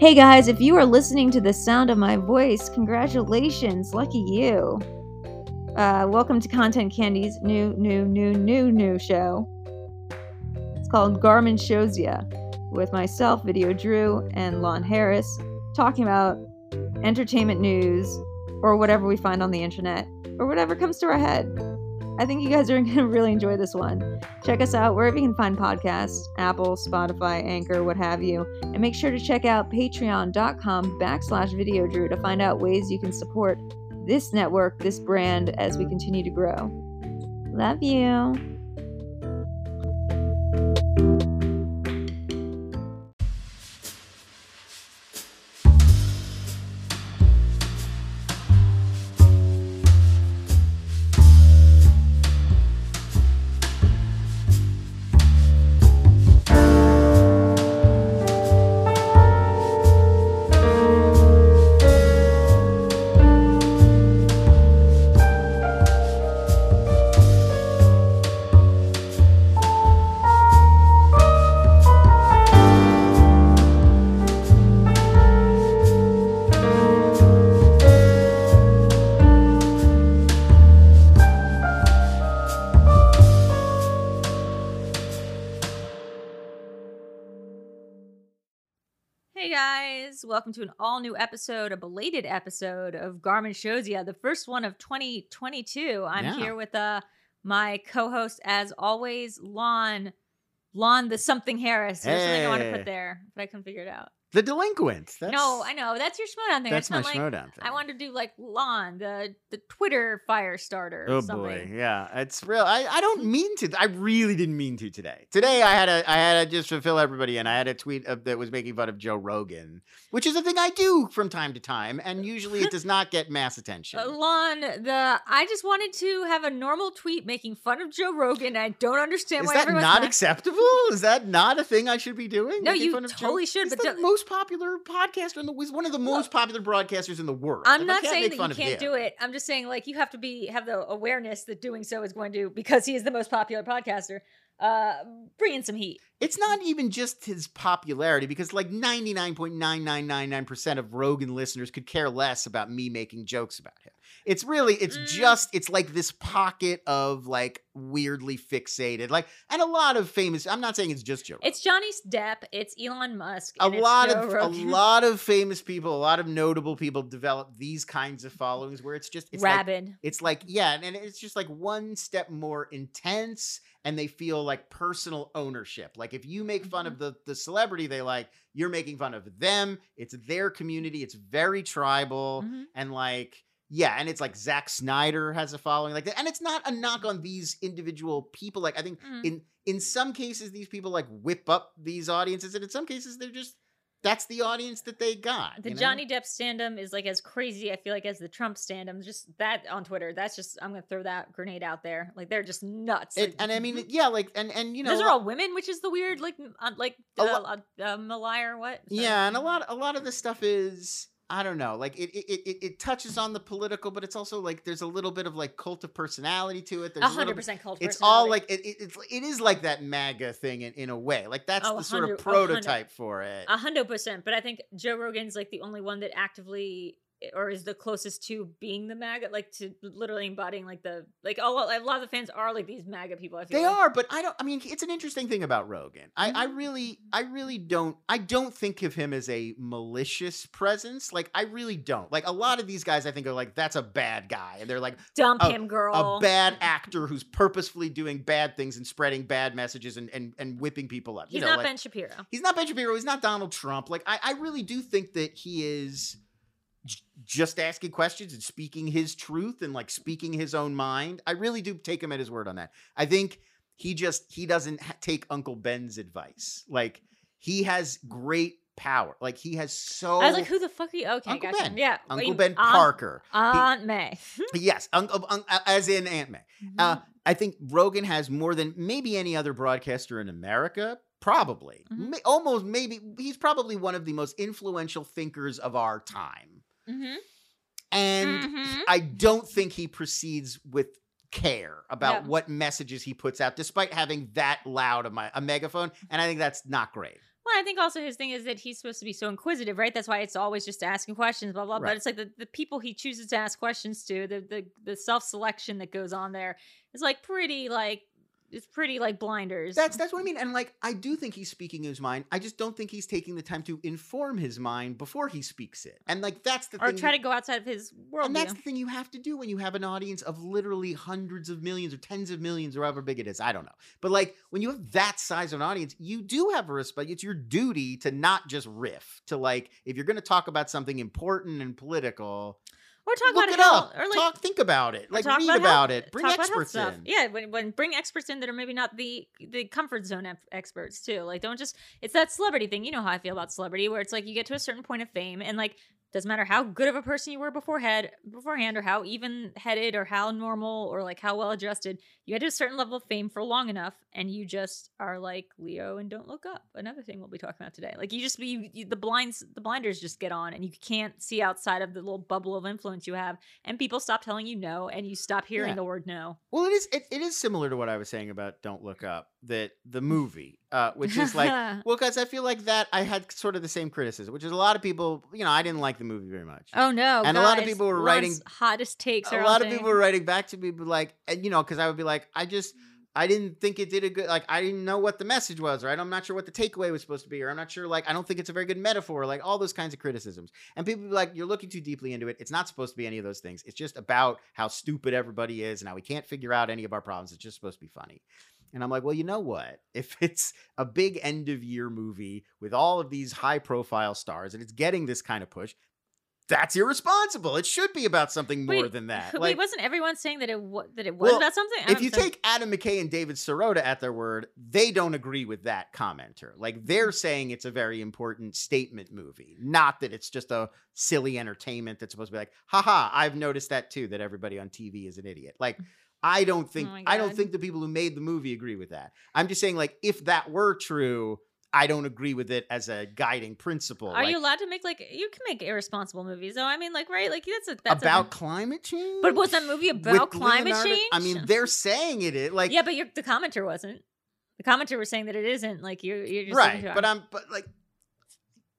Hey guys, if you are listening to the sound of my voice, congratulations, lucky you. Uh, welcome to Content Candy's new, new, new, new, new show. It's called Garmin Shows Ya, with myself, Video Drew, and Lon Harris, talking about entertainment news or whatever we find on the internet or whatever comes to our head. I think you guys are going to really enjoy this one. Check us out wherever you can find podcasts Apple, Spotify, Anchor, what have you. And make sure to check out patreon.com backslash videodrew to find out ways you can support this network, this brand, as we continue to grow. Love you. Welcome to an all new episode, a belated episode of Garmin Shows Ya, the first one of 2022. I'm Yeah. here with uh my co-host as always, Lon. Lon the something Harris. There's something I want to put there, but I couldn't figure it out. The delinquent. That's, no, I know. That's your Schmoedown thing. That's just my like, Schmoedown thing. I wanted to do like Lon, the the Twitter fire starter. or Oh something. boy, yeah, it's real. I, I don't mean to. I really didn't mean to today. Today I had a I had to just fulfill everybody, and I had a tweet of, that was making fun of Joe Rogan, which is a thing I do from time to time, and usually it does not get mass attention. Uh, Lon, the I just wanted to have a normal tweet making fun of Joe Rogan. I don't understand Is why that not mad. acceptable? Is that not a thing I should be doing? No, you of Joe- totally should, but the don't- most popular podcaster in the. He's one of the most popular broadcasters in the world. I'm If not saying that you can't him- do it. I'm just saying like you have to be have the awareness that doing so is going to because he is the most popular podcaster. Uh, bring in some heat. It's not even just his popularity because like 99.9999% of Rogan listeners could care less about me making jokes about him. It's really it's Mm. just it's like this pocket of like weirdly fixated like and a lot of famous I'm not saying it's just Joe. It's Johnny Depp. It's Elon Musk. a lot of Rogan. a lot of famous people, a lot of notable people develop these kinds of followings where it's just it's like rabid. it's like yeah and it's just like one step more intense and they feel like personal ownership like if you make fun of the the celebrity they like you're making fun of them it's their community it's very tribal Mhm. and like yeah and it's like Zack Snyder has a following like that and it's not a knock on these individual people like I think Mm. in in some cases these people like whip up these audiences and in some cases they're just that's the audience that they got The you know? Johnny Depp standum is like as crazy, I feel like, as the Trump standum. Just that on Twitter. That's just I'm gonna throw that grenade out there. Like they're just nuts. It- Like, and I mean yeah like and and you know those are all women, which is the weird, like, uh, like uh, lo- uh, or what? Sorry. Yeah, and a lot a lot of the stuff is I don't know, like it it, it it touches on the political, but it's also like there's a little bit of like cult of personality to it. There's A a hundred bit- percent cult. Personality. It's all like it, it, it's it is like that MAGA thing in, in a way. Like that's Oh, the sort of 100 oh, 100. prototype for it. A hundred percent. But I think Joe Rogan's like the only one that actively or is the closest to being the MAGA, like to literally embodying like the like a lot, a lot of the fans are like these MAGA people. I feel They like. are, but I don't. I mean, it's an interesting thing about Rogan. I, I Mhm. really, I really don't. I don't think of him as a malicious presence. Like, I really don't. Like a lot of these guys, I think are like, that's a bad guy, and they're like, Dump a- him, girl. a bad actor who's purposefully doing bad things and spreading bad messages and and, and whipping people up. He's you know, not like, Ben Shapiro. he's not Ben Shapiro. He's not Donald Trump. Like I, I really do think that he is just asking questions and speaking his truth and like speaking his own mind. I really do take him at his word on that. I think he just he doesn't ha- take Uncle Ben's advice. Like he has great power. Like he has so I was like, who the fuck are you? Okay, Uncle gotcha. Ben. Yeah, Uncle Ben Aunt- Parker. Aunt May. yes, Uncle un, as in Aunt May. Uh, Mm-hmm. I think Rogan has more than maybe any other broadcaster in America. Probably, Mhm. Ma- almost maybe. He's probably one of the most influential thinkers of our time, Mhm. and Mhm. I don't think he proceeds with care about what messages he puts out, despite having that loud of my a megaphone. And I think that's not great. Well, I think also his thing is that he's supposed to be so inquisitive, right? That's why it's always just asking questions, blah blah. Right. But it's like the, the people he chooses to ask questions to, the the the self selection that goes on there is like pretty like it's pretty like blinders. That's that's what I mean. And like I do think he's speaking his mind. I just don't think he's taking the time to inform his mind before he speaks it. And like that's the or thing. try to go outside of his world. and that's the thing you have to do when you have an audience of literally hundreds of millions or tens of millions or however big it is. I don't know. But like when you have that size of an audience, you do have a respect. It's your duty to not just riff, to like, if you're going to talk about something important and political, or talk look about it health, up. or like talk, think about it. Like, talk read about about, it. Bring experts in. Yeah, when, when bring experts in that are maybe not the the comfort zone ep- experts too. Like, don't just it's that celebrity thing. You know how I feel about celebrity, where it's like you get to a certain point of fame, and like doesn't matter how good of a person you were beforehand, beforehand, or how even headed, or how normal, or like how well adjusted, you get to a certain level of fame for long enough, and you just are like Leo and don't look up. Another thing we'll be talking about today. Like you just be you, the blinds, the blinders just get on, and you can't see outside of the little bubble of influence you have, and people stop telling you no, and you stop hearing Yeah. the word no. Well, it is. It, it is similar to what I was saying about "Don't Look Up." That the mm. movie, uh, which is like, well, because I feel like that I had sort of the same criticism, which is a lot of people. You know, I didn't like the movie very much. oh no, And a lot of people were writing- hottest takes. a lot of people were writing back to me, but like, and, you know, because I would be like, I just, I didn't think it did a good, like, I didn't know what the message was, right? I'm not sure what the takeaway was supposed to be, or I'm not sure, like, I don't think it's a very good metaphor, like, all those kinds of criticisms. And people be like, you're looking too deeply into it. It's not supposed to be any of those things. It's just about how stupid everybody is and how we can't figure out any of our problems. It's just supposed to be funny. And I'm like, well, you know what? If it's a big end of year movie with all of these high profile stars and it's getting this kind of push, that's irresponsible. It should be about something more Wait, than that. Wait, Like, wasn't everyone saying that it wa- that it was Well, about something? I if you take Adam McKay and David Sirota at their word, they don't agree with that commenter. Like they're mm. saying it's a very important statement movie, not that it's just a silly entertainment that's supposed to be like, haha, I've noticed that too, that everybody on TV is an idiot. Like mm. I don't oh think Oh I don't think the people who made the movie agree with that. I'm just saying, like, if that were true, I don't agree with it as a guiding principle. are like, you allowed to make like you can make irresponsible movies? though? I mean, like right, like that's a that's about A, climate change? but was that movie about climate Leonardo- change? I mean, they're saying it. is like yeah, but the commenter wasn't. The commenter was saying that it isn't. Like you're you're just right but i'm but like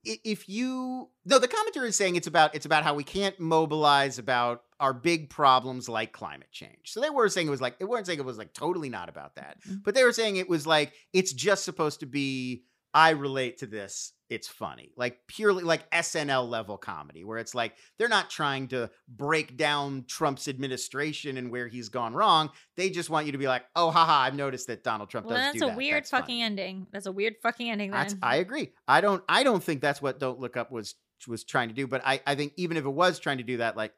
if you no the commenter is saying it's about it's about how we can't mobilize about our big problems like climate change so they were saying it was like they weren't saying it was like totally not about that Mhm. but they were saying it was like it's just supposed to be i relate to this it's funny like purely like snl level comedy where it's like they're not trying to break down trump's administration and where he's gone wrong they just want you to be like oh haha i've noticed that donald trump well, that's do a that. weird That's fucking funny." ending. That's a weird fucking ending. I agree. I don't. I don't think that's what Don't Look Up was was trying to do. But I, I think even if it was trying to do that, like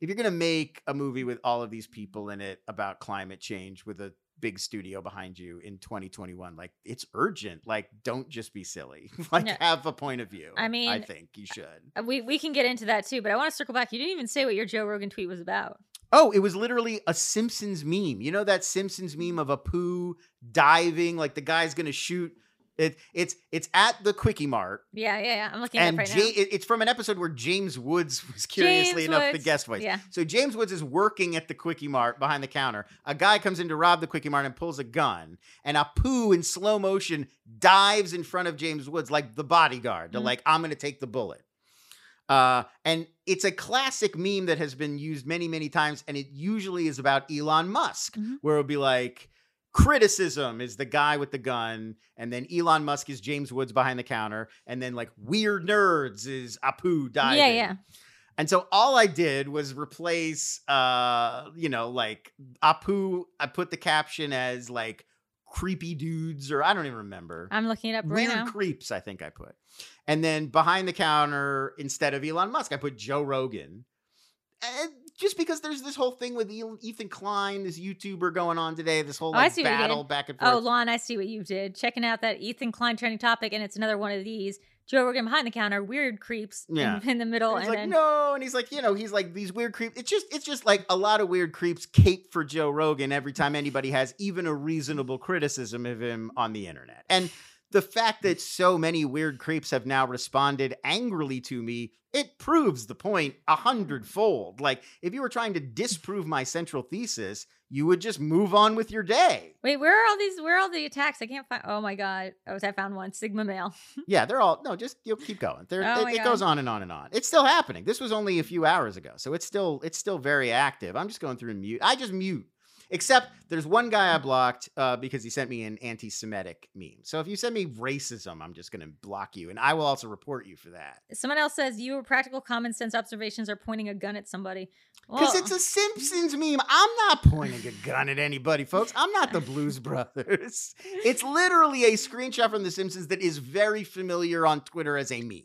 if you're gonna make a movie with all of these people in it about climate change with a big studio behind you in 2021, like it's urgent. Like don't just be silly. like No. have a point of view. I mean I think you should. Uh, we we can get into that too. But I want to circle back. You didn't even say what your Joe Rogan tweet was about. Oh, it was literally a Simpsons meme. You know that Simpsons meme of Apu diving, like the guy's gonna shoot. It, it's it's at the Kwik-E-Mart. Yeah, yeah, yeah. I'm looking at it right Ja- it- it's from an episode where James Woods was curiously James enough the guest voice. yeah. So James Woods is working at the Kwik-E-Mart behind the counter. A guy comes in to rob the Kwik-E-Mart and pulls a gun, and Apu in slow motion dives in front of James Woods like the bodyguard to Mhm. like I'm going to take the bullet. Uh, and it's a classic meme that has been used many, many times, and it usually is about Elon Musk, Mhm. where it'll be like, criticism is the guy with the gun, and then Elon Musk is James Woods behind the counter, and then like weird nerds is Apu diving. Yeah, yeah. And so all I did was replace, uh, you know, like Apu. I put the caption as like creepy dudes, or I don't even remember. I'm looking it up right Weird now. creeps, I think I put. And then behind the counter, instead of Elon Musk, I put Joe Rogan. And just because there's this whole thing with Ethan Klein, this YouTuber going on today, this whole Oh, like, see what you did. battle back and oh, forth. Oh, Lon, I see what you did. Checking out that Ethan Klein trending topic, and it's another one of these. Joe Rogan behind the counter, weird creeps in- Yeah. in, the middle, And and, like, then no, and he's like, you know, he's like these weird creeps. It's just, it's just like a lot of weird creeps cape for Joe Rogan every time anybody has even a reasonable criticism of him on the internet. And the fact that so many weird creeps have now responded angrily to me, it proves the point a hundredfold. Like, if you were trying to disprove my central thesis, you would just move on with your day. Wait, where are all these? Where are all the attacks? I can't find. Oh my god! Oh, I found one. Sigma male. yeah, they're all no. Just you know, keep going. They're, Oh it, it goes on and on and on. It's still happening. This was only a few hours ago, so it's still it's still very active. I'm just going through and mute. I just mute. Except there's one guy I blocked uh, because he sent me an anti-Semitic meme. So if you send me racism, I'm just going to block you, and I will also report you for that. Someone else says your practical common sense observations are pointing a gun at somebody. Because it's a Simpsons meme. I'm not pointing a gun at anybody, folks. I'm not the Blues Brothers. It's literally a screenshot from The Simpsons that is very familiar on Twitter as a meme.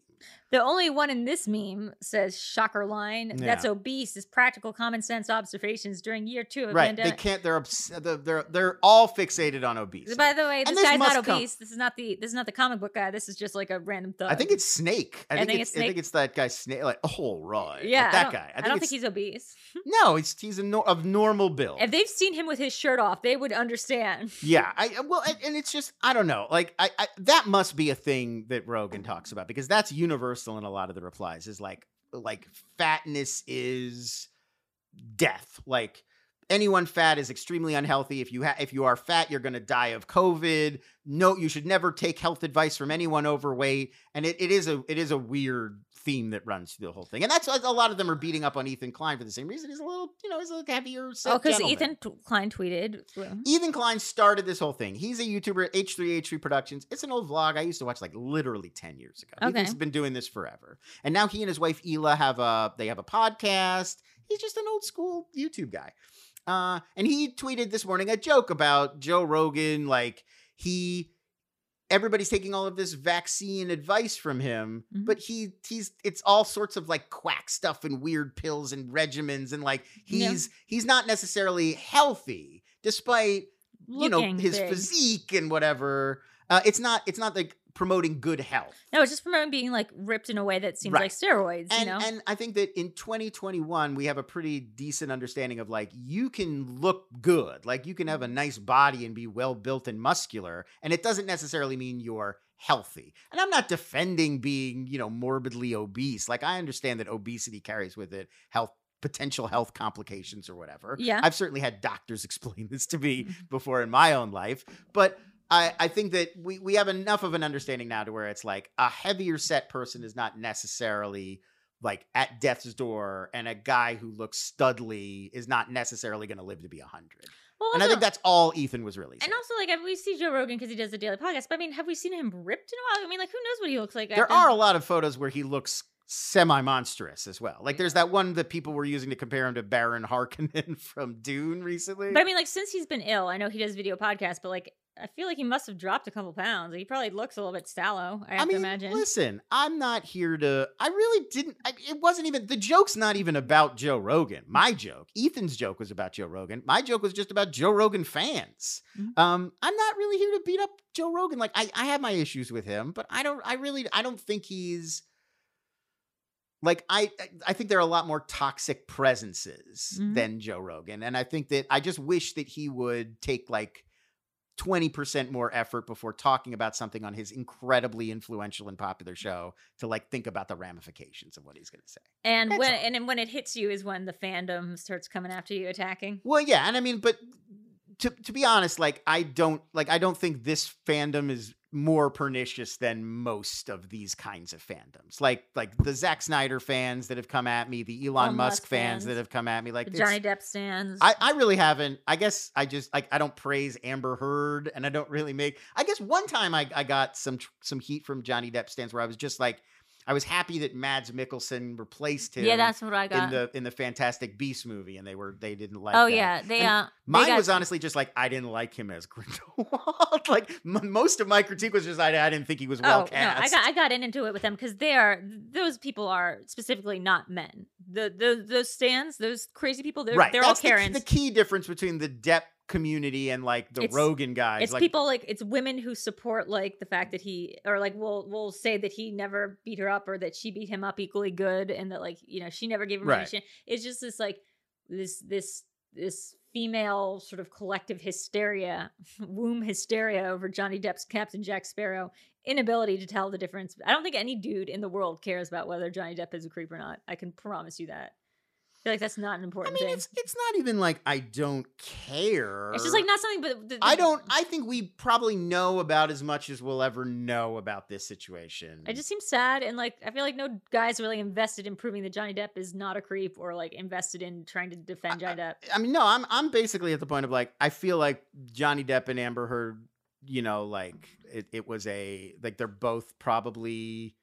The only one in this meme says shocker line. That's obese is practical common sense observations during year two of Right? They can't. They're obs- they're they're, all fixated on obesity. By the way, this, this guy's not must come- obese. This is not the this is not the comic book guy. This is just like a random thug. I think it's Snake. I, I think, think it's, it's I think it's that guy Snake. Like, oh right, yeah. like that don't- guy. I, don't think he's obese. no. He's he's a nor- of normal build. If they've seen him with his shirt off, they would understand. Yeah, I uh, well, and, and it's just I don't know. Like I, I that must be a thing that Rogan talks about because that's universal in a lot of the replies. Is like like fatness is death. Like anyone fat is extremely unhealthy. If you ha- if you are fat, you're going to die of COVID. No, you should never take health advice from anyone overweight. And it, it is a it is a weird theme that runs through the whole thing. And that's a lot of them are beating up on Ethan Klein for the same reason. He's a little you know he's a heavier. Oh, because. Ethan T- Klein tweeted. Ethan Klein started this whole thing. He's a YouTuber, H3H3 Productions. It's an old vlog I used to watch like literally 10 years ago. Okay. Ethan's been doing this forever. And now he and his wife Hila have a they have a podcast. He's just an old school YouTube guy. Uh, and he tweeted this morning a joke about Joe Rogan like he everybody's taking all of this vaccine advice from him Mhm. but he he's it's all sorts of like quack stuff and weird pills and regimens and like Yeah. he's he's not necessarily healthy despite you know his big. physique and whatever uh it's not it's not like promoting good health No, it's just promoting being like ripped in a way that seems Right. like steroids. and you know, and i think that in 2021 we have a pretty decent understanding of like you can look good like you can have a nice body and be well built and muscular and it doesn't necessarily mean you're healthy and i'm not defending being you know morbidly obese like i understand that obesity carries with it health potential health complications or whatever Yeah. i've certainly had doctors explain this to me Mhm. before in my own life but I, I think that we, we have enough of an understanding now to where it's like a heavier set person is not necessarily like at death's door and a guy who looks studly is not necessarily going to live to be 100 well, and i think that's all ethan was really saying And also, like, we see Joe Rogan because he does the daily podcast. But I mean, have we seen him ripped in a while? I mean, like, who knows what he looks like? there after- are a lot of photos where he looks semi-monstrous as well like there's that one that people were using to compare him to baron harkonnen from dune recently But I mean, like, since he's been ill, I know he does video podcasts, but like, I feel like he must have dropped a couple pounds. He probably looks a little bit sallow. I have I mean, to imagine. listen, I'm not here to. I really didn't. I, it wasn't even. The joke's not even about Joe Rogan. My joke, Ethan's joke was about Joe Rogan. My joke was just about Joe Rogan fans. Mhm. Um, I'm not really here to beat up Joe Rogan. Like, I, I have my issues with him, but I don't. I really. I don't think he's. Like I, I- think there are a lot more toxic presences Mhm. than Joe Rogan, and I think that I just wish that he would take like 20% more effort before talking about something on his incredibly influential and popular mm-hmm. show to like think about the ramifications of what he's going to say. and that's when all. and when it hits you is when the fandom starts coming after you, attacking. Well, yeah, and I mean, but to to be honest, like I don't like I don't think this fandom is more pernicious than most of these kinds of fandoms. Like like the Zack Snyder fans that have come at me, the Elon Elon Musk, Musk fans, fans, that have come at me, like The Johnny Depp stands. I, I really haven't. I guess I just like I don't praise Amber Heard, and I don't really make. I guess one time I, I got some some heat from Johnny Depp stands where I was just like, I was happy that Mads Mikkelsen replaced him. yeah, that's what I got in the in the Fantastic Beast movie, and they were they didn't like. oh that. yeah, they And uh. they Mine got- was honestly just like I didn't like him as Grindelwald. like m- most of my critique was just I, I didn't think he was well oh cast. no, I got I got into it with them because they are those people are specifically not men. The the those stands, those crazy people, they're right. they're That's all the, Karens. the key difference between the Depp community and like the It's- Rogan guys. it's like, people like it's women who support like the fact that he or like will will say that he never beat her up or that she beat him up equally good and that like you know she never gave him Right. shit. It's just this like this this this female sort of collective hysteria, womb hysteria over Johnny Depp's Captain Jack Sparrow inability to tell the difference. I don't think any dude in the world cares about whether Johnny Depp is a creep or not. I can promise you that. I feel like that's not an important I mean, thing. it's it's not even like I don't care. It's just like not something, but the, I don't. I think we probably know about as much as we'll ever know about this situation. It just seems sad, and like I feel like no guy's really invested in proving that Johnny Depp is not a creep, or like invested in trying to defend Johnny Depp. I mean, no, I'm I'm basically at the point of like I feel like Johnny Depp and Amber Heard, you know, like it, it was a like they're both probably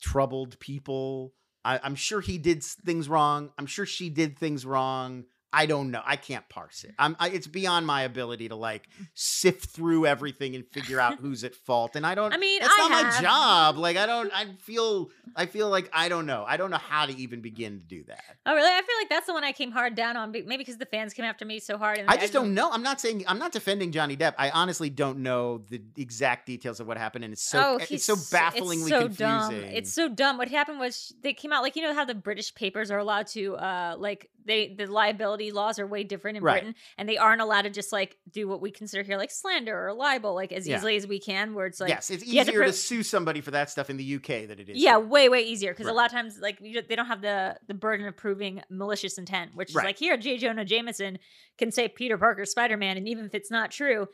troubled people. I, I'm sure he did things wrong. I'm sure she did things wrong. I don't know. I can't parse it. I'm. I, it's beyond my ability to like sift through everything and figure out who's at fault. And I don't. I mean, That's I not my job. Like I don't. I feel. I feel like I don't know. I don't know how to even begin to do that. Oh, really? I feel like that's the one I came hard down on. Maybe because the fans came after me so hard. And I just don't know. I'm not saying I'm not defending Johnny Depp. I honestly don't know the exact details of what happened, and it's so oh, it's so bafflingly it's so confusing. Dumb. It's so dumb. What happened was they came out like you know how the British papers are allowed to uh like they the liability laws are way different in Right. Britain, and they aren't allowed to just like do what we consider here like slander or libel like as Yeah. easily as we can. Where it's like yes, it's have to easier to, sue somebody for that stuff in the UK than it is. Yeah, here. way way easier because a lot of times like you, they don't have the the burden of proving malicious intent, which is Right. like here J. Jonah Jameson can say Peter Parker Spider Man, and even if it's not true.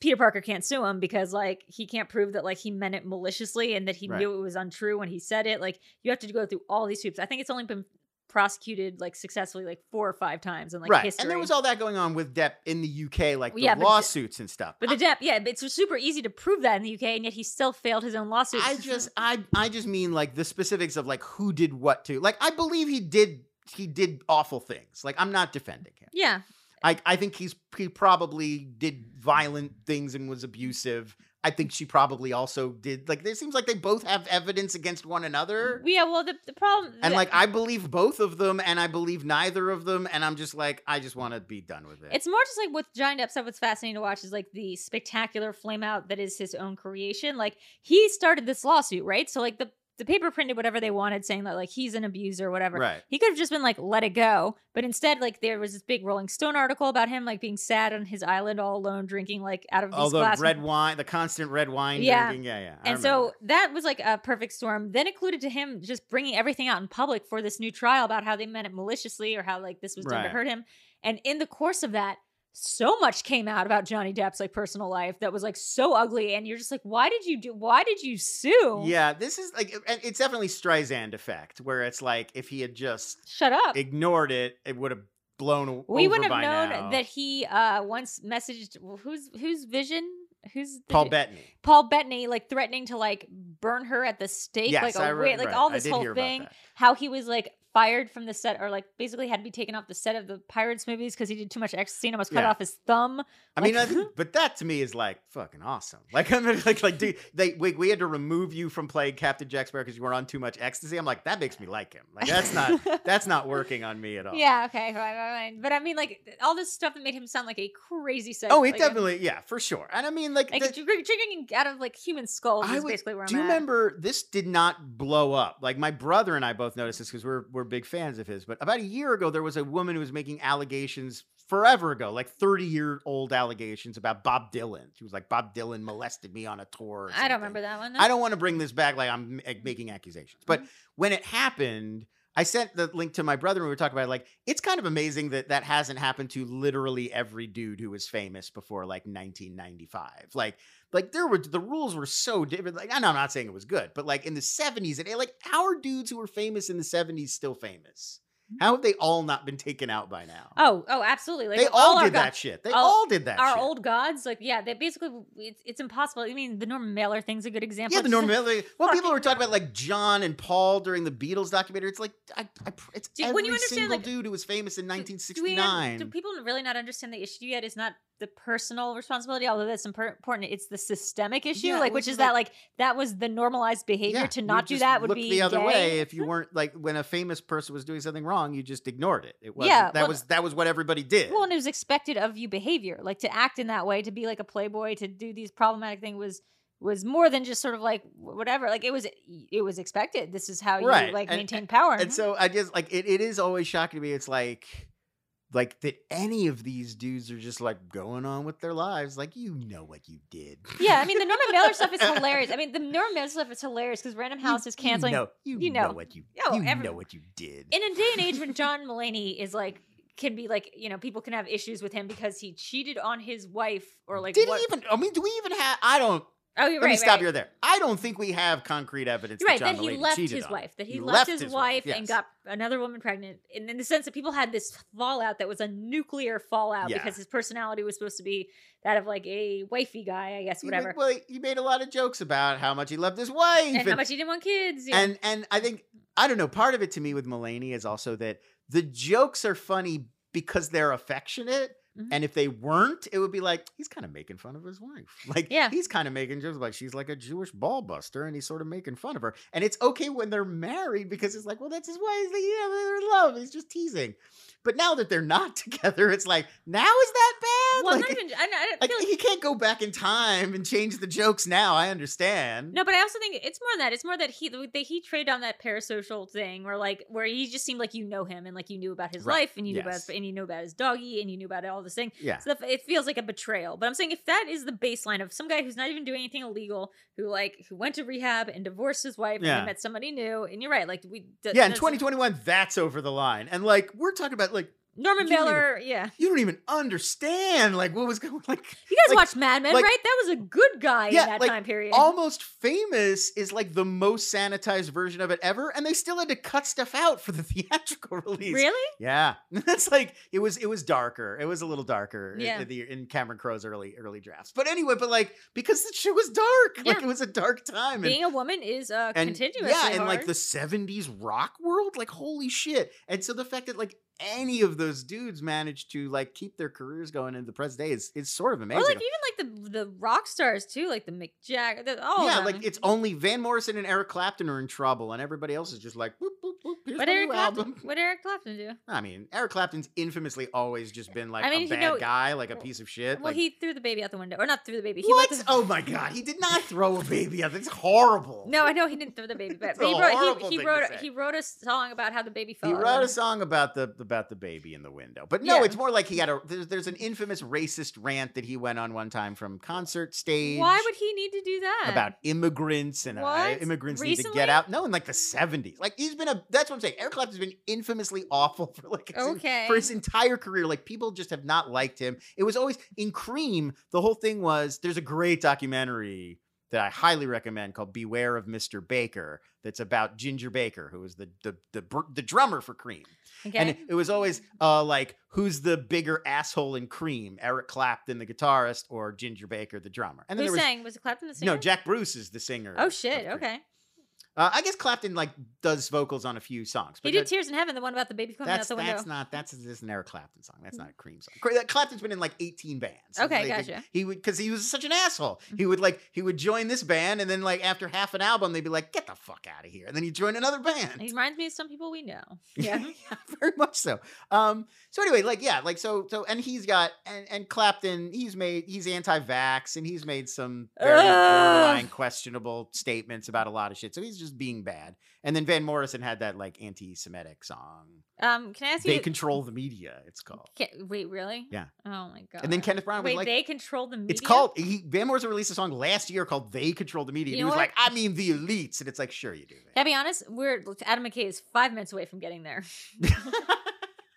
Peter Parker can't sue him because like he can't prove that like he meant it maliciously and that he Right. knew it was untrue when he said it. Like you have to go through all these hoops. I think it's only been prosecuted like successfully like four or five times in like right. history. And there was all that going on with Depp in the UK, like the Yeah, lawsuits and stuff. but the Depp, yeah, it's super easy to prove that in the UK, and yet he still failed his own lawsuit. I just I I just mean like the specifics of like who did what to. Like I believe he did he did awful things. Like I'm not defending him. yeah, I I think he's he probably did violent things and was abusive. I think she probably also did. Like it seems like they both have evidence against one another. yeah. Well, the the problem And like I believe both of them, and I believe neither of them, and I'm just like I just want to be done with it. It's more just like with Johnny Depp stuff. What's fascinating to watch is like the spectacular flame out that is his own creation. Like he started this lawsuit, right? So like the the paper printed whatever they wanted, saying that like he's an abuser or whatever. right. He could have just been like, let it go. But instead, like there was this big Rolling Stone article about him like being sad on his island all alone, drinking like out of these All the glass red wine, the constant red wine Yeah. drinking. Yeah, yeah. I and remember so that. was like a perfect storm. Then it included to him just bringing everything out in public for this new trial about how they meant it maliciously or how like this was done to hurt him. And in the course of that, so much came out about Johnny Depp's like personal life that was like so ugly. And you're just like, why did you do? Why did you sue? yeah, this is like and it's definitely Streisand effect, where it's like if he had just Shut up. ignored it, it would have blown we wouldn't have known now. that he uh once messaged who's whose vision who's the Paul Bettany. Paul Bettany like threatening to like burn her at the stake Yes, like I re- like right, all this whole thing how he was like fired from the set or like basically had to be taken off the set of the Pirates movies because he did too much ecstasy and almost cut Yeah. off his thumb. I mean, I think- but that to me is like fucking awesome. Like, I'm like, like, dude, they we, we had to remove you from playing Captain Jack Sparrow because you were on too much ecstasy. I'm like, that makes me like him. Like, that's not that's not working on me at all. Yeah, okay. But I mean, like all this stuff that made him sound like a crazy psycho. Oh, it like, definitely, yeah, for sure. And I mean, like, like the- dr- drinking out of like human skulls I is would- basically where I'm do you at. remember this did not blow up? Like my brother and I both noticed this because we're we're big fans of his. But about a year ago, there was a woman who was making allegations forever ago, like 30 year old allegations about Bob Dylan. She was like, Bob Dylan molested me on a tour. I don't remember that one. I don't want to bring this back like I'm making accusations. But Mm-hmm. when it happened, I sent the link to my brother and we were talking about it. Like, it's kind of amazing that that hasn't happened to literally every dude who was famous before like 1995. Like, like there were the rules were so different. Like, I'm not saying it was good, but like in the 70s, and like our dudes who were famous in the 70s still famous? How have they all not been taken out by now? Oh, oh, absolutely. Like they all our did that shit. They all- all did that Our shit. old gods, like yeah, they basically it's, it's impossible. I mean, the Norman Mailer thing's a good example. Yeah, the like- normal. Well, people were talking about like John and Paul during the Beatles documentary. It's like I, I it's Do- when every you understand, single like, dude who was famous in Do we 1969. Do, people really not understand the issue yet? Is not the personal responsibility, although that's important. It's the systemic issue, Yeah, like which is that like- that was the normalized behavior Yeah, to not do that would be the other gay. way if you weren't like when a famous person was doing something wrong, you just ignored it. It was Yeah, that well, was that was what everybody did. Well, and it was expected of you behavior, like to act in that way, to be like a playboy, to do these problematic things was was more than just sort of like whatever. Like it was it was expected. This is how you Right, like and- maintain power. and so I just like it, it is always shocking to me. It's like like that any of these dudes are just like going on with their lives. Like you know what you did. Yeah, I mean the Norman Mailer stuff is hilarious. I mean the Norman Mailer stuff is hilarious because Random You- House is canceling. You know, you, you know. know. what you. Yo, you every- know what you did. in a day and age when John Mulaney is like can be like you know people can have issues with him because he cheated on his wife or like did what? he even? I mean, do we even have? I don't. Oh you're Let right me stop right. you there. I don't think we have concrete evidence. You're right John that he left cheated his on wife that he, He left, his, wife yes. and got another woman pregnant and in the sense that people had this fallout that was a nuclear fallout Yeah. because his personality was supposed to be that of like a wifey guy I guess He whatever made- well, he made a lot of jokes about how much he loved his wife and how much he didn't want kids yeah. and and I think I don't know. Part of it to me with Mulaney is also that the jokes are funny because they're affectionate. Mhm. And if they weren't, it would be like he's kind of making fun of his wife. Like Yeah. he's kind of making jokes like she's like a Jewish ball buster, and he's sort of making fun of her. And it's okay when they're married because it's like, well, that's his wife. He's like, yeah, they're in love. He's just teasing. But now that they're not together, it's like now is that bad? well like, not even I, I like, like he can't go back in time and change the jokes now. I understand. No, but I also think it's more than that. It's more that he that he traded on that parasocial thing, where like where he just seemed like you know him and like you knew about his Right. life and you knew about Yes. his, and you knew about his doggy and you knew about all this thing. Yeah. So it feels like a betrayal. But I'm saying if that is the baseline of some guy who's not even doing anything illegal, who like who went to rehab and divorced his wife and Yeah. then met somebody new, and you're right, like we d- yeah, in 2021, that's over the line. And like we're talking about like Norman didn't even- Mailer, yeah. you don't even understand like what was going like You guys like- watched Mad Men, like- right? That was a good guy Yeah, in that like, time period. almost famous is like the most sanitized version of it ever and they still had to cut stuff out for the theatrical release. really? Yeah. It's like it was it was darker. It was a little darker in- Yeah. in, in Cameron Crowe's early early drafts. But anyway, but like because the shit was dark. Yeah. Like it was a dark time. and- Being a woman is uh, and continuously yeah, in like the 70s rock world, like holy shit. And so the fact that like any of those dudes managed to like keep their careers going in the present day is is sort of amazing. Or like even like the the rock stars too, like the Mick Jagger, the, all yeah, like it's only Van Morrison and Eric Clapton are in trouble, and everybody else is just like, boop, boop, boop, here's what Eric Clapton? album. What Eric Clapton do? I mean, Eric Clapton's infamously always just been like I mean, a bad know- guy, like a piece of shit. Well, like, he threw the baby out the window, or not threw the baby. He what? the- Oh my god, he did not throw a baby out. That's horrible. No, I know he didn't throw the baby, but That's he wrote he, he wrote to a, he wrote a song about how the baby fell. He out the wrote a song about the about the baby in the window, but no, Yeah. it's more like he had a. There's, there's an infamous racist rant that he went on one time from concert stage. Why would he need to do that? about immigrants and uh, immigrants need to get out? No, in like the seventies. Like he's been a. That's what I'm saying. Eric Clapton's been infamously awful for like his, Okay. for his entire career. Like people just have not liked him. It was always in Cream. The whole thing was. There's a great documentary that I highly recommend called "Beware of Mr. Baker." That's about Ginger Baker, who was the the the, the drummer for Cream. okay. And it, it was always uh like who's the bigger asshole in Cream, Eric Clapton the guitarist or Ginger Baker the drummer. And then there was sang? Was it Clapton the singer? no Jack Bruce is the singer. Oh shit! Okay. Uh, I guess Clapton like does vocals on a few songs. He did that- "Tears in Heaven," the one about the baby coming out that's the window. that's not that's this is an Eric Clapton song. That's not a Cream song. Clapton's been in like 18 bands. Okay, Like, gotcha. He would because he was such an asshole. Mm-hmm. He would like he would join this band and then like after half an album they'd be like get the fuck out of here and then he'd join another band. He reminds me of some people we know. Yeah, Yeah. very much so. Um, so anyway, like yeah, like so so and he's got and and Clapton, he's made he's anti-vax and he's made some very borderline questionable statements about a lot of shit. So he's just being bad. And then Van Morrison had that like anti-Semitic song. Um, can I ask They you? They control the media, it's called. Can, wait, really? Yeah. Oh my god. And then Kenneth Brown was Wait, like they control the media. it's called he, Van Morrison released a song last year called They Control the Media. You he was what? like, I mean the elites. And it's like, sure you do. Can I be honest? We're Adam McKay is five minutes away from getting there.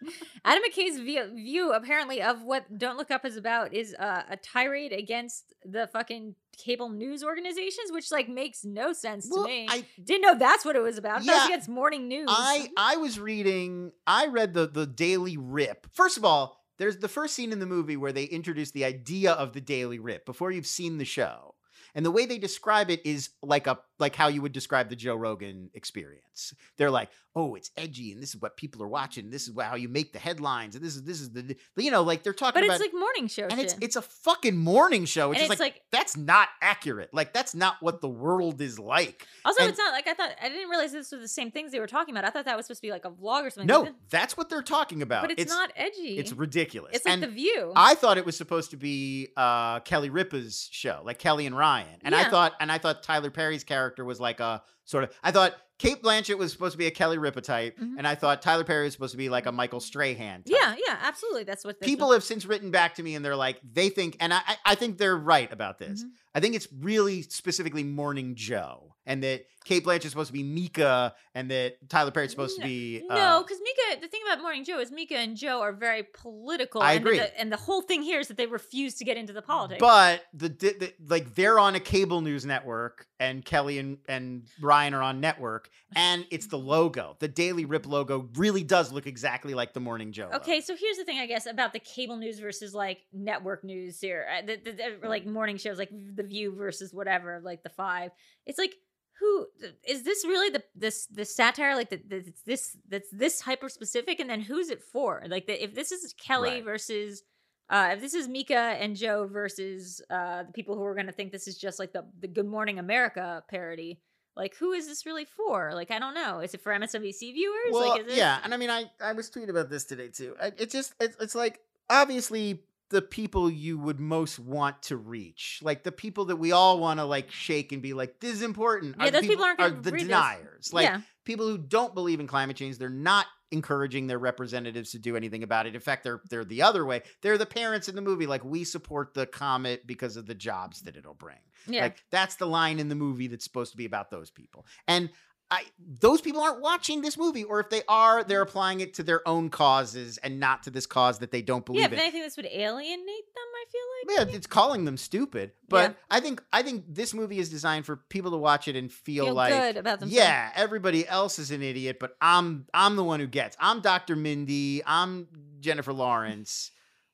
Adam McKay's view, view apparently of what Don't Look Up is about is uh, a tirade against the fucking cable news organizations, which like makes no sense Well, to me. I Didn't know that's what it was about. Yeah. against morning news. I I was reading. I read the the Daily Rip. First of all, there's the first scene in the movie where they introduce the idea of the Daily Rip before you've seen the show, and the way they describe it is like a like how you would describe the Joe Rogan experience. They're like, oh, it's edgy, and this is what people are watching. This is how you make the headlines, and this is this is the you know like they're talking but about. it's like morning show and shit. it's it's a fucking morning show. Which and is it's like, like, that's not accurate. Like that's not what the world is like. also and- it's not like I thought. I didn't realize this was the same things they were talking about. I thought that was supposed to be like a vlog or something. No, that's what they're talking about. but it's, not edgy. It's ridiculous. It's like And the View. I thought it was supposed to be uh, Kelly Ripa's show, like Kelly and Ryan, and I thought, and I thought Tyler Perry's character was like a sort of. I thought Cate Blanchett was supposed to be a Kelly Ripa type, Mhm. and I thought Tyler Perry was supposed to be like a Michael Strahan. Type. Yeah, yeah, absolutely. That's what People have since written back to me and they're like, they think, and I, I- think they're right about this. Mhm. I think it's really specifically Morning Joe, and that Cate Blanchett's supposed to be Mika, and that Tyler Perry's supposed to No- be. No, uh, because Mika. The thing about Morning Joe is Mika and Joe are very political. I and agree. The, and the whole thing here is that they refuse to get into the politics. But the, the like they're on a cable news network, and Kelly and and Ryan are on network, and it's the logo. The Daily Rip logo really does look exactly like the Morning Joe. logo. Okay, so here's the thing, I guess, about the cable news versus like network news here, uh, the- like morning shows, like The View versus whatever, like the Five. It's like, who is this really the this the satire like it's this that's this hyper specific, and then who's it for? Like, the, if this is Kelly Right. versus. Uh, if this is Mika and Joe versus uh, the people who are going to think this is just like the, the Good Morning America parody, like who is this really for? Like I don't know. Is it for MSNBC viewers? Well, like, is it, yeah, and I mean, I I was tweeting about this today too. I, it just it's, it's like obviously the people you would most want to reach, like the people that we all want to like shake and be like, this is important. Yeah, are the those people aren't are the read this. deniers, like yeah. people who don't believe in climate change. They're not encouraging their representatives to do anything about it. In fact, they're they're the other way. They're the parents in the movie, like we support the comet because of the jobs that it'll bring. yeah. Like that's the line in the movie that's supposed to be about those people. And I those people aren't watching this movie, or if they are, they're applying it to their own causes and not to this cause that they don't believe Yeah, if in. anything, this would alienate them. I feel like. Yeah, it's calling them stupid. But Yeah. I think I think this movie is designed for people to watch it and feel, Feel like good about themselves. yeah, everybody else is an idiot, but I'm I'm the one who gets. I'm Dr. Mindy. I'm Jennifer Lawrence.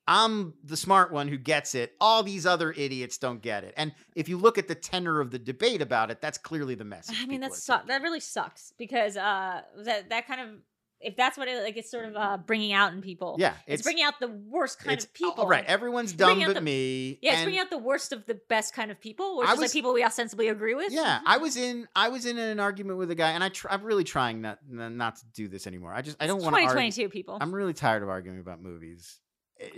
I'm the smart one who gets it. All these other idiots don't get it. And if you look at the tenor of the debate about it, that's clearly the message. I mean, that that really sucks because uh, that that kind of if that's what it like, it's sort of uh bringing out in people. Yeah, it's, bringing out the worst kind it's of people. Right, Everyone's It's dumb but the- me. Yeah, it's bringing out the worst of the best kind of people, which I is was- like people we ostensibly agree with. Yeah, I was in I was in an argument with a guy, and I tr- I'm really trying not not to do this anymore. I just I don't want to argue. 2022 people. I'm really tired of arguing about movies,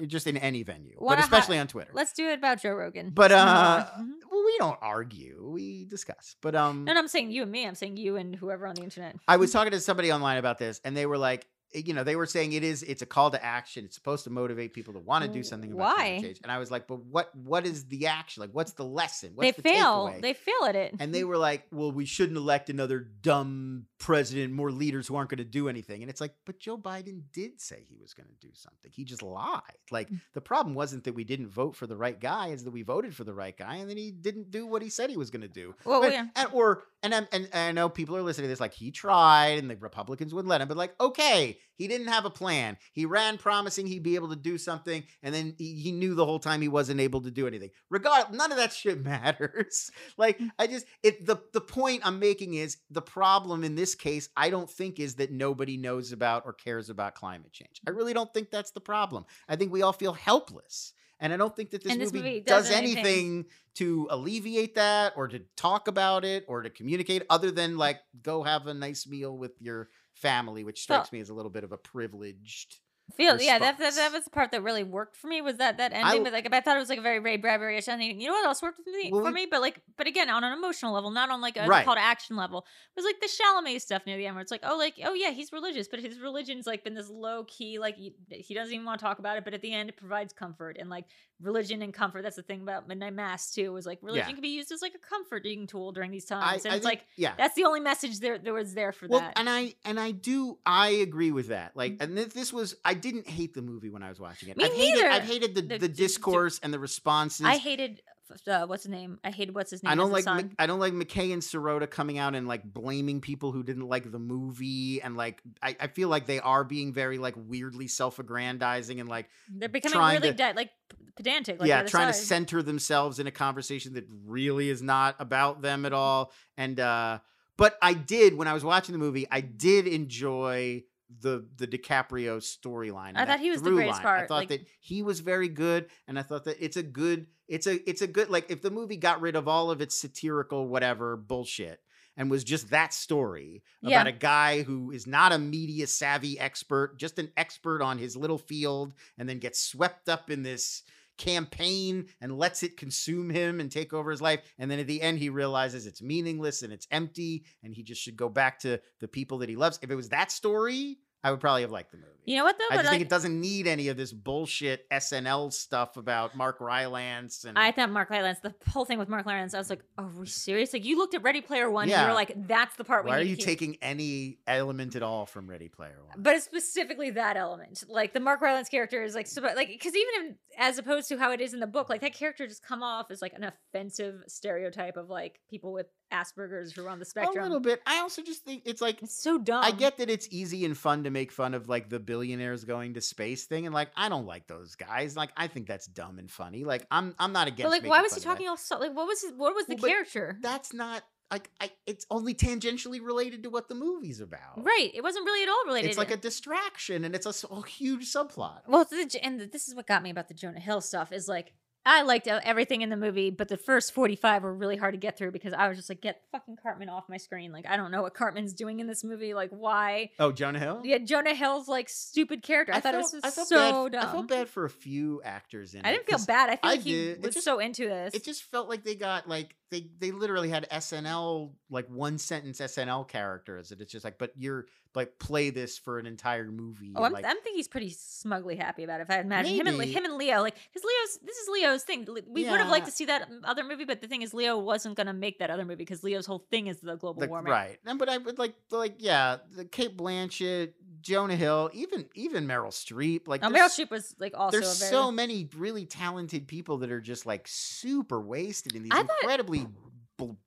just in any venue, Wanna but especially on Twitter. Let's do it about Joe Rogan. But uh, well, we don't argue; we discuss. But um, no, no, I'm saying you and me. I'm saying you and whoever on the internet. I was talking to somebody online about this, and they were like, eh, you know, they were saying it is it's a call to action. It's supposed to motivate people to want to do something about climate Why? change. And I was like, but what what is the action? Like, what's the lesson? they What's the fail. takeaway? They fail at it. and they were like, well, we shouldn't elect another dumb president, more leaders who aren't going to do anything. And it's like, but Joe Biden did say he was going to do something. He just lied. Like, Mm. the problem wasn't that we didn't vote for the right guy, is that we voted for the right guy and then he didn't do what he said he was going to do. Well, But- yeah. and, or, and, and, and I know people are listening to this like, he tried and the Republicans wouldn't let him, but like, okay, he didn't have a plan. He ran promising he'd be able to do something, and then he, knew the whole time he wasn't able to do anything. Regard, none of that shit matters. like, Mm. I just it the the point I'm making is the problem in this case. I don't think is that nobody knows about or cares about climate change. I really don't think that's the problem. I think we all feel helpless. And I don't think that this, this movie, movie does does anything. anything to alleviate that or to talk about it or to communicate other than like go have a nice meal with your family, which strikes me as a little bit of a privileged. Feel yeah, that, that that was the part that really worked for me was that that ending. I- but like, I thought it was like a very Ray Bradbury-ish ending. You know what else worked for me? Well, for me, but like, but again, on an emotional level, not on like a Right. call to action level. It was like the Chalamet stuff near the end, where it's like, oh, like, oh yeah, he's religious, but his religion's like been this low key, like he, he doesn't even want to talk about it. But at the end, it provides comfort and like religion and comfort. That's the thing about Midnight Mass too. Was like religion Yeah. can be used as like a comforting tool during these I, times, and I it's think- like yeah. that's the only message there there was there for Well, that. and I and I do I agree with that. Like, mm. and this, this was I didn't hate the movie when I was watching it. Me I've hated neither. I've hated the, The- the, discourse and the responses. I hated uh, what's his name. I hated what's his name. I don't like. I don't like McKay and Sirota coming out and like blaming people who didn't like the movie and like I, I feel like they are being very like weirdly self-aggrandizing and like They're becoming really to- de- like pedantic. Like yeah trying to center themselves in a conversation that really is not about them at all and uh but I did when I was watching the movie I did enjoy the the DiCaprio storyline. I thought he was the greatest line. I thought like- that he was very good, and I thought that it's a good, it's a it's a good like if the movie got rid of all of its satirical whatever bullshit and was just that story Yeah. about a guy who is not a media savvy expert, just an expert on his little field, and then gets swept up in this campaign and lets it consume him and take over his life. And then at the end, he realizes it's meaningless and it's empty and he just should go back to the people that he loves. If it was that story, I would probably have liked the movie. You know what though? I just like, think it doesn't need any of this bullshit SNL stuff about Mark Rylance and I thought Mark Rylance, the whole thing with Mark Rylance, I was like, are we serious? Like, you looked at Ready Player One, and you Yeah. were like, that's the part. we why are you keep. taking any element at all from Ready Player One? But it's specifically that element, like the Mark Rylance character is like, like, because even if, as opposed to how it is in the book, like that character just come off as like an offensive stereotype of like people with Asperger's who are on the spectrum. a little bit. I also just think it's like It's so dumb. I get that it's easy and fun to make fun of like the billionaires going to space thing, and like I don't like those guys. Like I think that's dumb and funny. Like I'm I'm not against. but like, why was he fun of that. talking all so? Like, what was his? What was the Well, character? That's not like I. It's only tangentially related to what the movie's about. Right. It wasn't really at all related. It's like a distraction, and it's a huge subplot. Well, the, and this is what got me about the Jonah Hill stuff is like I liked everything in the movie, but the first 45 were really hard to get through because I was just like, get fucking Cartman off my screen. Like, I don't know what Cartman's doing in this movie. Like, why? Oh, Jonah Hill. Yeah, Jonah Hill's like stupid character. I, thought felt, it was I so bad. dumb. I felt bad for a few actors in I it. I didn't feel bad. I feel I like he did. Was just- so into this. It just felt like they got like they they literally had SNL like one sentence SNL characters, and it's just like, but you're like play this for an entire movie. Oh, I'm, like, I'm think he's pretty smugly happy about it. If I imagine him and him and Leo, like, because Leo's this is Leo's thing. We would have liked to see that other movie, but the thing is, Leo wasn't gonna make that other movie because Leo's whole thing is the global the- warming. right. And but I would like like yeah, the Cate Blanchett, Jonah Hill, even even Meryl Streep. Like Oh, Meryl Streep was like also there's a very. so many really talented people that are just like super wasted in these I incredibly b-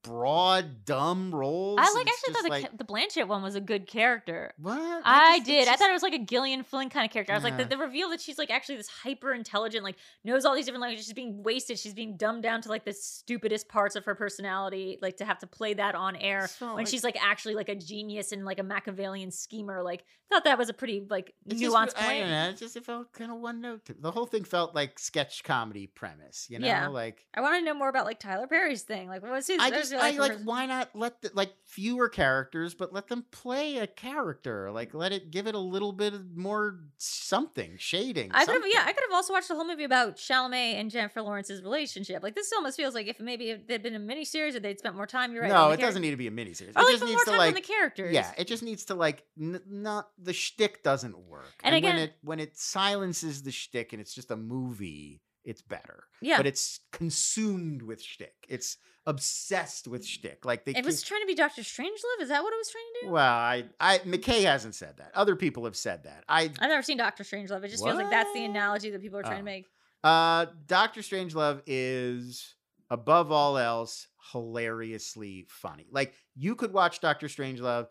broad, dumb roles. I like actually thought the, like, the Blanchett one was a good character. what I, just- it's did. I thought it was like a Gillian Flynn kind of character. I was like, the, the reveal that she's like actually this hyper intelligent, like knows all these different languages, she's being wasted, she's being dumbed down to like the stupidest parts of her personality, like to have to play that on air So, when like- she's like actually like a genius and like a Machiavellian schemer. Like, thought that was a pretty like It just nuanced I don't know. It just it felt kind of one note. The whole thing felt like sketch comedy premise. You know, Yeah. like I want to know more about like Tyler Perry's thing. Like, what was his? I just I like why not let the, like fewer characters, but let them play a character. Like let it give it a little bit of more something shading. I could have, yeah, I could have also watched the whole movie about Chalamet and Jennifer Lawrence's relationship. Like, this almost feels like if maybe if there'd been a miniseries or they'd spent more time. You're right. no, it doesn't need to be a miniseries. Or it just needs to like the characters. Yeah, it just needs to like n- not the shtick doesn't work. And when again- it when it silences the shtick and it's just a movie, it's better. yeah. But it's consumed with shtick. It's obsessed with shtick. Like they it was trying to be Doctor Strangelove. Is that what it was trying to do? well, I I McKay hasn't said that. Other people have said that. I I've never seen Doctor Strangelove. It just feels like that's the analogy that people are trying Oh. to make. uh Doctor Strangelove is above all else hilariously funny. Like you could watch Doctor Strangelove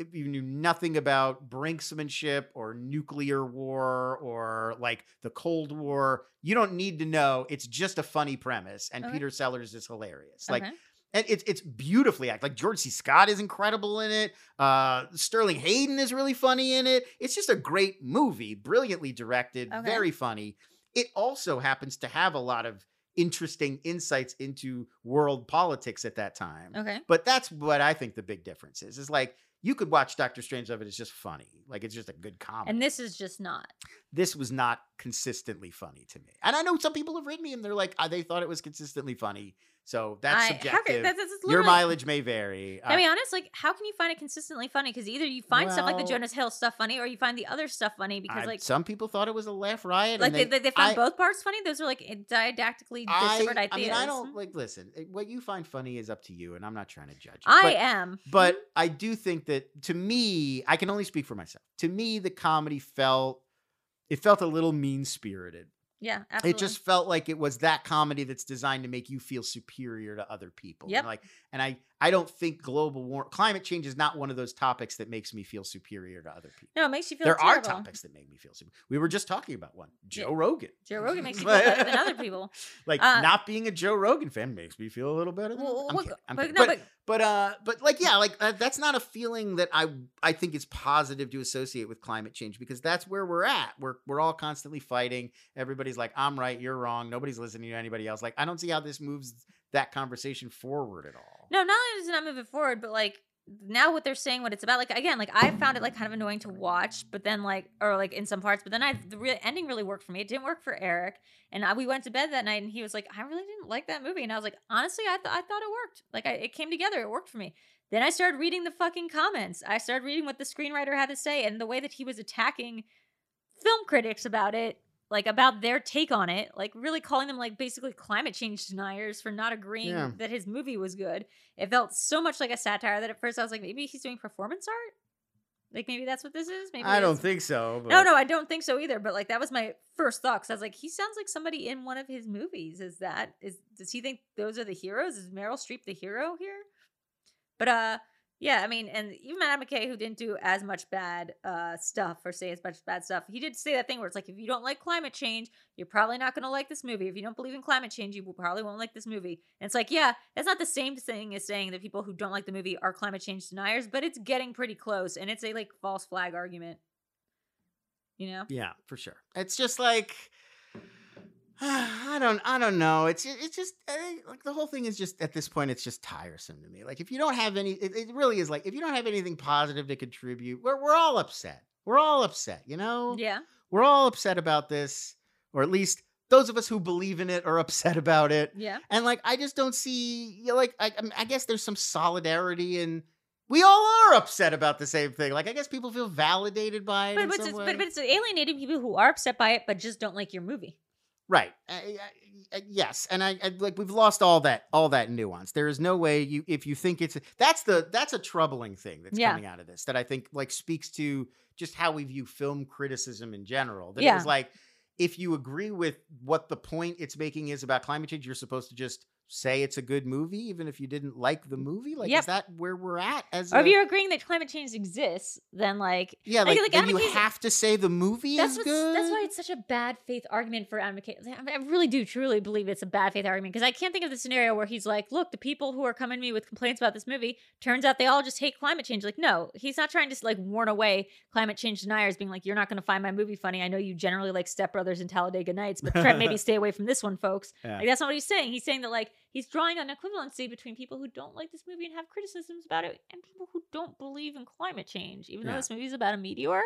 if you knew nothing about brinksmanship or nuclear war or like the Cold War. You don't need to know. It's just a funny premise, and Okay. Peter Sellers is hilarious. Like and it's it's beautifully acted. Like George C. Scott is incredible in it. Uh, Sterling Hayden is really funny in it. It's just a great movie, brilliantly directed, Okay. very funny. It also happens to have a lot of interesting insights into world politics at that time. Okay. But that's what I think the big difference is. Is like you could watch Doctor Strange of it. It's just funny. Like it's just a good comedy. And this is just not. this was not consistently funny to me. And I know some people have written me and they're like, uh, they thought it was consistently funny. So that's I, subjective. can, that's, that's Your mileage may vary. I Uh, mean, honest, like, how can you find it consistently funny? Because either you find stuff like the Jonah Hill stuff funny, or you find the other stuff funny because, I- like, some people thought it was a laugh riot. like and they, they, they found I- both parts funny. Those are like didactically I, different I ideas. mean, I don't like. Listen, what you find funny is up to you, and I'm not trying to judge. you. I but, am. but I do think that to me, I can only speak for myself. To me, the comedy felt it felt a little mean spirited. Yeah, absolutely. It just felt like it was that comedy that's designed to make you feel superior to other people. And like, and I, I don't think global war, climate change is not one of those topics that makes me feel superior to other people. no, it makes you feel There terrible. are topics that make me feel superior. We were just talking about one, Yeah. Joe Rogan. Joe Rogan makes you feel better than other people. Like Uh, not being a Joe Rogan fan makes me feel a little better. Than Well, I'm what- kidding, I'm but no, but, but but uh but like yeah like uh, that's not a feeling that i i think is positive to associate with climate change because that's where we're at we're we're all constantly fighting everybody's like i'm right you're wrong nobody's listening to anybody else like i don't see how this moves that conversation forward at all no, not only does it not move it forward, but like now what they're saying, what it's about, like again, like I found it like kind of annoying to watch, but then like or like in some parts, but then I the real ending really worked for me. It didn't work for Eric, and I, we went to bed that night, and he was like, I really didn't like that movie, and I was like, honestly, I thought I thought it worked. Like I, it came together, it worked for me. Then I started reading the fucking comments. I started reading what the screenwriter had to say, and the way that he was attacking film critics about it like about their take on it, like really calling them like basically climate change deniers for not agreeing Yeah. that his movie was good. It felt so much like a satire that at first I was like, maybe he's doing performance art. Like maybe that's what this is. Maybe I don't think so. No, no, I don't think so either. But like that was my first thought because I was like, he sounds like somebody in one of his movies. Is that is? Does he think those are the heroes? Is Meryl Streep the hero here? But uh, yeah, I mean, and even Adam McKay, who didn't do as much bad uh stuff or say as much bad stuff, he did say that thing where it's like, if you don't like climate change, you're probably not going to like this movie. If you don't believe in climate change, you probably won't like this movie. And it's like, yeah, that's not the same thing as saying that people who don't like the movie are climate change deniers, but it's getting pretty close, and it's a like false flag argument. You know? Yeah, for sure. It's just like I don't I don't know. It's it's just like the whole thing is just at this point it's just tiresome to me. Like if you don't have any it, it really is like if you don't have anything positive to contribute, we're we're all upset. We're all upset, you know? Yeah. We're all upset about this or at least those of us who believe in it are upset about it. Yeah. And like I just don't see you know, like I I guess there's some solidarity and we all are upset about the same thing. Like I guess people feel validated by it But, in but, it's, but, but it's alienating people who are upset by it, but just don't like your movie. Right. I, I, I- yes, and I, I like we've lost all that all that nuance. There is no way you if you think it's that's the that's a troubling thing that's Yeah. coming out of this that I think like speaks to just how we view film criticism in general. That it Yeah. was like if you agree with what the point it's making is about climate change, you're supposed to just say it's a good movie even if you didn't like the movie. Like Yep. is that where we're at as Or if you're agreeing that climate change exists, then like yeah, like- like, like you have to say the movie that's is good. that's why it's such a bad faith argument for Adam McKay. I, mean, I really do truly believe it's a bad faith argument because I can't think of the scenario where he's like, "Look, the people who are coming to me with complaints about this movie, turns out they all just hate climate change." Like, no, he's not trying to like warn away climate change deniers, being like, "You're not going to find my movie funny. I know you generally like Step Brothers and Talladega Nights, but try maybe stay away from this one, folks." Yeah. Like that's not what he's saying. He's saying that like he's drawing an equivalency between people who don't like this movie and have criticisms about it and people who don't believe in climate change, even though this movie is about a meteor.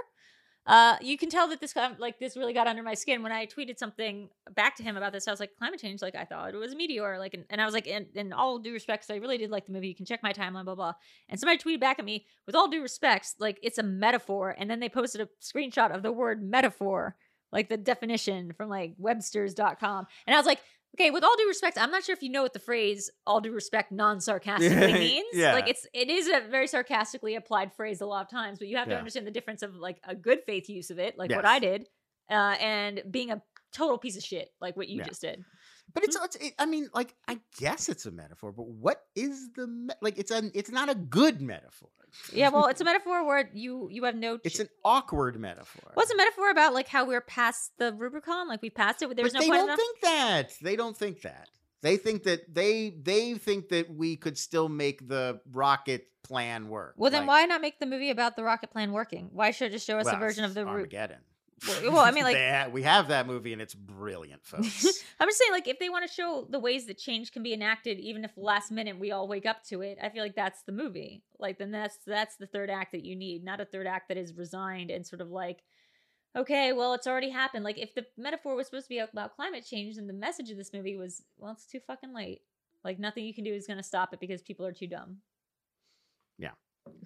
Uh, you can tell that this like this really got under my skin when I tweeted something back to him about this. I was like, climate change, like I thought it was a meteor, like, and, and I was like, in, in all due respect, 'cause I really did like the movie. You can check my timeline, blah blah. And somebody tweeted back at me, with all due respects, like it's a metaphor, and then they posted a screenshot of the word metaphor, like the definition from like Webster's.com, and I was like. Okay, with all due respect, I'm not sure if you know what the phrase "all due respect" non-sarcastically means. Yeah. Like it's it is a very sarcastically applied phrase a lot of times, but you have to Yeah. understand the difference of like a good faith use of it, like what I did, uh, and being a total piece of shit, like what you Yeah. just did. But it's, mm-hmm. it's it, I mean, like I guess it's a metaphor, but what is the me- like? It's a it's not a good metaphor. Yeah, well, it's a metaphor where you you have no. it's an awkward metaphor. What's a metaphor about? Like how we're past the Rubicon, like we passed it. There was but no they don't enough. think that. They don't think that. They think that they they think that we could still make the rocket plan work. well, then Like, why not make the movie about the rocket plan working? Why should it just show us well, a version of the Ru- Armageddon. Well- well, I mean, like- ha- we have that movie and it's brilliant, folks. I'm just saying, like, if they want to show the ways that change can be enacted, even if last minute we all wake up to it, I feel like that's the movie. Like, then that's that's the third act that you need, not a third act that is resigned and sort of like, okay, well, it's already happened. Like, if the metaphor was supposed to be about climate change, then the message of this movie was, well, it's too fucking late. Like, nothing you can do is going to stop it because people are too dumb. Yeah.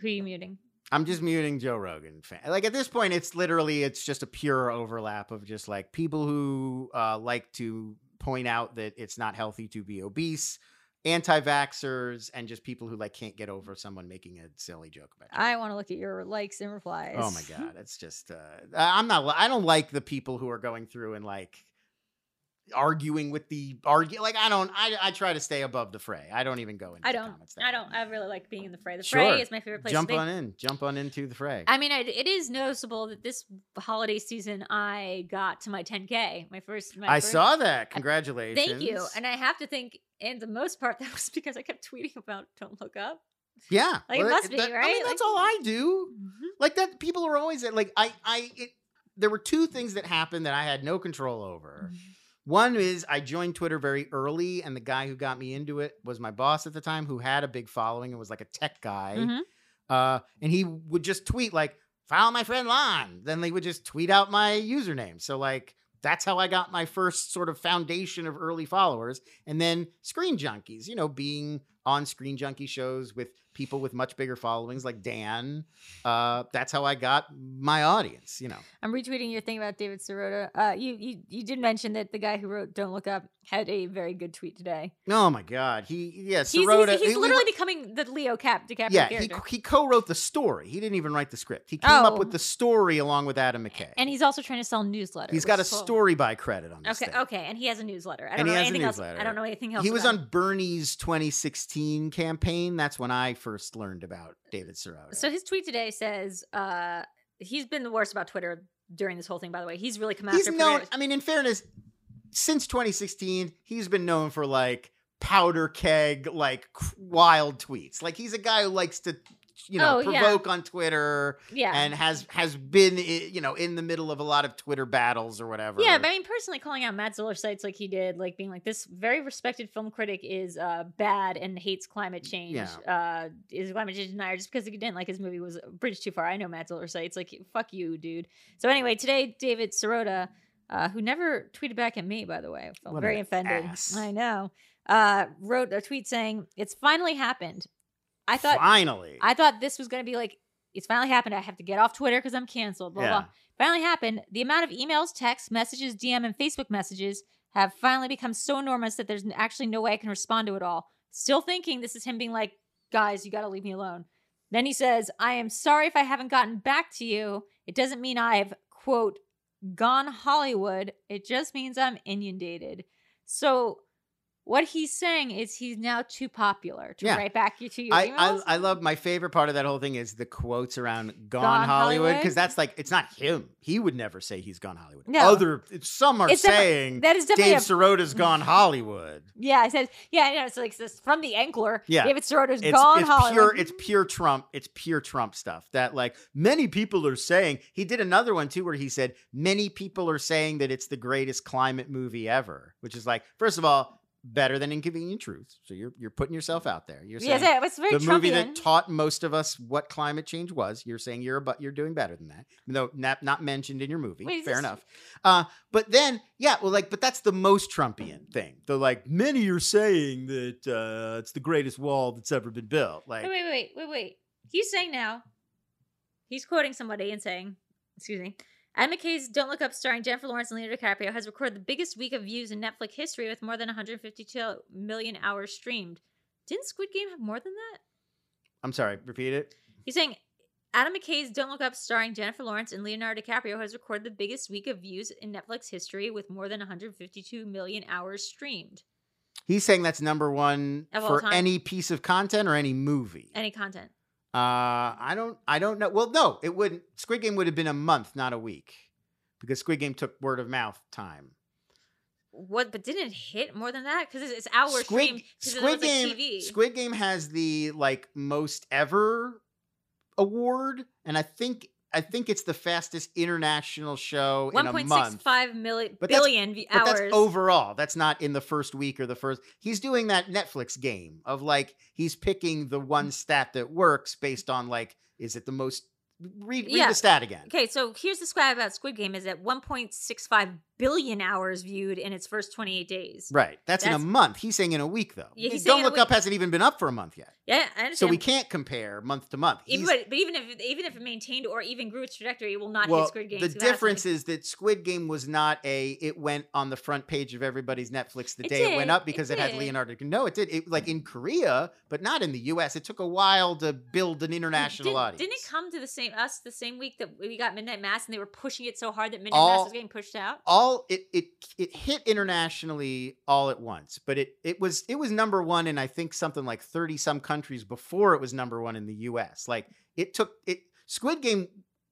Who are you muting? I'm just muting Joe Rogan. Fan. Like at this point, it's literally it's just a pure overlap of just like people who uh, like to point out that it's not healthy to be obese, anti-vaxxers, and just people who like can't get over someone making a silly joke about. you. I want to look at your likes and replies. Oh my god, it's just uh, I'm not. I don't like the people who are going through and like arguing with the argue. Like I don't. I I try to stay above the fray. I don't even go into. I don't. Comments I don't. I really like being in the fray. The Sure. fray is my favorite place Jump to be. on in. Jump on into the fray. I mean, I, it is noticeable that this holiday season I got to my 10k, my first. My I first- saw that. Congratulations. Thank you, and I have to think, in the most part, that was because I kept tweeting about "Don't Look Up." Yeah, Like, it must be, that- I right? mean, that's all I mm-hmm. do. Mm-hmm. Like that, people are always like, I, I. It, there were two things that happened that I had no control over. Mm-hmm. One is I joined Twitter very early, and the guy who got me into it was my boss at the time, who had a big following and was like a tech guy. Mhm. Uh, and he would just tweet like, "Follow my friend Lon." Then they would just tweet out my username. So like that's how I got my first sort of foundation of early followers. And then Screen Junkies, you know, being on Screen Junkie shows with people with much bigger followings like Dan. Uh, that's how I got my audience, you know. I'm retweeting your thing about David Sirota. Uh, you, you you did mention that the guy who wrote "Don't Look Up" had a very good tweet today. Oh my God, he yeah, He's, Sirota. he's, he's he- literally becoming the Leo Cap DiCaprio yeah, he, character. he co-wrote the story. He didn't even write the script. He came up Oh. with the story along with Adam McKay. and he's also trying to sell newsletters. He's got a cool. story by credit on this Okay, thing. okay, and he has a newsletter. I don't And he know anything else. I don't know anything else. He was about on Bernie's 2016 campaign. That's when I first learned about David Sirota. So his tweet today says uh, he's been the worst about Twitter during this whole thing. By the way, he's really come he's known. I mean, in fairness, since 2016, he's been known for like powder keg, like wild tweets. Like he's a guy who likes to, you know, Oh, yeah. provoke on Twitter yeah, and has has been, you know, in the middle of a lot of Twitter battles or whatever. Yeah, but I mean, personally, calling out Matt Zoller Seitz like he did, like being like this very respected film critic is uh, bad and hates climate change. Yeah. Uh, is a climate change denier just because he didn't like his movie was a bridge too far. I know Matt Zoller Seitz like fuck you, dude. So anyway, today David Sirota, uh, who never tweeted back at me, by the way, I felt What very offended. ass. I know. Uh, wrote a tweet saying it's finally happened. I thought finally, I thought this was going to be like, it's finally happened. I have to get off Twitter because I'm canceled. Blah, Yeah. blah. Finally happened. The amount of emails, texts, messages, DM, and Facebook messages have finally become so enormous that there's actually no way I can respond to it all. Still thinking this is him being like, guys, you got to leave me alone. Then he says, I am sorry if I haven't gotten back to you. It doesn't mean I've, quote, gone Hollywood. It just means I'm inundated. So what he's saying is he's now too popular to Yeah. write back you to your I, emails. I I love my favorite part of that whole thing is the quotes around "Gone, Gone Hollywood" because that's like it's not him. He would never say he's gone Hollywood. No. Other some are It's saying that is definitely Dave a Sirota's gone Hollywood. Yeah, I said, yeah, you know, it's like this from the Ankler. Yeah. David Sirota's It's, gone it's Hollywood. pure it's pure Trump. It's pure Trump stuff that like many people are saying. He did another one too where he said many people are saying that it's the greatest climate movie ever, which is like first of all better than Inconvenient Truth. So you're you're putting yourself out there. You're saying yes, yeah, it's very the movie that taught most of us what climate change was. You're saying you're but you're doing better than that, though not not mentioned in your movie. Wait, Fair enough. Uh, but then yeah, well, like, but that's the most Trumpian thing. The like many are saying that uh, it's the greatest wall that's ever been built. Like, wait, wait, wait, wait, wait. He's saying now, he's quoting somebody and saying, excuse me, Adam McKay's Don't Look Up starring Jennifer Lawrence and Leonardo DiCaprio has recorded the biggest week of views in Netflix history with more than 152 million hours streamed. Didn't Squid Game have more than that? I'm sorry, repeat it. He's saying Adam McKay's Don't Look Up starring Jennifer Lawrence and Leonardo DiCaprio has recorded the biggest week of views in Netflix history with more than 152 million hours streamed. He's saying that's number one Of for any piece of content or any movie. Any content. Uh, I don't, I don't know. Well, no, it wouldn't. Squid Game would have been a month, not a week, because Squid Game took word of mouth time. What? But didn't it hit more than that? Because it's, it's hour Squid, stream. Squid like, Game, TV. Squid Game has the like most ever award, and I think I think it's the fastest international show in a point month. six five million But that's- billion v- But that's overall. That's not in the first week or the first. He's doing that Netflix game of like he's picking the one mm. stat that works based on like is it the most. Read, read Yeah. the stat again. Okay, so here's the stat about Squid Game: is at 1.65 billion hours viewed in its first 28 days. Right. That's, in a month. He's saying in a week though. Yeah, he's Don't saying in a look up hasn't even been up for a month yet. Yeah, I understand. So we can't compare month to month. Even, but, but even if even if it maintained or even grew its trajectory, it will not well, hit Squid Game. the difference is that Squid Game was not a. It went on the front page of everybody's Netflix the It day it went up because it, had. Leonardo. DiCaprio. No, it did. It like in Korea, but not in the U.S. It took a while to build an international did, audience. Didn't it come to the same us the same week that we got Midnight Mass and they were pushing it so hard that Midnight All- Mass was getting pushed out? all it it it hit internationally all at once but it it was it was number one in i think something like 30 some countries before it was number one in the us like it took it squid game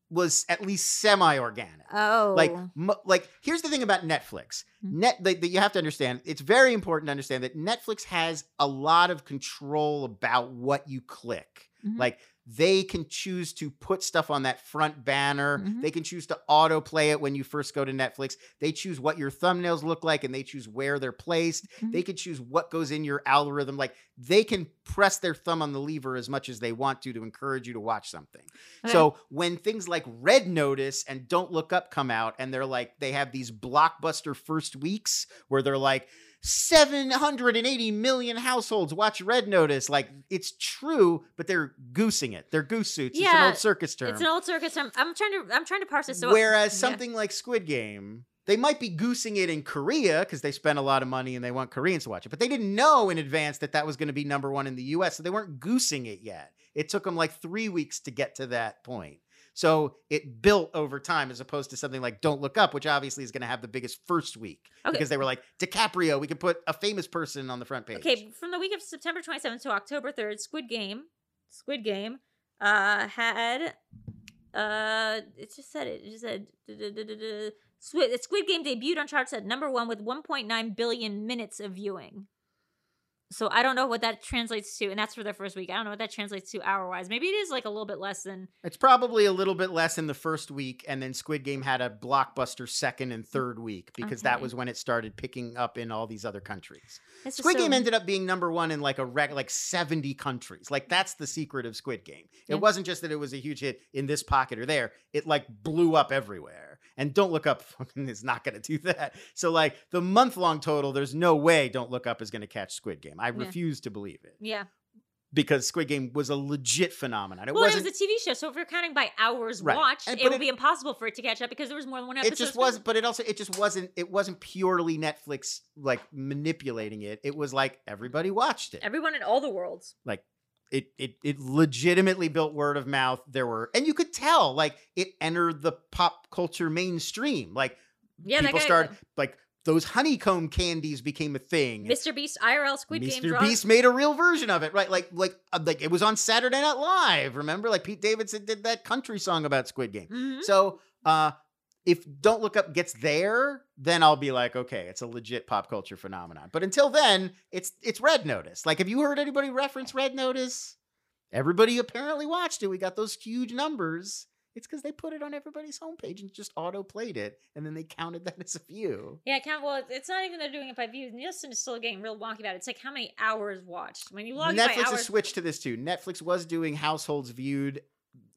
was at least semi organic Oh, like mo- like here's the thing about netflix. Hmm. net that you have to understand it's very important to understand that netflix has a lot of control about what you click. Mhm. like they can choose to put stuff on that front banner. Mhm. They can choose to autoplay it when you first go to Netflix. They choose what your thumbnails look like and they choose where they're placed. Mhm. They can choose what goes in your algorithm. Like they can press their thumb on the lever as much as they want to to encourage you to watch something. Okay. So when things like Red Notice and Don't Look Up come out and they're like they have these blockbuster first weeks where they're like 780 million households watch Red Notice. Like it's true, but they're goosing it. They're goose suits. Yeah, it's an old circus term. It's an old circus term. I'm trying to I'm trying to parse this. So Whereas yeah. something like Squid Game, they might be goosing it in Korea because they spent a lot of money and they want Koreans to watch it, but they didn't know in advance that that was going to be number one in the US. So they weren't goosing it yet. It took them like three weeks to get to that point. So it built over time as opposed to something like Don't Look Up, which obviously is going to have the biggest first week Okay. because they were like, DiCaprio, we could put a famous person on the front page. Okay, from the week of September 27th to October 3rd, Squid Game, Squid Game, uh, had, uh, it just said it. It just said. Squid, Squid Game debuted on charts at number one with 1.9 billion minutes of viewing. So I don't know what that translates to, and that's for the first week. I don't know what that translates to hour wise. Maybe it is like a little bit less than. It's probably a little bit less in the first week, and then Squid Game had a blockbuster second and mm, third week because that was when it started picking up in all these other countries. Squid so- Game ended up being number one in like a rec- like seventy countries. Like that's the secret of Squid Game. It Yeah. wasn't just that it was a huge hit in this pocket or there. It like blew up everywhere. And Don't Look Up is not going to do that. So like the month long total, there's no way Don't Look Up is going to catch Squid Game. I Yeah. refuse to believe it Yeah. because Squid Game was a legit phenomenon. It well, wasn't. it was a TV show, so if we're counting by hours Right. watched, And- it would it- be impossible for it to catch up because there was more than one episode. it just was but it also it just wasn't it wasn't purely netflix like manipulating it it was like everybody watched it Everyone in all the worlds. like it it it legitimately built word of mouth there were and you could tell like it entered the pop culture mainstream like Yeah, people started like those honeycomb candies became a thing Mr. Beast IRL Squid Game Mr. Beast made a real version of it, right? Like, like, uh, like it was on Saturday Night Live. Remember, like Pete Davidson did that country song about Squid Game. Mhm. So uh if Don't Look Up gets there, then I'll be like, okay, it's a legit pop culture phenomenon. But until then, it's it's Red Notice. Like, have you heard anybody reference Red Notice? Everybody apparently watched it. We got those huge numbers. It's because they put it on everybody's homepage and just auto played it, and then they counted that as a view. Yeah, count. Well, it's not even they're doing it by views. Nielsen is still getting real wonky about it. It's like how many hours watched. When you log it by Netflix hours, has switched to this too. Netflix was doing households viewed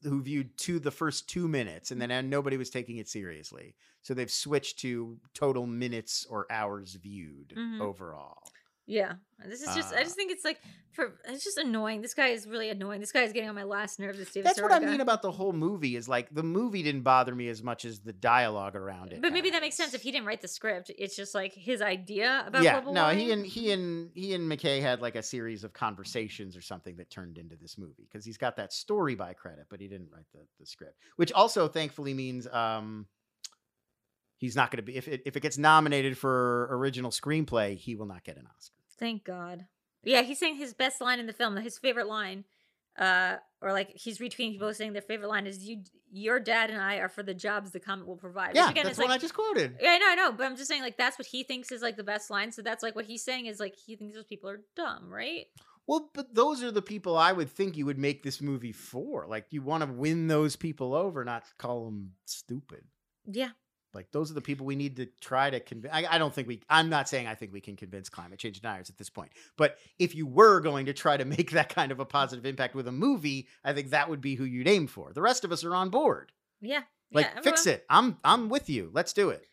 who viewed to the first two minutes, and then uh, nobody was taking it seriously. So they've switched to total minutes or hours viewed Mhm. overall. Yeah, this is just. I Uh, just think it's like for. It's just annoying. This guy is really annoying. This guy is getting on my last nerve. This David That's what I mean about the whole movie. Is like the movie didn't bother me as much as the dialogue around it. But maybe that makes sense if he didn't write the script. It's just like his idea about yeah, no, he and he and he and McKay had like a series of conversations or something that turned into this movie because he's got that story by credit, but he didn't write the, the script, which also thankfully means um he's not going to be if it, if it gets nominated for original screenplay, he will not get an Oscar. Thank God. Yeah, he's saying his best line in the film, his favorite line, uh, or like he's retweeting people saying their favorite line is "You, your dad and I are for the jobs the comet will provide." Yeah, again, that's what like, I just quoted. Yeah, I know, I know, but I'm just saying like that's what he thinks is like the best line. So that's like what he's saying is like he thinks those people are dumb, right? Well, but those are the people I would think you would make this movie for. Like you want to win those people over, not call them stupid. Yeah. Like those are the people we need to try to convince. I, I don't think we. I'm not saying I think we can convince climate change deniers at this point. But if you were going to try to make that kind of a positive impact with a movie, I think that would be who you'd aim for. The rest of us are on board. Yeah. Like yeah, fix it. I'm I'm with you. Let's do it.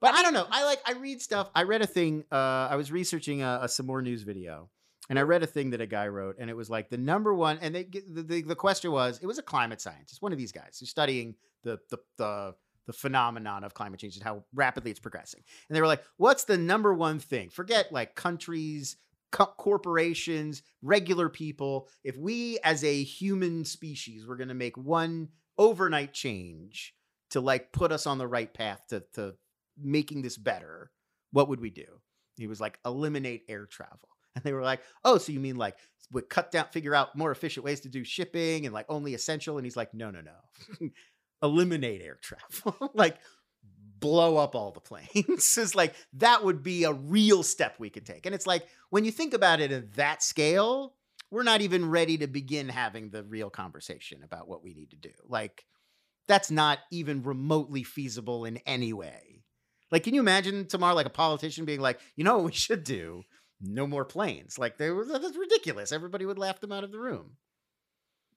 But I I, don't know. I like I read stuff. I read a thing. Uh, I was researching a, a some more news video, and I read a thing that a guy wrote, and it was like the number one. And they, the, the the question was, it was a climate scientist, one of these guys who's studying the the the the phenomenon of climate change and how rapidly it's progressing. And they were like, what's the number one thing? Forget like countries, co- corporations, regular people. If we as a human species were going to make one overnight change to like put us on the right path to to making this better, what would we do? He was like, eliminate air travel. And they were like, oh, so you mean like would cut down, figure out more efficient ways to do shipping and like only essential? And he's like, no, no, no. eliminate air travel. like blow up all the planes. is like that would be a real step we could take. And it's like when you think about it at that scale, we're not even ready to begin having the real conversation about what we need to do. Like that's not even remotely feasible in any way. Like, can you imagine tomorrow, like a politician being like, you know what we should do? No more planes. Like, they were, that's ridiculous. Everybody would laugh them out of the room.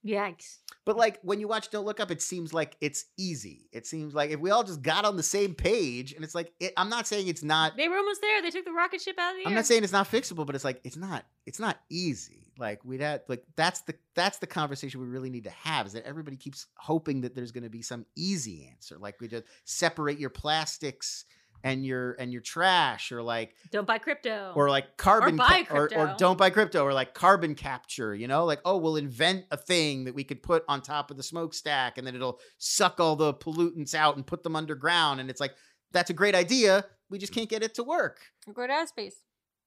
Yikes. But like when you watch Don't Look Up, it seems like it's easy. It seems like if we all just got on the same page, and it's like it, I'm not saying it's not. They were almost there. They took the rocket ship out of the I'm air. not saying it's not fixable, but it's like it's not. It's not easy. Like we'd have like that's the that's the conversation we really need to have. Is that everybody keeps hoping that there's going to be some easy answer, like we just separate your plastics and your and your trash, or like Don't buy crypto. or like carbon or, buy ca- or, or don't buy crypto or like carbon capture you know like oh we'll invent a thing that we could put on top of the smokestack and then it'll suck all the pollutants out and put them underground and it's like that's a great idea we just can't get it to work Go to outer space.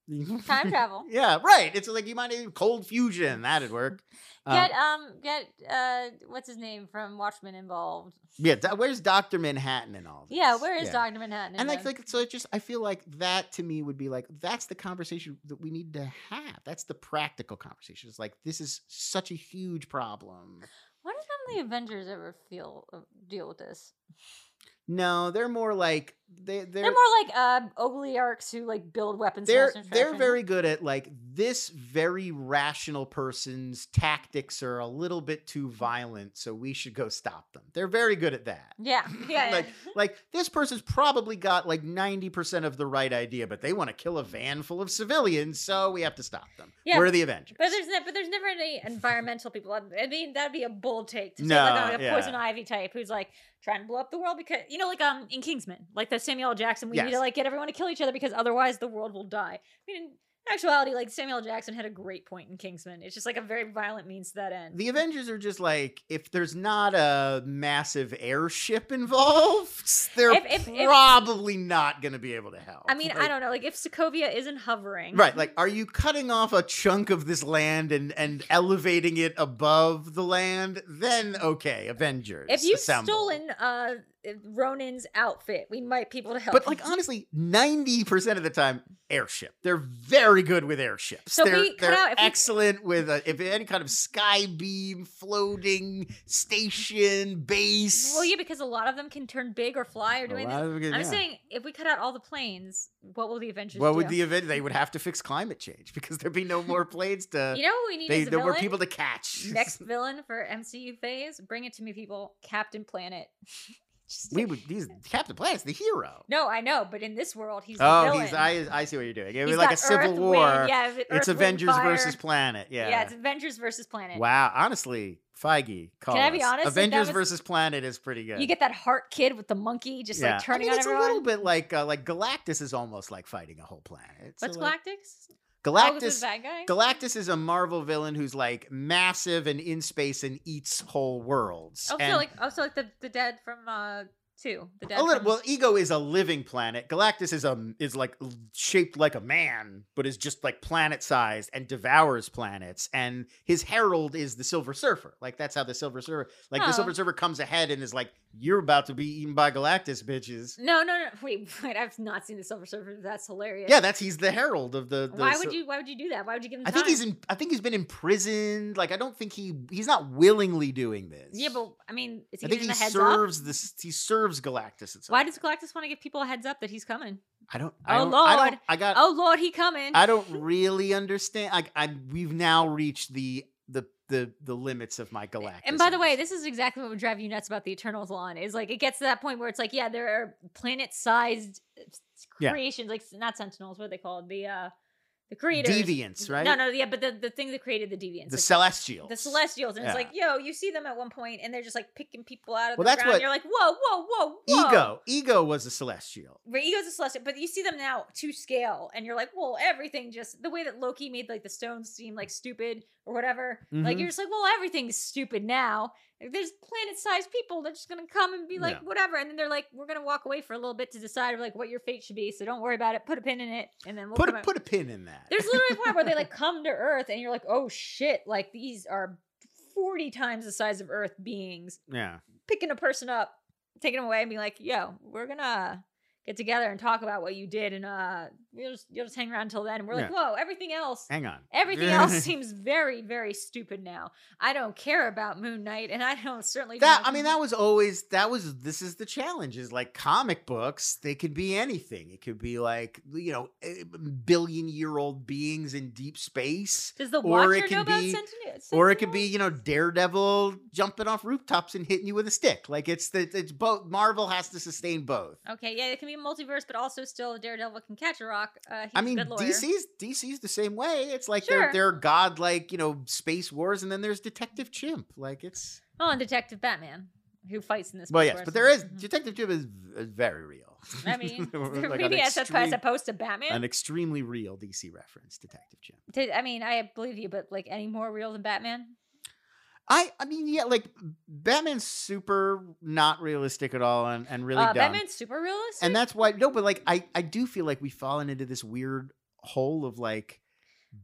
Time travel. yeah right it's like you might even cold fusion that'd work Um, Get um get uh what's his name from Watchmen involved. yeah do- where's dr manhattan and all this? Yeah, where is Yeah. Doctor Manhattan? in and like, like so it just i feel like that to me would be like that's the conversation that we need to have that's the practical conversation it's like this is such a huge problem Why does none of the Avengers ever feel uh, deal with this? No they're more like they they're They're, more like uh oligarchs who like build weapons. They're they're very good at like this very rational person's tactics are a little bit too violent so we should go stop them they're very good at that yeah yeah. like like this person's probably got like 90% of the right idea but they want to kill a van full of civilians so we have to stop them Yeah, we're the avengers But there's ne- but there's never any environmental people. I mean, that'd be a bold take to say No, like, a yeah. poison ivy type who's like trying to blow up the world because you know, like um in Kingsman, like the Samuel L. Jackson, we need to like get everyone to kill each other because otherwise the world will die. I mean, actuality, like Samuel Jackson had a great point in Kingsman. It's just like a very violent means to that end. the avengers are just like if there's not a massive airship involved they're If- if- if- probably not going to be able to help I mean, I don't know, like if Sokovia isn't hovering, Right, like are you cutting off a chunk of this land and and elevating it above the land? Then okay, Avengers. If you've assemble. stolen uh Ronin's outfit, we might be able to help. But like honestly, ninety percent of the time, airship. They're very good with airships. So they're we cut they're out- if we- excellent with a, if any kind of sky beam, floating station, base. well, yeah, because a lot of them can turn big or fly or do anything. lot of them can- I'm yeah. saying if we cut out all the planes, what will the Avengers What do? would the event? They would have to fix climate change because there'd be no more planes to. you know what we need they, as there villain? were people to catch. Next villain for MCU phase, bring it to me, people. Captain Planet. Just- we would. He's Captain Planet's the hero. no, I know, but in this world, he's the Oh, he's I I see what you're doing. It was like a civil war. Wind, yeah, Earth, it's Avengers fire. versus Planet. Yeah. Yeah, it's Avengers versus Planet. wow. Honestly, Feige, call Can I be honest? Avengers was- versus Planet is pretty good. You get that heart kid with the monkey just yeah. like turning I mean, on it's everyone. a little bit like uh, like Galactus is almost like fighting a whole planet. So, What's like, Galactus? Oh, is Galactus. that guy. Galactus is a Marvel villain who's like massive and in space and eats whole worlds. Oh, and like, oh, so like the the dead from uh two. The dead. a little, from- well, Ego is a living planet. Galactus is a is like shaped like a man, but is just like planet sized and devours planets. And his herald is the Silver Surfer. Like that's how the Silver Surfer, like the Oh. Silver Surfer, comes ahead and is like, "You're about to be eaten by Galactus, bitches." no, no, no. Wait, wait. I've not seen the Silver Surfer. That's hilarious. Yeah, that's he's the herald of the. the why would you? Why would you do that? Why would you give him? I think he's in. I think he's been imprisoned. Like I don't think he he's not willingly doing this. Yeah, but I mean, is he I think he the heads serves this. He serves Galactus. Why does Galactus want to give people a heads up that he's coming? I don't. I Oh, don't, I Lord. don't. I got. Oh Lord, he coming! I don't really understand. Like I, we've now reached the the the the limits of my Galactus. and by the way, this is exactly what would drive you nuts about the Eternals lawn. Is like it gets to that point where it's like, yeah, there are planet-sized uh, Yeah. creations, like not Sentinels. What are they called? The uh, the creators. deviants, right? No, no, yeah, but the the thing that created the deviants. the like, Celestials. the Celestials, and it's like, yo, you see them at one point, and they're just like picking people out of Well, the that's ground. what- You're like, whoa, whoa, whoa, whoa. Ego. Ego was a Celestial. Where Ego's a celestial, but you see them now to scale, and you're like, well, everything just the way that Loki made like the stones seem like stupid or whatever. Like Mhm. you're just like, well, everything's stupid now. There's planet-sized people that's just gonna come and be like, Yeah. whatever, and then they're like, we're gonna walk away for a little bit to decide like what your fate should be. So don't worry about it. Put a pin in it, and then we'll put come a, out- put a pin in that. There's literally a point where they like come to Earth, and you're like, oh shit, like these are forty times the size of Earth beings yeah. picking a person up, taking them away, and being like, "Yo, we're gonna get together and talk about what you did and uh you'll just you'll just hang around until then. And we're like, whoa, everything else. Hang on. Everything else seems very, very stupid now. I don't care about Moon Knight, and I don't certainly That don't- I mean, that was always that was this is the challenge. Is like comic books, they could be anything. It could be like you know, eh, billion year old beings in deep space, Does the or Watcher it know can about be- Sentinel? or it could be you know Daredevil jumping off rooftops and hitting you with a stick. Like it's the it's both. Marvel has to sustain both. Okay, yeah, it can be multiverse, but also still Daredevil can catch a rock. Uh, he's I mean. DC's DC's the same way. It's like Sure. they're they're god like you know space wars, and then there's Detective Chimp. Like it's Oh, and Detective Batman, who fights in this. well, yes, but there is Mhm. Detective Chimp is, is very real. I mean, Like maybe as, opposed- as opposed to Batman. an extremely real DC reference, Detective Chimp. I mean, I believe you, but like any more real than Batman? I I mean, yeah, like Batman's super not realistic at all and, and really uh, dumb. Batman's super realistic. and that's why no, but like I I do feel like we've fallen into this weird hole of like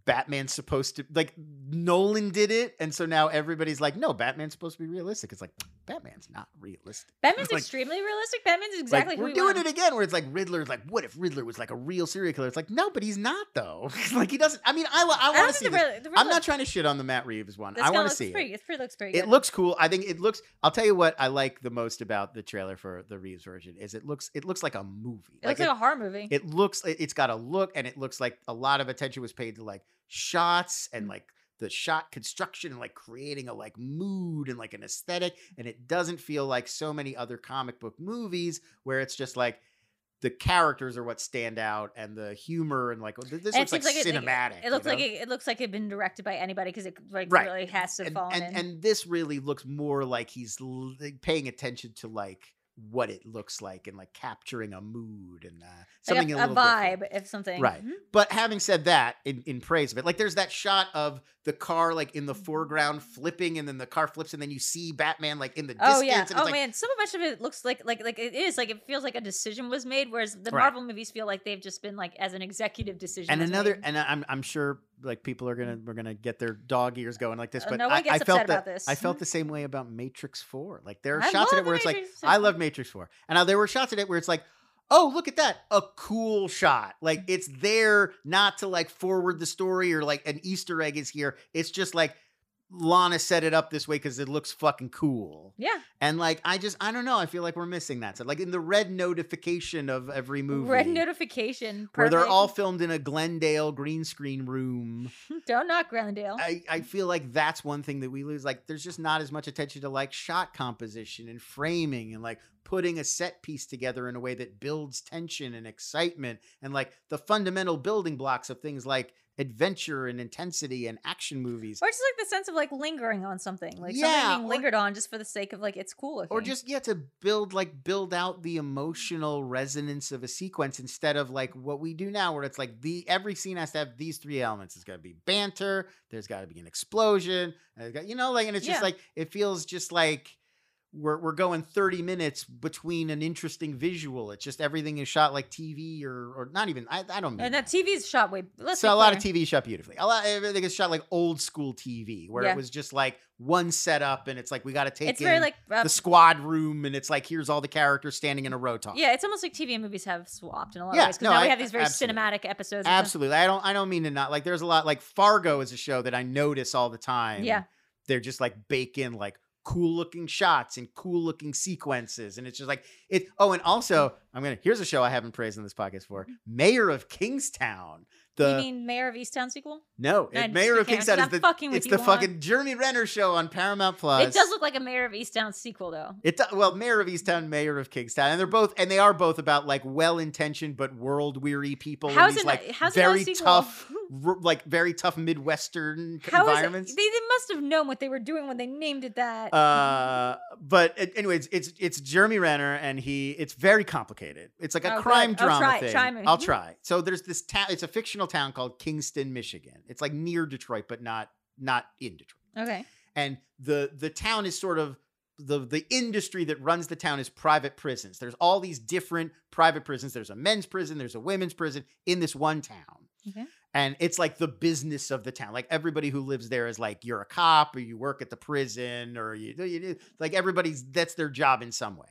Batman's supposed to like Nolan did it, and so now everybody's like, no, Batman's supposed to be realistic. It's like Batman's not realistic. Batman's like- extremely realistic. Batman's exactly like, who we're we doing want. it again where it's like Riddler's like, what if Riddler was like a real serial killer? It's like, no, but he's not though. like he doesn't. I mean, I, I want to see the, this. The I'm not trying to shit on the Matt Reeves one. this I want to see pretty, it. It's pretty looks pretty good. It looks cool. I think it looks. I'll tell you what I like the most about the trailer for the Reeves version is it looks. It looks like a movie. It looks like a horror movie. it looks. it- It's got a look, and it looks like a lot of attention was paid to like shots and Mm. like the shot construction and like creating a like mood and like an aesthetic. And it doesn't feel like so many other comic book movies where it's just like. The characters are what stand out, and the humor, and like this And looks it like like it- cinematic. It looks you know? like it, it looks like it'd been directed by anybody because it like Right. really has to and, fall and, in. and this really looks more like he's l- paying attention to like what it looks like and like capturing a mood and uh, something like a, a, a little vibe, different. if something. Right. Mhm. But having said that, in, in praise of it, like there's that shot of the car like in the Mm-hmm. foreground flipping, and then the car flips, and then you see Batman like in the Oh distance. yeah. And it's Oh like, man, so much of it looks like like like it is like it feels like a decision was made, whereas the Right. Marvel movies feel like they've just been like as an executive decision. and another, made. and I'm I'm sure like people are gonna we're gonna get their dog ears going like this, Uh, but no I, I felt that about this. I felt the same way about Matrix Four. Like there are I shots in it where it's like Matrix I love Matrix Four, and now there were shots in it where it's like. Oh, look at that. A cool shot. Like it's there not to like forward the story or like an Easter egg is here. It's just like Lana set it up this way because it looks fucking cool. yeah, And like I just I don't know. I feel like we're missing that. So like in the red notification of every movie. red notification. where they're all filmed in a Glendale green screen room. don't knock Glendale. I, I feel like that's one thing that we lose. Like, there's just not as much attention to like shot composition and framing and like putting a set piece together in a way that builds tension and excitement and like the fundamental building blocks of things like adventure and intensity and action movies. or just like the sense of like lingering on something, like Yeah, something being or- lingered on just for the sake of like it's cool. Or just yeah, to build like build out the emotional resonance of a sequence instead of like what we do now, where it's like the every scene has to have these three elements. It's got to be banter. There's got to be an explosion. Got, you know, like, and it's just Yeah. like it feels just like we're we're going 30 minutes between an interesting visual. It's just everything is shot like TV or or not even. I, I don't mean and that TV's shot way. Let's so a lot of. TV shot beautifully. A lot everything is shot like old school TV, where Yeah. it was just like one setup, and it's like we got to take It's in very like uh, the squad room, and it's like here's all the characters standing in a row talking. yeah, it's almost like TV and movies have swapped in a lot Yeah, of ways because no, now we have these very absolutely. cinematic episodes. absolutely. I don't. I don't mean to not like. There's a lot like Fargo is a show that I notice all the time. Yeah. they're just like bake in like cool looking shots and cool looking sequences, and it's just like it. Oh, and also I'm gonna here's a show I haven't praised in this podcast for. Mayor of Kingstown. The Mm-hmm. you mean Mare of Easttown sequel? no, No, it- Mayor of. Kingstown is the fucking it's the fucking Jeremy Renner show on Paramount Plus. It does look like a Mare of Easttown sequel though. It do- well, Mare of Easttown, Mayor of Kingstown, and they're both, and they are both about like well-intentioned but world-weary people How's in these it like how's it very tough, r- like very tough Midwestern How environments. They, they must have known what they were doing when they named it that. uh, but it, anyways, it's it's Jeremy Renner, and he it's very complicated. It's like a Oh, good. crime I'll drama try thing. try. I'll try. So there's this town. It's a fictional town called Kingstown, Michigan. It's like near Detroit, but not not in Detroit. okay. and the the town is sort of the the industry that runs the town is private prisons. There's all these different private prisons. There's a men's prison, there's a women's prison in this one town. Okay. And it's like the business of the town. Like everybody who lives there is like you're a cop or you work at the prison or you, you like everybody's that's their job in some way.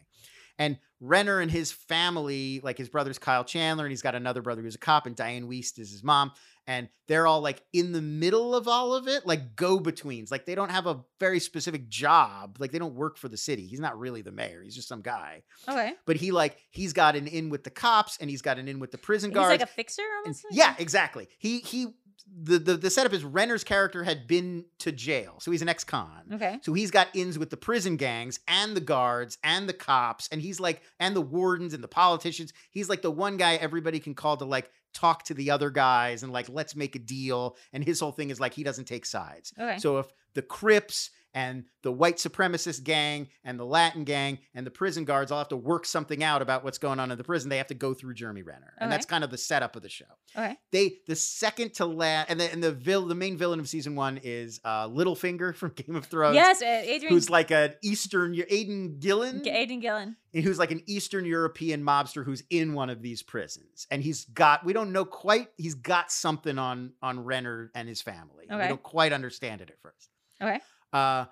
And Renner and his family, like his brother's Kyle Chandler, and he's got another brother who's a cop, and Dianne Wiest is his mom. And they're all like in the middle of all of it, like go betweens. Like they don't have a very specific job. Like they don't work for the city. He's not really the mayor. He's just some guy. Okay. But he like he's got an in with the cops and he's got an in with the prison guard. He's like a fixer And- almost. like? yeah, exactly. He he the, the the setup is Renner's character had been to jail, so he's an ex-con. Okay. So he's got ins with the prison gangs and the guards and the cops, and he's like, and the wardens and the politicians. He's like the one guy everybody can call to like talk to the other guys and like, let's make a deal. And his whole thing is like, he doesn't take sides. Okay. So if the Crips and the white supremacist gang and the Latin gang and the prison guards all have to work something out about what's going on in the prison, they have to go through Jeremy Renner. And that's kind of the setup of the show Okay. they the second to last and the and the vil, the main villain of season one is uh Littlefinger from Game of Thrones. Yes, uh, Adrian. Who's like an Eastern Aidan Gillen, Aidan Gillen. who's like an Eastern European mobster who's in one of these prisons, and he's got we don't know quite he's got something on on Renner and his family. Okay. We don't quite understand it at first. Okay. Uh,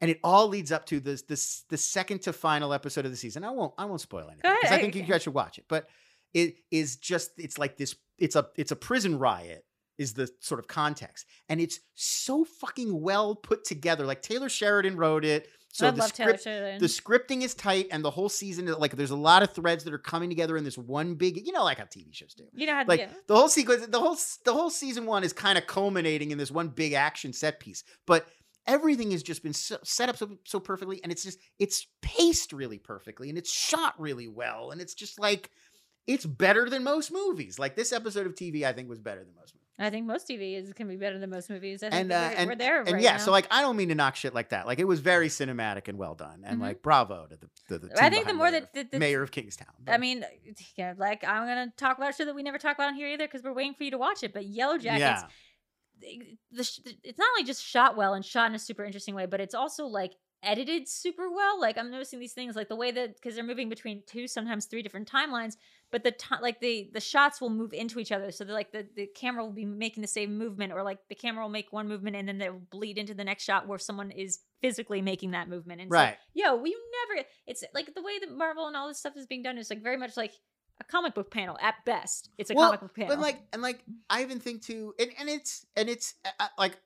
and it all leads up to this this the second to final episode of the season. I won't I won't spoil anything because I think you guys should watch it. But it is just it's like this. It's a it's a prison riot is the sort of context, and it's so fucking well put together. Like Taylor Sheridan wrote it. So I the love Taylor Sheridan. the scripting is tight, and the whole season like there's a lot of threads that are coming together in this one big. You know, like how TV shows do you know how like the whole sequence the whole the whole season one is kind of culminating in this one big action set piece but everything has just been so, set up so, so perfectly and it's just it's paced really perfectly and it's shot really well and it's just like it's better than most movies like this episode of tv i think was better than most movies I think most TV is can be better than most movies. I think and uh, we're, and, we're there and right yeah now. so like i don't mean to knock shit like that like it was very cinematic and well done and Mhm. like bravo to the, to the I think the more that the, the, mayor of kingstown I mean, yeah, like I'm gonna talk about a show that we never talk about on here either because we're waiting for you to watch it. But Yellow Jackets, yeah the, the, it's not only just shot well and shot in a super interesting way, but it's also like edited super well. Like I'm noticing these things, like the way that because they're moving between two, sometimes three different timelines, but the time, like the the shots will move into each other, so they're like the the camera will be making the same movement, or like the camera will make one movement and then they'll bleed into the next shot where someone is physically making that movement. And so, right yo, we never. It's like the way that Marvel and all this stuff is being done is like very much like a comic book panel at best. It's a Well, comic book panel. But like, and like, I even think too, and, and it's, and it's uh, uh, like,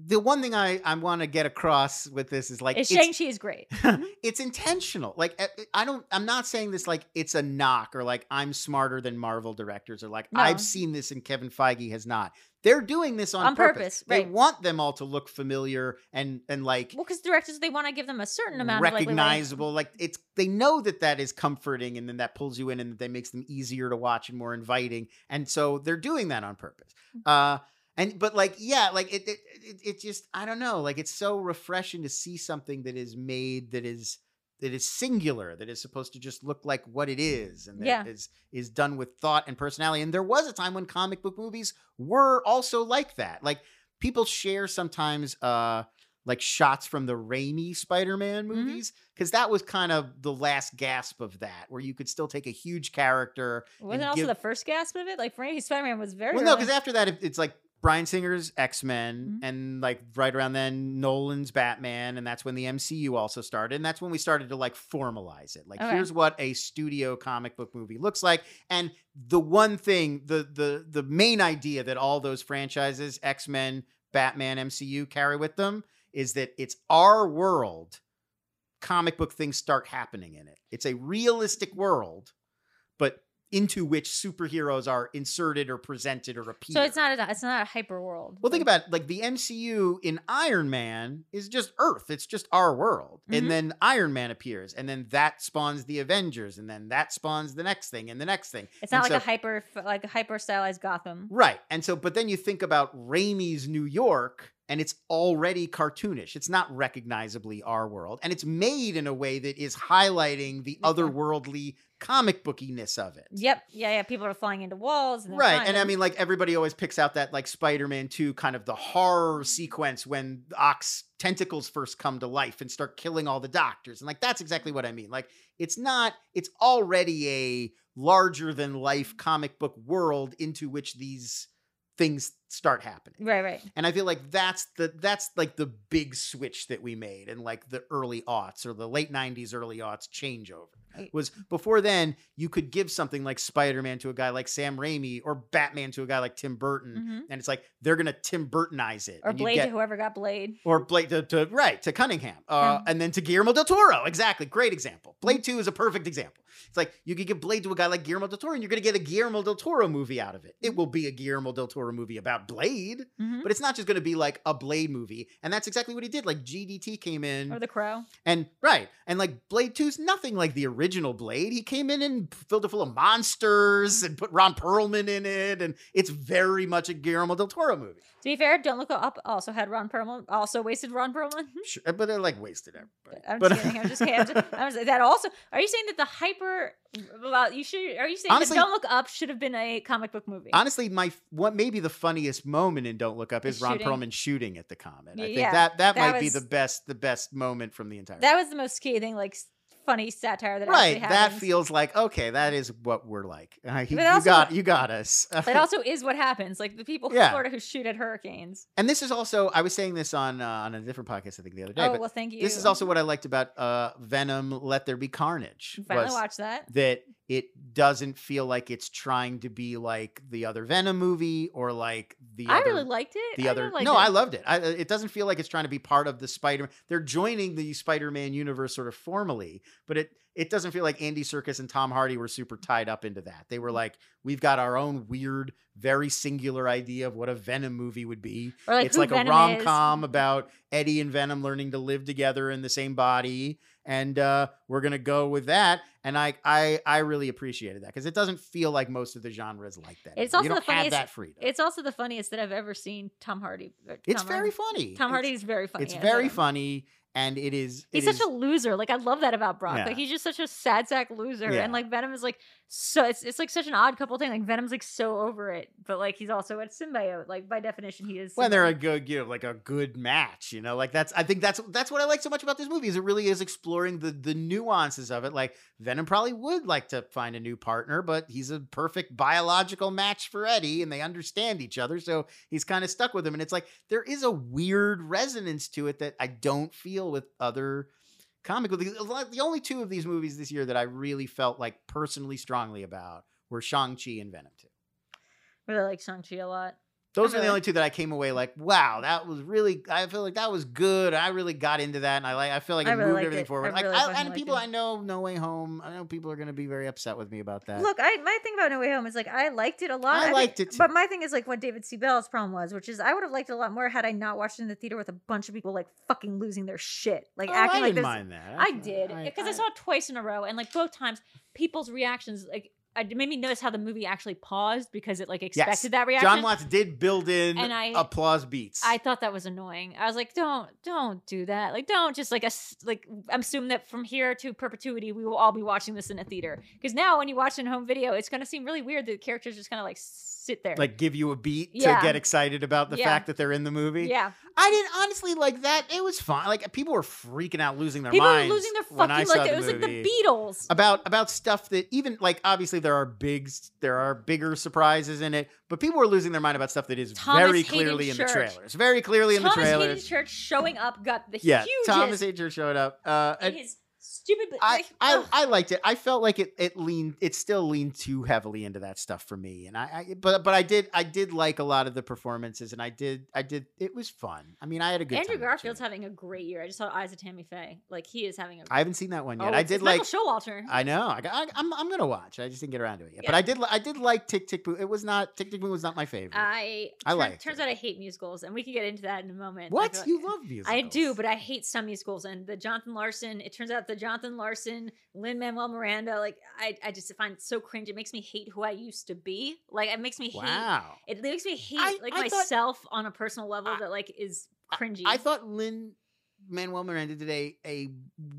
the one thing I, I want to get across with this is like, it's it's, Shang Chi is great. it's intentional. Like, uh, I don't, I'm not saying this like it's a knock or like I'm smarter than Marvel directors or like No. I've seen this and Kevin Feige has not. They're doing this on, On purpose, They right. want them all to look familiar and, and like, Well, because directors they want to give them a certain amount of like, recognizable like it's they know that that is comforting and then that pulls you in and that makes them easier to watch and more inviting and so they're doing that on purpose Mm. uh and but like yeah like it it, it it just i don't know like it's so refreshing to see something that is made that is that is singular that is supposed to just look like what it is and that Yeah. is is done with thought and personality and there was a time when comic book movies were also like that like people share sometimes uh like shots from the Raimi Spider-Man Mhm. movies because that was kind of the last gasp of that, where you could still take a huge character. Wasn't also give- the first gasp of it? Like Raimi Spider Man was very Well, no, because after that, it's like Bryan Singer's X Men, Mhm. and like right around then Nolan's Batman, and that's when the MCU also started, and that's when we started to like formalize it. Like, Okay. here's what a studio comic book movie looks like, and the one thing, the the the main idea that all those franchises, X Men, Batman, MCU, carry with them is that it's our world. Comic book things start happening in it. It's a realistic world, into which superheroes are inserted or presented or appear. so it's not a, it's not a hyper world. Well, think about it, like the MCU in Iron Man is just Earth. It's just our world. Mhm. And then Iron Man appears, and then that spawns the Avengers, and then that spawns the next thing and the next thing. It's not And like so- a hyper like a hyper stylized Gotham. Right. And so, but then you think about Raimi's New York, and it's already cartoonish. It's not recognizably our world. And it's made in a way that is highlighting the Yeah. otherworldly comic bookiness of it. Yep. Yeah. Yeah. People are flying into walls. And Right. And I mean, like, everybody always picks out that, like, Spider Man 2 kind of the horror sequence when Ock's tentacles first come to life and start killing all the doctors. And, like, that's exactly what I mean. Like, it's not, it's already a larger than life comic book world into which these things start happening. right. Right. And I feel like that's the that's like the big switch that we made in like the early aughts or the late 90s, early aughts changeover. Was before then you could give something like Spider-Man to a guy like Sam Raimi or Batman to a guy like Tim Burton Mhm. and it's like they're going to Tim Burtonize it Or and Blade get- to whoever got Blade. or Blade to, to right to Cunningham, uh, Yeah. and then to Guillermo del Toro. Exactly, great example. Blade Two is a perfect example. It's like you could give Blade to a guy like Guillermo del Toro, and you're going to get a Guillermo del Toro movie out of it. It will be a Guillermo del Toro movie about Blade, Mhm. but it's not just going to be like a Blade movie. And that's exactly what he did. Like GDT came in, Or The Crow. and right, and like Blade Two's nothing like the original Blade. He came in and filled it full of monsters and put Ron Perlman in it, and it's very much a Guillermo del Toro movie. To be fair, Don't Look Up also had Ron Perlman. Also wasted Ron Perlman. Sure, uh, but they're like wasted everybody. I'm but, just kidding. I'm just kidding. I'm just, I'm just- that also. Are you saying that the hyper? Well, you should. Are you saying Honestly- that Don't Look Up should have been a comic book movie? Honestly, my what may be the funniest moment in Don't Look Up is Ron. Perlman shooting at the comet. I think yeah, that that, that might be the best the best moment from the entire. that was the most scathing, like s- funny satire that right. That feels like okay. That is what we're like. Uh, you, But you also- got you got us. That also is what happens. Like the people from Yeah. Florida who shoot at hurricanes. and this is also I was saying this on uh, on a different podcast I think the other day. oh well, thank you. this is also what I liked about uh, Venom. Let there be carnage. Finally was watched that. that it doesn't feel like it's trying to be like the other Venom movie or like the I other really liked it. the I other really no it. i loved it I, it doesn't feel like it's trying to be part of the spider Man they're joining the spider-man universe sort of formally but it it doesn't feel like andy Serkis and tom hardy were super tied up into that. They were like we've got our own weird very singular idea of what a venom movie would be. Like it's like Venom a rom-com about eddie and venom learning to live together in the same body and uh, we're gonna go with that and i i i really appreciated that because it doesn't feel like most of the genres like that It's anymore. also you the funniest- that freedom. It's also the funniest that I've ever seen Tom Hardy. uh, it's Tom very funny. Tom Hardy is very funny. it's very funny and it is He's it such a loser. Like I love that about Brock. Yeah. Like he's just such a sad sack loser. Yeah. And like Venom is like so it's it's like such an odd couple thing. Like Venom's like so over it, but like he's also a symbiote. Like by definition, he is. when they're a good you know like a good match you know like that's i think that's that's what i like so much about this movie is it really is exploring the the nuances of it like venom probably would like to find a new partner but he's a perfect biological match for eddie and they understand each other so he's kind of stuck with him and it's like there is a weird resonance to it that i don't feel with other comic books the only two of these movies this year that i really felt like personally strongly about were shang-chi and venom 2 really like Shang Chi a lot. Those are the only two that I came away like, wow, that was really. I feel like that was good. I really got into that, and I like. I feel like I it really moved everything it. I forward. like, really I, and people it. I know, No Way Home. I know people are going to be very upset with me about that. Look, I my thing about No Way Home is like I liked it a lot. I think- liked it too. but my thing is like what David C. Bell's problem was, which is I would have liked it a lot more had I not watched it in the theater with a bunch of people like fucking losing their shit, like Oh, acting I like didn't this. mind that. I did because I, I- saw it twice in a row, and like both times, people's reactions like I, it made me notice how the movie actually paused because it like expected that reaction. Jon Watts did build in And I- applause beats. I thought that was annoying. I was like, don't, don't do that. Like, don't just like us, like assume that from here to perpetuity we will all be watching this in a theater. Because now when you watch it in home video, it's gonna seem really weird that the characters just kind of like sit there. like give you a beat Yeah. to get excited about the Yeah. fact that they're in the movie. yeah, I didn't honestly like that. It was fine. Like people were freaking out, losing their people were minds losing their fucking like the it was like the. Beatles. about about stuff that even like obviously there are big there are bigger surprises in it but people were losing their mind about stuff that is Thomas very Haden clearly in the trailers very clearly in Thomas the Haden trailers Church showing up got the yeah hugest thomas Haden Church showed up uh in and his stupid. I, like, I. I liked it. I felt like it it leaned it still leaned too heavily into that stuff for me. And I, I but but I did I did like a lot of the performances and I did I did it was fun. I mean I had a good Andrew time Garfield's having a great year. I just saw Eyes of Tammy Faye. Like he is having a. I haven't seen that one yet. Oh, I did it's like Michael Showalter. I know. I, I, I'm I'm gonna watch. I just didn't get around to it yet. But I did. I did like Tick Tick Boom. It was not Tick Tick Boom was not my favorite. I. I turn- liked Turns it. out I hate musicals, and we can get into that in a moment. What like- you love musicals? I do, but I hate some musicals. And the Jonathan Larson, it turns out the Jonathan Larson, Lin Manuel Miranda, like I, I just find it so cringe. It makes me hate who I used to be. Like it makes me hate. It makes me hate I- like I thought- myself on a personal level I- that like is cringy. I thought Lin Manuel Miranda did a a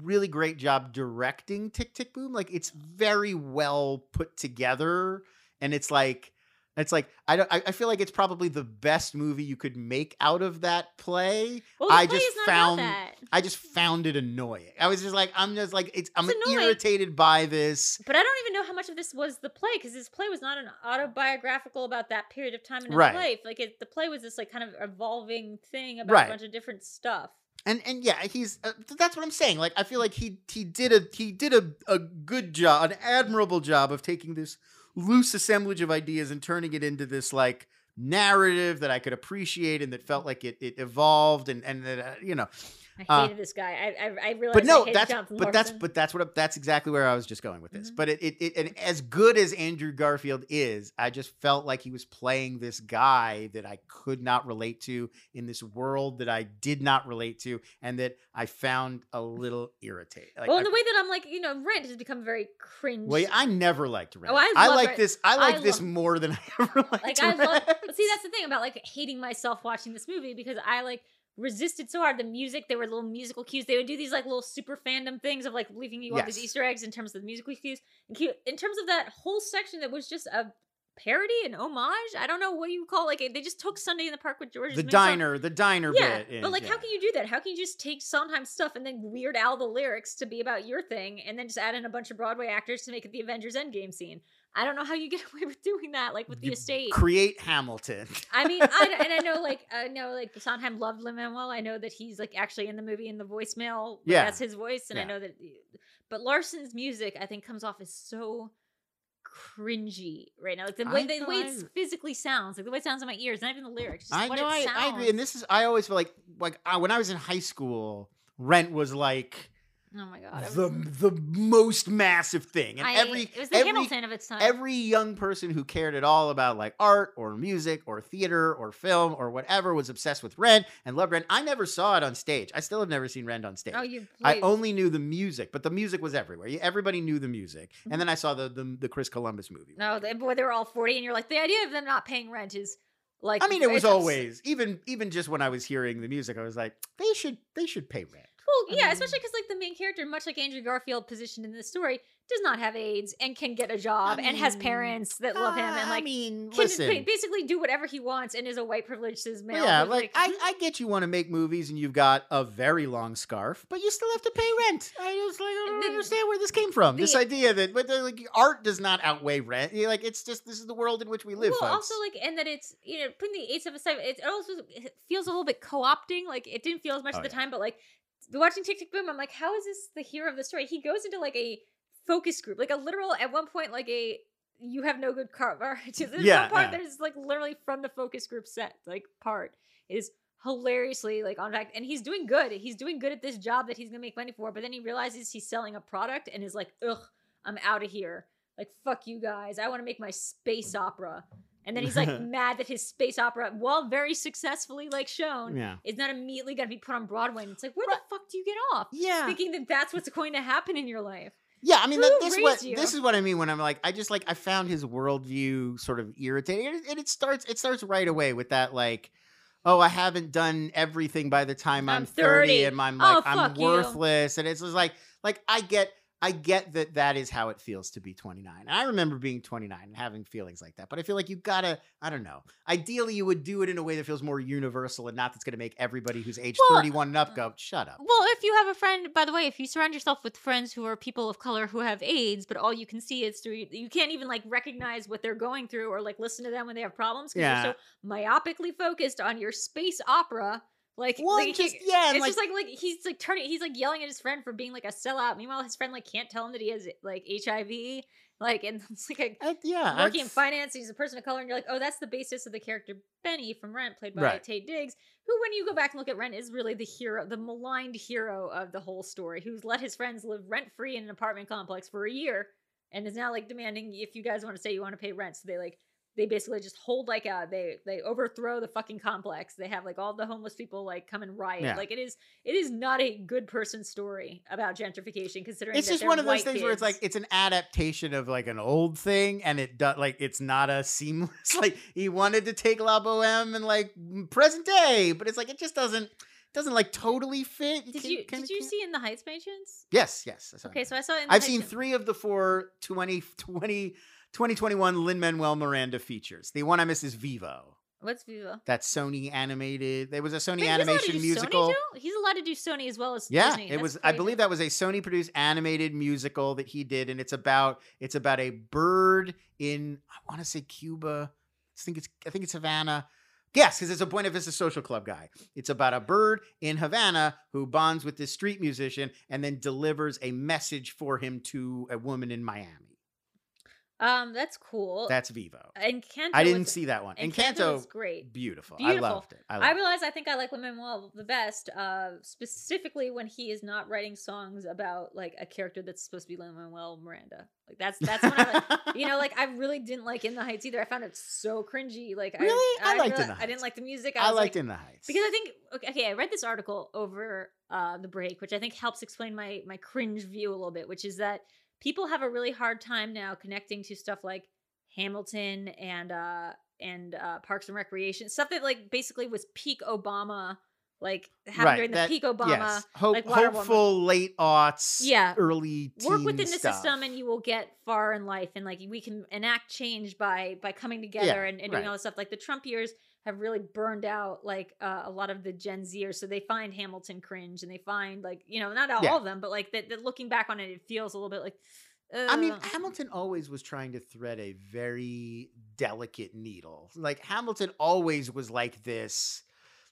really great job directing Tick Tick Boom. Like it's very well put together, and it's like. It's like I don't. I I feel like it's probably the best movie you could make out of that play. well, I play just found- that. I just found it annoying. I was just like, I'm just like, it's. I'm It's irritated by this. But I don't even know how much of this was the play because this play was not an autobiographical about that period of time in his Right. life. Like it, the play was this like kind of evolving thing about Right. a bunch of different stuff. and and yeah, he's uh, that's what I'm saying. Like I feel like he he did a he did a a good job, an admirable job of taking this loose assemblage of ideas and turning it into this like narrative that I could appreciate and that felt like it it evolved and and that uh, you know. I Uh, hated this guy. I I, I realized. But no, I that's Jonathan but that's but that's what that's exactly where I was just going with this. Mhm. But it, it it and as good as Andrew Garfield is, I just felt like he was playing this guy that I could not relate to in this world that I did not relate to, and that I found a little irritating. Like, well, in the way that I'm like, you know, Rent has become very cringe. well, I never liked Rent. Oh, I love like Rent. this. I like I this love- more than I ever liked. like I love. Rent. See, that's the thing about like hating myself watching this movie because I like resisted so hard. The music, there were little musical cues. They would do these like little super fandom things of like leaving you all these Easter eggs in terms of the musical cues. In terms of that whole section that was just a parody and homage. I don't know what you call like they just took Sunday in the Park with George. the diner, the diner Yeah, bit. but like, how can you do that? How can you just take Sondheim stuff and then weird out the lyrics to be about your thing, and then just add in a bunch of Broadway actors to make it the Avengers Endgame scene? I don't know how you get away with doing that, like with the estate. create Hamilton? I mean, I, and I know like I know like Sondheim loved Lin Manuel. I know that he's like actually in the movie in the voicemail. Yeah. that's his voice, and I know that. But Larson's music, I think, comes off as so cringy right now. Like the way the way it physically sounds, like the way it sounds in my ears, not even the lyrics. Just I what know, I. I agree, and this is I always feel like like I, when I was in high school, Rent was like Oh my god! The the most massive thing, and I- every it was the every Hamilton of its time. every young person who cared at all about like art or music or theater or film or whatever was obsessed with Rent and loved Rent. I never saw it on stage. I still have never seen Rent on stage. oh, you. I only knew the music, but the music was everywhere. Everybody knew the music, Mm-hmm. and then I saw the the, the Chris Columbus movie. No, they, boy, they were all forty, and you're like, the idea of them not paying rent is like. I mean, it was always even even just when I was hearing the music, I was like, they should they should pay rent. I yeah, mean- especially because like the main character, much like Andrew Garfield, positioned in this story, does not have AIDS and can get a job and has parents that love him and Uh, like I mean, can listen, basically do whatever he wants and is a white privileged cis male. Yeah, who's like I, I get you want to make movies and you've got a very long scarf, but you still have to pay rent. I just like I don't The- understand where this came from. this idea that but the, like art does not outweigh rent. Like it's just this is the world in which we live, well, folks. also like, and that it's you know putting the AIDS stuff aside, it also it feels a little bit co-opting. Like it didn't feel as much Oh, at the yeah. time, but like watching Tick Tick Boom, I'm like, how is this the hero of the story? He goes into like a focus group, like a literal at one point, like a you have no good car. There's Yeah, one part yeah. there's like literally from the focus group set, like part is hilariously like on fact, and he's doing good. He's doing good at this job that he's gonna make money for, but then he realizes he's selling a product and is like, ugh, I'm out of here. Like fuck you guys. I want to make my space mm. opera. And then he's like mad that his space opera, while very successfully like shown, yeah, is not immediately going to be put on Broadway. And it's like, where Right. the fuck do you get off? yeah, Thinking that that's what's going to happen in your life. yeah. I mean, that, this what you? this is what I mean when I'm like I just like I found his worldview sort of irritating, and it, and it starts it starts right away with that like. Oh, I haven't done everything by the time I'm, I'm 30, 30. and I'm Oh, like I'm fuck you. worthless, and it's just like like I get I get that that is how it feels to be 29. And I remember being 29 and having feelings like that. But I feel like you gotta, I don't know. Ideally, you would do it in a way that feels more universal and not that's gonna make everybody who's age Well, 31 and up go, uh, shut up. Well, if you have a friend, by the way, if you surround yourself with friends who are people of color who have AIDS, but all you can see is through, you can't even like recognize what they're going through or like listen to them when they have problems because Yeah. you're so myopically focused on your space opera. Like, Well, like, just he- yeah, it's like, just like like he's like turning he's like yelling at his friend for being like a sellout. Meanwhile, his friend like can't tell him that he has like HIV. Like and it's like a, I- yeah, working in finance, he's a person of color, and you're like, oh, that's the basis of the character Benny from Rent, played by Right. Taye Diggs, who, when you go back and look at Rent, is really the hero, the maligned hero of the whole story, who's let his friends live rent free in an apartment complex for a year, and is now like demanding if you guys want to say you want to pay rent. So they like they basically just hold like a they they overthrow the fucking complex. They have like all the homeless people like come and riot. Yeah. Like it is it is not a good person story about gentrification, considering it's just one of those things where it's like it's an adaptation of like an old thing and it does like it's not a seamless like he wanted to take la boheme and like present day but it's like it just doesn't doesn't like totally fit Did you did you can- see in the Heights chance? yes yes Okay, it. so I saw it. In the i've Heights seen three of the four 20 20 2021 lin manuel miranda features the one i miss is vivo What's Viva? that sony animated there was a sony Wait, he's animation do musical Sony? He's allowed to do Sony as well as Yeah, Disney. it That's was. I believe that was a Sony produced animated musical that he did, and it's about it's about a bird in I want to say Cuba. I think it's I think it's Havana, Yes, because it's a Buena Vista Social Club guy. It's about a bird in Havana who bonds with this street musician and then delivers a message for him to a woman in Miami. Um, that's cool. That's Vivo. and Kanto I didn't was- see that one. And Encanto, is great. beautiful. Beautiful. I loved it. I, I loved it. I think I like Lin Manuel the best, uh, specifically when he is not writing songs about like a character that's supposed to be Lin Manuel Miranda. Like that's that's when I like, you know, like I really didn't like In the Heights either. I found it so cringy. Like Really? I I, liked In reali- the I didn't like the music. I, I liked like, In the Heights. because I think okay, okay, I read this article over uh, the break, which I think helps explain my my cringe view a little bit, which is that people have a really hard time now connecting to stuff like Hamilton and uh and uh Parks and Recreation, stuff that like basically was peak Obama, like happened Right, during the that- peak Obama. yes. Like hopeful late aughts, Yeah. early Work within the system, and you will get far in life, and like we can enact change by by coming together Yeah, and, and doing all this stuff. Like the Trump years have really burned out like uh, a lot of the Gen Zers, so they find Hamilton cringe, and they find like you know not all Yeah. of them, but like that. that Looking back on it, it feels a little bit like. I mean. Hamilton always was trying to thread a very delicate needle. Like Hamilton always was like this.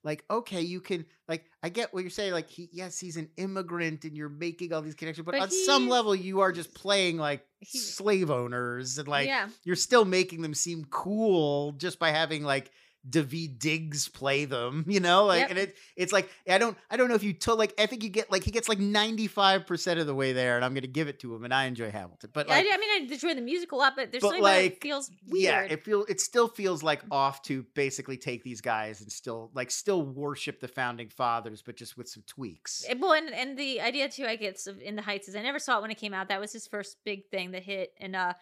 Like, okay, you can like I get what you're saying. Like, he yes, he's an immigrant and you're making all these connections, but, But on some level you are just playing like He- slave owners and like yeah, you're still making them seem cool just by having like Daveed Diggs play them, you know, like, Yep. and it, it's like I don't, I don't know if you told, like, I think you get like he gets like ninety five percent of the way there, and I'm gonna give it to him, and I enjoy Hamilton, but like, I, I mean, I enjoy the music a lot, but there's but, something it like, that feels weird. yeah, it feel it still feels like off to basically take these guys and still like still worship the founding fathers, but just with some tweaks. Eh, Well, and, and the idea too, I guess, of In the Heights is I never saw it when it came out. That was his first big thing that hit, and uh,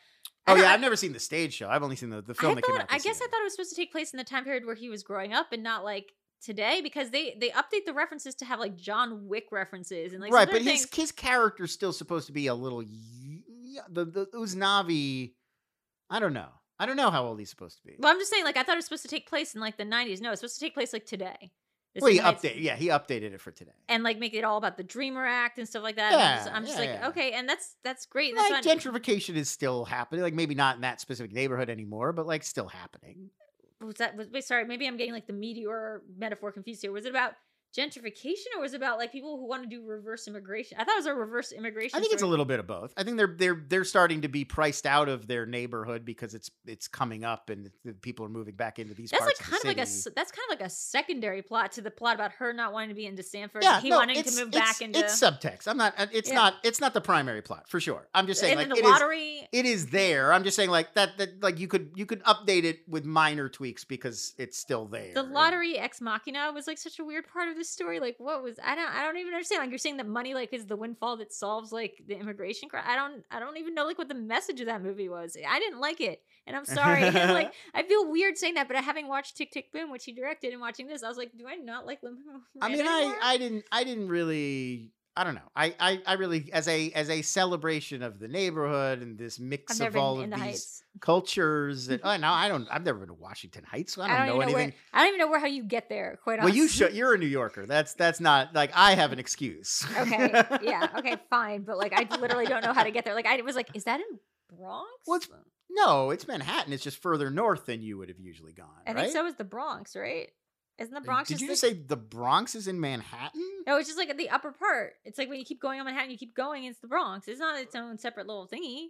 oh I- yeah, I- I've never seen the stage show. I've only seen the, the I film that came thought, out. I guess year. I thought it was supposed to take place in the time period where he was growing up, and not like today, because they they update the references to have like John Wick references and like right, but his things. his character's still supposed to be a little the the Usnavi. I don't know. I don't know how old he's supposed to be. Well, I'm just saying, like I thought it was supposed to take place in like the 90s. No, it's supposed to take place like today. This well, he updated. Yeah, he updated it for today. and like make it all about the Dreamer Act and stuff like that. and I'm just, Yeah, I'm just like, yeah. okay, and that's that's great. That's Like gentrification is still happening. Like maybe not in that specific neighborhood anymore, but like still happening. was that was wait, sorry maybe i'm getting like the meteor metaphor confused here was it about gentrification or was it about like people who want to do reverse immigration i thought it was a reverse immigration I think it's a little bit of both. I think they're they're they're starting to be priced out of their neighborhood because it's it's coming up and people are moving back into these that's like kind of of like a that's kind of like a secondary plot to the plot about her not wanting to be into Stanford yeah, and he no, wanting to it's- move back into it's subtext. I'm not. uh, It's Yeah. not. It's not the primary plot for sure. I'm just saying and like the is- lottery it is there. I'm just saying like that that like you could you could update it with minor tweaks because it's still there. the lottery ex machina was like such a weird part of this story like what was i don't i don't even understand like you're saying that money like is the windfall that solves like the immigration crime i don't i don't even know like what the message of that movie was. I didn't like it and i'm sorry and, like i feel weird saying that but having watched tick tick boom which he directed and watching this i was like do i not like Lin I mean, I I didn't I didn't really I don't know. I, I I really as a as a celebration of the neighborhood and this mix of all of the these heights cultures and oh no, I don't I've never been to Washington Heights. So I don't, i don't know anything. where i don't even know where how you get there quite well, you honestly. should. You're a New Yorker. That's that's not like I have an excuse. okay yeah okay fine but like i literally don't know how to get there like i was like is that in bronx Well, it's no, it's Manhattan. It's just further north than you would have usually gone. i right? think so is the bronx right isn't the bronx Did you just say the Bronx is in Manhattan? No, it's just like at the upper part. It's like when you keep going on Manhattan, you keep going. It's the Bronx. It's not its own separate little thingy.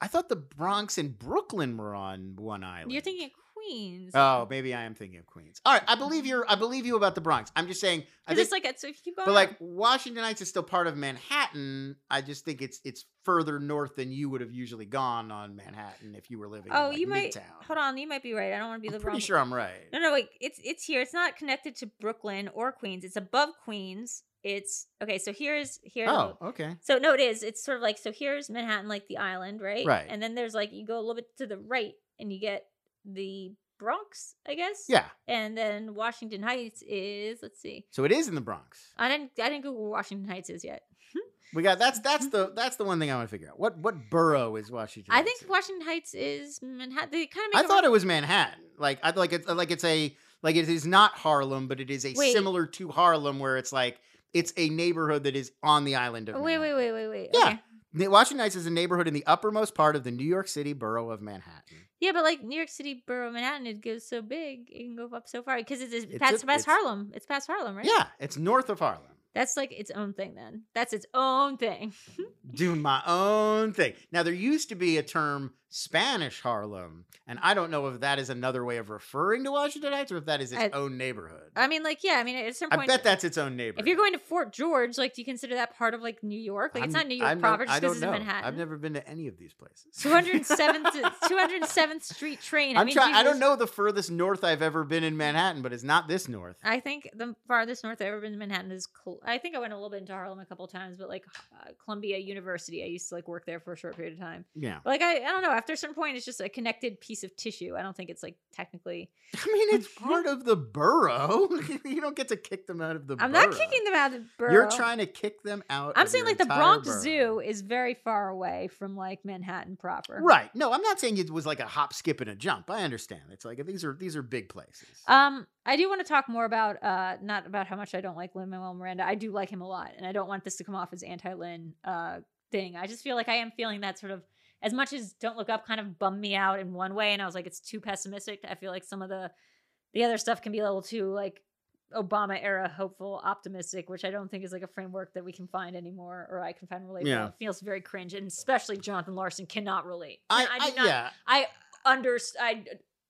I thought the Bronx and Brooklyn were on one island. You're thinking Queens. Oh, maybe I am thinking of Queens. All right, I believe you're. I believe you about the Bronx. I'm just saying. I think, it's like so if you but like Washington Heights is still part of Manhattan. I just think it's it's further north than you would have usually gone on Manhattan if you were living. oh, in, like, you might Midtown. hold on. You might be right. I don't want to be the I'm the pretty wrong. sure I'm right. No, no, wait. It's it's here. It's not connected to Brooklyn or Queens. It's above Queens. It's okay. So here's here. Oh, okay. So no, it is. It's sort of like so. Here's Manhattan, like the island, right? Right. And then there's like you go a little bit to the right, and you get the Bronx, I guess. Yeah. And then Washington Heights is let's see. So it is in the Bronx. I didn't I didn't Google Washington Heights is yet. We got that's that's the that's the one thing I want to figure out. What what borough is Washington? I think in? Washington Heights is Manhattan. They kind of I thought it was Manhattan. Like I like it's like it's a like it is not Harlem, but it is a Wait. similar to Harlem, where it's like it's a neighborhood that is on the island of. Wait, wait, wait, wait, wait. Yeah. Okay. Washington Heights is a neighborhood in the uppermost part of the New York City borough of Manhattan. Yeah, but like New York City, borough, of Manhattan, it goes so big, it can go up so far because it's, it's, It's past, a- past it's- Harlem. It's past Harlem, right? Yeah, it's north of Harlem. That's like its own thing. Then that's its own thing. Doing my own thing. Now there used to be a term Spanish Harlem, and I don't know if that is another way of referring to Washington Heights or if that is its I- own neighborhood. I mean, like, yeah. I mean, at some point, I bet that's its own neighborhood. if you're going to Fort George, like, do you consider that part of like New York? Like, it's I'm- not New York I'm proper not- I just don't because it's in. Manhattan. I've never been to any of these places. 207th 207th Street train. I I'm mean, trying. I don't know the furthest north I've ever been in Manhattan, but it's not this north. I think the farthest north I've ever been in Manhattan is. Col- I think I went a little bit into Harlem a couple times, but like uh, Columbia University, I used to like work there for a short period of time. Yeah. But, like I, I don't know. After a certain point, it's just a connected piece of tissue. I don't think it's like technically. I mean, it's part of the borough. you don't get to kick them out of the. I'm not kicking them out of the borough. You're trying to kick them out. I'm saying like the Bronx borough. Zoo is very far away from like Manhattan proper. Right. No, I'm not saying it was like a hop, skip, and a jump. I understand. It's like these are these are big places. Um, I do want to talk more about uh not about how much I don't like Lin Manuel Miranda. I do like him a lot, and I don't want this to come off as anti Lin uh thing. I just feel like I am feeling that sort of as much as Don't Look Up kind of bummed me out in one way, and I was like it's too pessimistic. I feel like some of the the other stuff can be a little too like Obama era hopeful, optimistic, which I don't think is like a framework that we can find anymore, or I can find relatable. Yeah. It feels very cringe, and especially Jonathan Larson cannot relate. I, I I, do not. yeah. I under I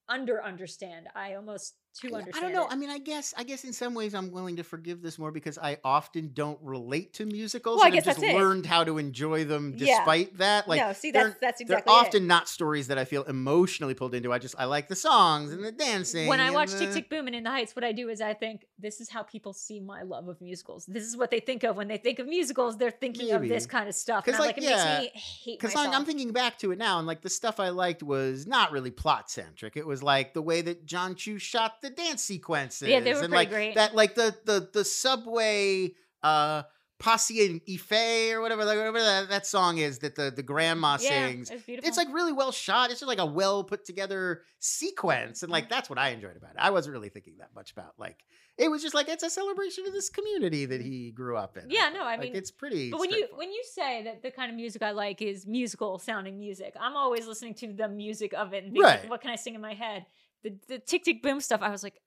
under understand. I almost too I- understand. I don't know. it. I mean, I guess I guess in some ways I'm willing to forgive this more because I often don't relate to musicals Well, I guess just that's it. learned how to enjoy them Yeah. despite that. Like no, see they're- that's that's they're exactly it. often not stories that I feel emotionally pulled into. I just I like the songs and the dancing. When I watch the- Tick Tick Boom and In the Heights, what I do is I think this is how people see my love of musicals. This is what they think of when they think of musicals. They're thinking of this kind of stuff. 'Cause, And I'm like, like, it yeah, makes me hate Because. I'm, I'm thinking back to it now, and like the stuff I liked was not really plot centric. It was like the way that Jon Chu shot the dance sequences. Yeah, they were and pretty like great. That like the the the subway uh Paciencia y Fe or whatever, like whatever that, that song is that the the grandma yeah, sings. it's beautiful. It's like really well shot. It's just like a well put together sequence, and Mm-hmm. like that's what I enjoyed about it. I wasn't really thinking that much about like it was just like it's a celebration of this community that he grew up in. Yeah, no, I Like, mean, it's pretty. But when you when you say that the kind of music I like is musical sounding music, I'm always listening to the music of it and being like, Right. what can I sing in my head? The the tick tick boom stuff, I was like,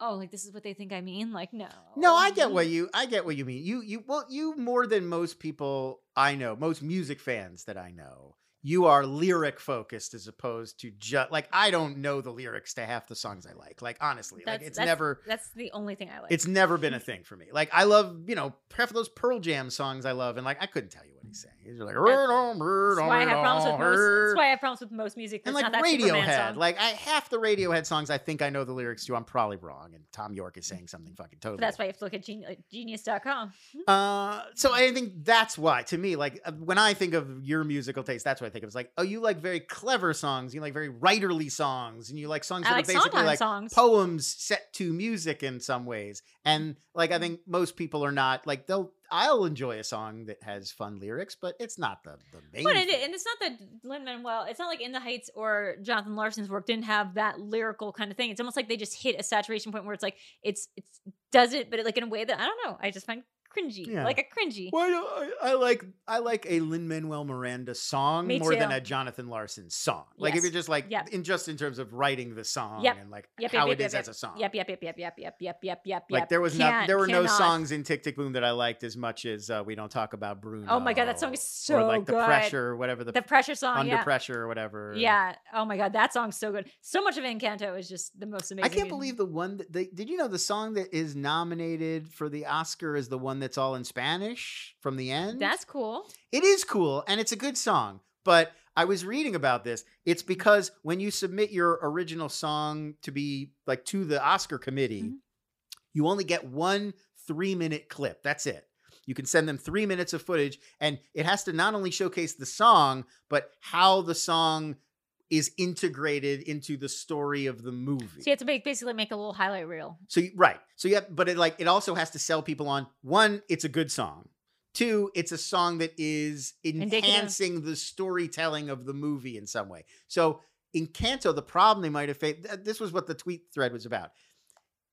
oh, like this is what they think I mean? Like, no. No, I get what you I get what you mean. You you well you more than most people I know, most music fans that I know. You are lyric focused as opposed to just like I don't know the lyrics to half the songs I like. Like honestly, like it's that's- never That's the only thing I like. it's never been a thing for me. Like I love, you know, half of those Pearl Jam songs I love and like I couldn't tell you what he's saying. He's like That's why I have problems with most. That's why I have problems with most music. That's like not that Radiohead, like I half the Radiohead songs I think I know the lyrics to. I'm probably wrong, and Thom Yorke is saying something fucking totally. But that's why you have to look at geni- uh, genius.com. Uh, so I think that's why, to me, like uh, when I think of your musical taste, that's what I think of. It's like, oh, you like very clever songs, you like very writerly songs, and you like songs I that like are basically like songs. poems set to music in some ways. And like I think most people are not like they'll. I'll enjoy a song that has fun lyrics, but it's not the the main. But it, and it's not that Lin Manuel, it's not like In the Heights or Jonathan Larson's work didn't have that lyrical kind of thing. It's almost like they just hit a saturation point where it's like it's it's does it, but it, like in a way that I don't know. I just find cringy, Yeah. like a cringy. Why do I, I like I like a Lin Manuel Miranda song Me more than a Jonathan Larson song. Like if you're just like Yep. in just in terms of writing the song Yep. and like Yep, how it is as a song. Yep, yep, yep, yep, yep, yep, yep, yep, yep. Like there was no there were no songs in Tick Tick Boom that I liked as much as uh, we don't talk about Bruno. Oh my God, that song is so or like the good. pressure, whatever the, The pressure song, under yeah. pressure or whatever. Yeah. Oh my god, that song's so good. So much of Encanto is just the most amazing. I can't believe the one that they, did you know the song that is nominated for the Oscar is the one that's all in Spanish from the end? that's cool. It is cool and it's a good song, but I was reading about this. It's because when you submit your original song to be like to the Oscar committee, Mhm. you only get one three minute clip. That's it. You can send them three minutes of footage, and it has to not only showcase the song, but how the song is integrated into the story of the movie. So you have to make, basically make a little highlight reel. So you, right. So yeah, but it like it also has to sell people on one, it's a good song. Two, it's a song that is Indicative. enhancing the storytelling of the movie in some way. So in Canto, the problem they might have faced, th- this was what the tweet thread was about.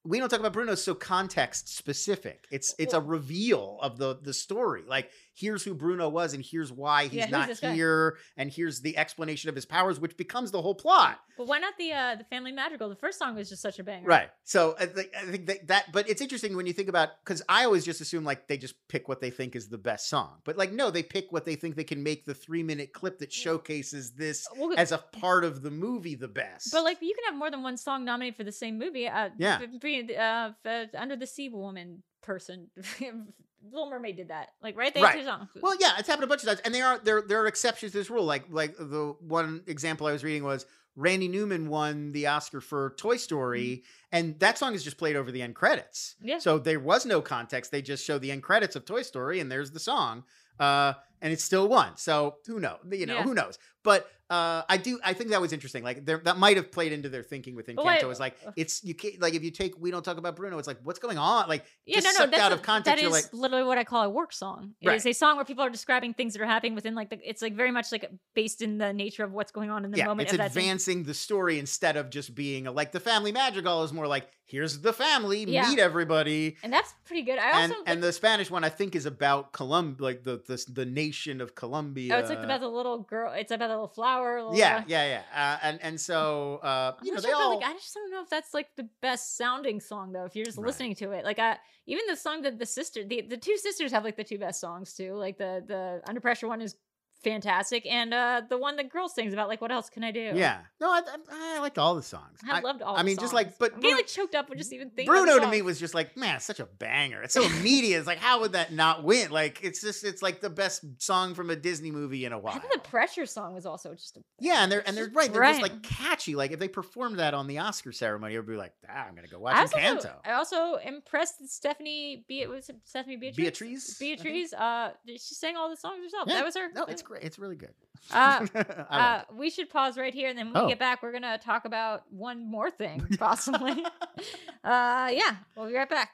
we don't talk about Bruno so context specific. It's it's a reveal of the the story. Like here's who Bruno was and here's why he's Yeah, not this guy? here and here's the explanation of his powers which becomes the whole plot. But why not the uh the Family Madrigal? The first song was just such a banger. Right. So I think, I think that, that but it's interesting when you think about cuz I always just assume like they just pick what they think is the best song. But like no, they pick what they think they can make the 3-minute clip that showcases this Well, as a part of the movie the best. But like you can have more than one song nominated for the same movie. Uh, Yeah. b- b- uh, f- Under the Sea Woman person, Little Mermaid did that. Like right, they had Right. Well, yeah, it's happened a bunch of times, and there are there there are exceptions to this rule. Like like the one example I was reading was Randy Newman won the Oscar for Toy Story, and that song is just played over the end credits. Yeah. So there was no context; they just show the end credits of Toy Story, and there's the song, uh, and it still won. So who knows? You know, Yeah. who knows? But uh, I do. I think that was interesting. Like there, that might have played into their thinking with But Encanto. Is like it's you can't like if you take we don't talk about Bruno. It's like what's going on? Like Yeah, just no, no, sucked that's out a- of context. That is like literally what I call a work song. It is Right. a song where people are describing things that are happening within like the. It's like very much like based in the nature of what's going on in the yeah, moment it's of that thing. advancing the story instead of just being a, like the family madrigal is more like here's the family, Yeah. meet everybody. and that's pretty good. I And also and the Spanish one I think is about Colum like the the, the nation of Colombia. oh, it's like about the little girl. It's about the little flower. Little, yeah, uh, yeah, yeah. Uh, and and so uh, you know they sure all like, I just don't know if that's like the best sounding song though. If you're just Right. listening to it, like I, even the song that the sister, the, the two sisters have like the two best songs too. Like the the Under Pressure one is fantastic, and uh the one the girl sings about like what else can I do? yeah. No, I, I, I liked all the songs. I, loved all. The songs. I mean, just like- but I'm getting like choked up with just even thinking. Bruno to me was just like, man, such a banger. It's so immediate. It's like, how would that not win? Like, it's just, it's like the best song from a Disney movie in a while. think the Pressure song was also just a Yeah, and they're and they're right. They're just like catchy. Like if they performed that on the Oscar ceremony, everybody would be like, ah, I'm gonna go watch I also, Encanto. I also impressed that Stephanie. Be it was it Stephanie Beatriz. Beatriz, I. Beatriz. Uh, she sang all the songs herself. Yeah. That was her. No, it's great. It's really good. Uh, Uh, we should pause right here, and then when Oh. we get back, we're gonna talk about one more thing, possibly. uh, yeah, we'll be right back.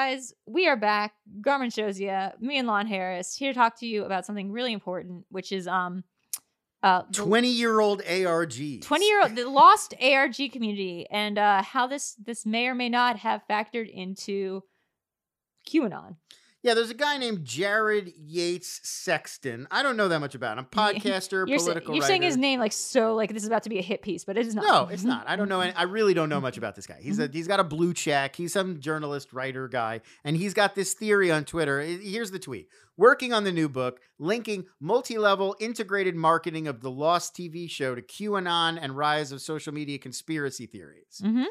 Guys, we are back. Garmin shows you me and Lon Harris here to talk to you about something really important, which is um, uh, Twenty year old ARG. 20 year old the lost arg community and uh how this this may or may not have factored into qanon Yeah, there's a guy named Jared Yates Sexton. I don't know that much about him. Podcaster, you're, political you're saying his name like so like this is about to be a hit piece but it is not No, it's not. I don't know. Any, I really don't know much about this guy. He's Mm-hmm. a he's got a blue check. He's some journalist, writer guy, and he's got this theory on Twitter. Here's the tweet: Working on the new book, linking multi-level integrated marketing of the Lost TV show to QAnon and rise of social media conspiracy theories. Mhm.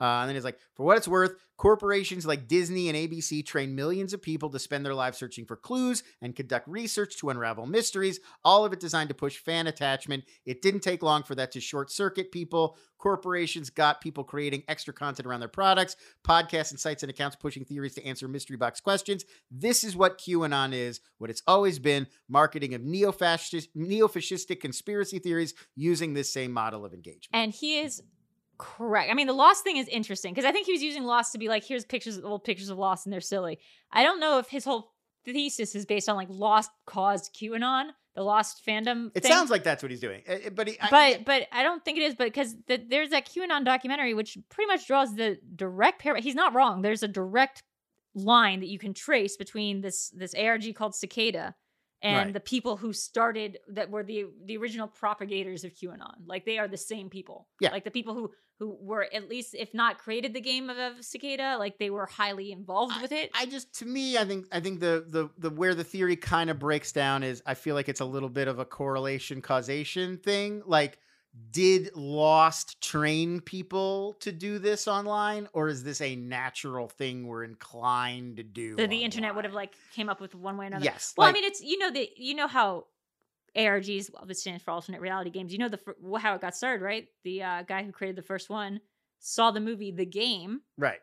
Uh, and then it's like, for what it's worth, corporations like Disney and ABC train millions of people to spend their lives searching for clues and conduct research to unravel mysteries, all of it designed to push fan attachment. It didn't take long for that to short circuit people. Corporations got people creating extra content around their products, podcasts and sites and accounts pushing theories to answer mystery box questions. This is what QAnon is, what it's always been marketing of neo fascist, neo fascistic conspiracy theories using this same model of engagement. and he is correct i mean the lost thing is interesting because i think he was using lost to be like here's pictures old pictures of lost and they're silly i don't know if his whole thesis is based on like lost caused qanon the lost fandom It thing. sounds like that's what he's doing, Uh, but he, I- but but I don't think it is. But because the, there's that QAnon documentary, which pretty much draws the direct parallel. He's not wrong. There's a direct line that you can trace between this this ARG called Cicada and Right. the people who started that were the the original propagators of QAnon. Like they are the same people. Yeah. Like the people who who were at least if not created the game of, of Cicada, like they were highly involved with it. I just to me, I think I think the the the where the theory kind of breaks down is I feel like it's a little bit of a correlation causation thing. Like did Lost train people to do this online, or is this a natural thing we're inclined to do? The, the internet would have like came up with one way or another. yes. Well, like- I mean, it's you know the you know how ARGs, well, it stands for alternate reality games. You know the how it got started, right? The uh, guy who created the first one saw the movie The Game right.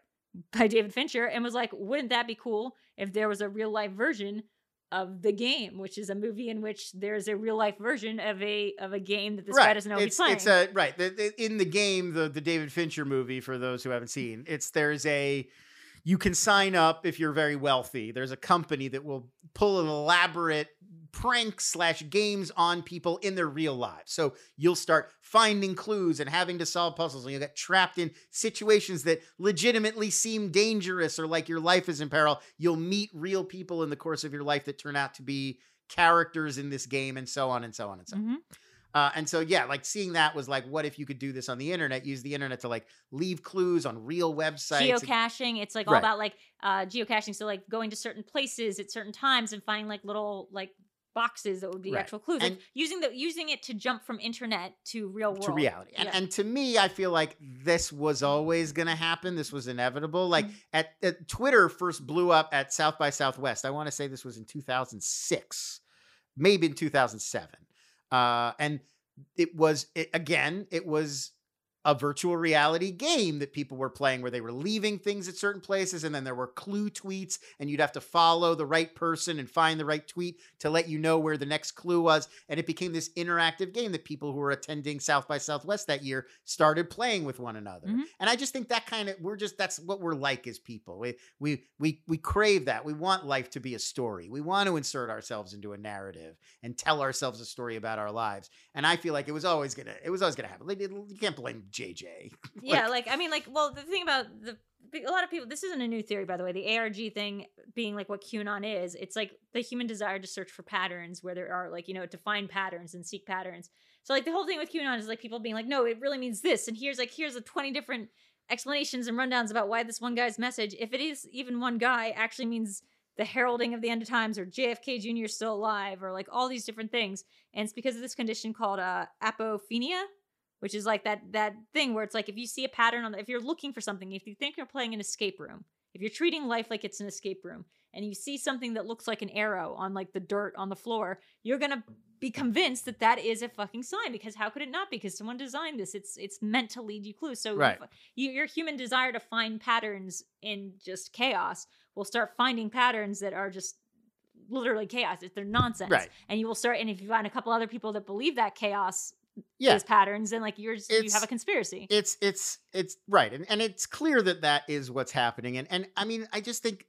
by David Fincher and was like, "Wouldn't that be cool if there was a real life version of The Game, which is a movie in which there's a real life version of a of a game that this guy doesn't know it's, he's playing." It's a right. In the game, the the David Fincher movie, for those who haven't seen, it's there's a you can sign up if you're very wealthy. There's a company that will pull an elaborate prank slash games on people in their real lives. So you'll start finding clues and having to solve puzzles, and you'll get trapped in situations that legitimately seem dangerous or like your life is in peril. You'll meet real people in the course of your life that turn out to be characters in this game, and so on and so on and so on. Mhm. Uh, and so, yeah, like seeing that was like, what if you could do this on the internet? Use the internet to like leave clues on real websites. geocaching it's like all Right. about like uh geocaching so like going to certain places at certain times and finding like little like boxes that would be Right. actual clues like And- using the using it to jump from internet to real world to reality. And, Yeah. and to me, I feel like this was always going to happen. This was inevitable. Like Mhm. at, at Twitter first blew up at South by Southwest. I want to say this was in 2006, maybe in 2007. Uh, and it was, it, again, it was a virtual reality game that people were playing where they were leaving things at certain places and then there were clue tweets and you'd have to follow the right person and find the right tweet to let you know where the next clue was and it became this interactive game that people who were attending South by Southwest that year started playing with one another. Mhm. And I just think that kind of we're just that's what we're like as people. We we we we crave that. We want life to be a story. We want to insert ourselves into a narrative and tell ourselves a story about our lives. And I feel like it was always gonna it was always gonna happen. Like, you can't blame JJ. yeah like i mean like well the thing about the a lot of people this isn't a new theory by the way the arg thing being like what qanon is it's like the human desire to search for patterns where there are like you know to find patterns and seek patterns. So like the whole thing with qanon is like people being like no it really means this and here's like here's the 20 different explanations and rundowns about why this one guy's message if it is even one guy actually means the heralding of the end of times or jfk jr is still alive or like all these different things. And it's because of this condition called uh apophenia which is like that that thing where it's like if you see a pattern on the, if you're looking for something if you think you're playing an escape room if you're treating life like it's an escape room and you see something that looks like an arrow on like the dirt on the floor you're gonna be convinced that that is a fucking sign because how could it not be? Because someone designed this. It's it's meant to lead you clues. So Right. you, your human desire to find patterns in just chaos will start finding patterns that are just literally chaos. It's they're nonsense. Right. and you will start and if you find a couple other people that believe that chaos Yeah. is patterns and like you're just, you have a conspiracy. it's it's it's right and, and it's clear that that is what's happening and and i mean i just think